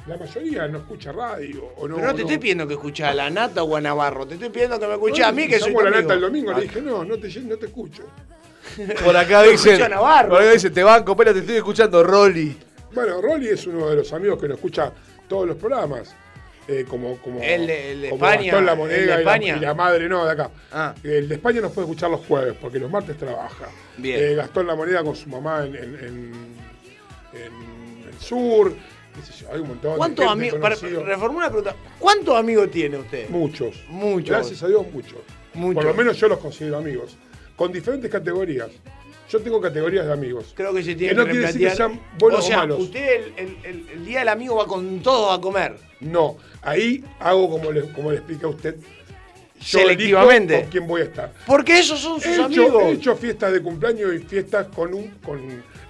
La mayoría no escucha radio. O no, Pero no te estoy pidiendo que escuches a la Nata o a Navarro, te estoy pidiendo que me escuches a mí que soy tu a la nata el domingo, Ah. le dije, no, no te, no te escucho. [LAUGHS] Por acá dicen. Por acá dicen, te banco, espera, te estoy escuchando, Rolly. Bueno, Rolly es uno de los amigos que nos escucha todos los programas. eh, como, como, El de- el de como España, Gastón La el de Monega y la- España. y, la, madre, no, de acá. Ah. El de España nos puede escuchar los jueves, porque los martes trabaja. Bien. Eh, Gastón La Moneda con su mamá en, en- en- en el sur. qué sé yo, hay un montón de ¿Cuántos amigos? Reformulo una pregunta. ¿Cuántos amigos tiene usted? Muchos. Muchos. Gracias a Dios, muchos. Muchos. Por lo menos yo los considero amigos. Con diferentes categorías. Yo tengo categorías de amigos. Creo que se tiene Que no que quiere decir que sean buenos o sea, o malos. usted el, el- el- día del amigo va con todos a comer. No, ahí hago como le, como le explica a usted. Yo Selectivamente. con quién voy a estar. Porque esos son sus He hecho, amigos. he hecho fiestas de cumpleaños y fiestas con un. Con,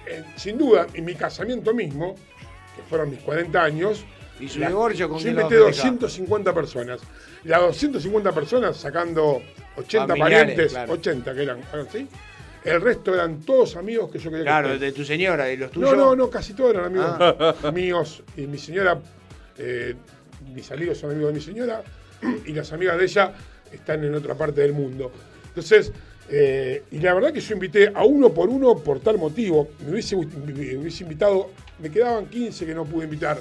eh, sin duda, en mi casamiento mismo, que fueron mis 40 años. ¿Y su la- divorcio con Yo invité festejar? 250 personas. Las 250 personas sacando 80 Familiares, parientes, claro. 80 que eran, algo así. El resto eran todos amigos que yo quería que Claro, estén. de tu señora y los tuyos. No, no, no, casi todos eran amigos Ah. [LAUGHS] míos. Y mi señora, eh, mis amigos son amigos de mi señora, y las amigas de ella están en otra parte del mundo. Entonces, eh, y la verdad que yo invité a uno por uno por tal motivo. Me hubiese, me hubiese invitado, me quedaban 15 que no pude invitar,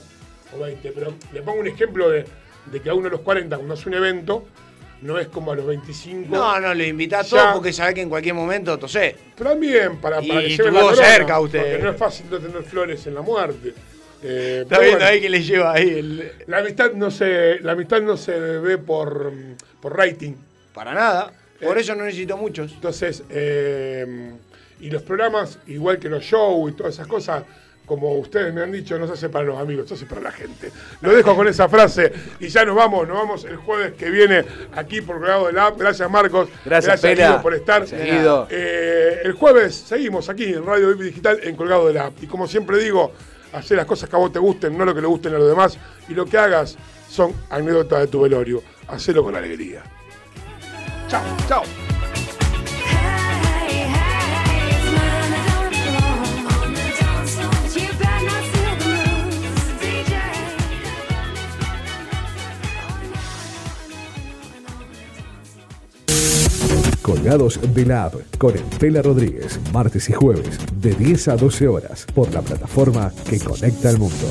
o 20, pero le pongo un ejemplo de, de que a uno a los 40, cuando hace un evento, no es como a los 25. No, no, le invita a todos porque sabe que en cualquier momento tosé. También, para, para Y que lleven la cerca usted. Porque no es fácil no tener flores en la muerte. Eh, Está viendo bueno, ahí que le lleva ahí el... La amistad no se, la amistad no se ve por, por rating. Para nada. Por Eh, eso no necesito muchos. Entonces, eh, y los programas, igual que los shows y todas esas cosas, como ustedes me han dicho, no se hace para los amigos, se hace para la gente. Lo dejo con esa frase y ya nos vamos, nos vamos el jueves que viene aquí por Colgado del App. Gracias Marcos. Gracias, Pela. Guido, por estar. Gracias. Eh, el jueves seguimos aquí en Radio Vivi Digital en Colgado del App. Y como siempre digo, hacer las cosas que a vos te gusten, no lo que le gusten a los demás. Y lo que hagas son anécdotas de tu velorio. Hacelo con alegría. Chao, chao. Colgados de la App con Estela Rodríguez, martes y jueves, de 10 a 12 horas, por la plataforma que conecta al mundo.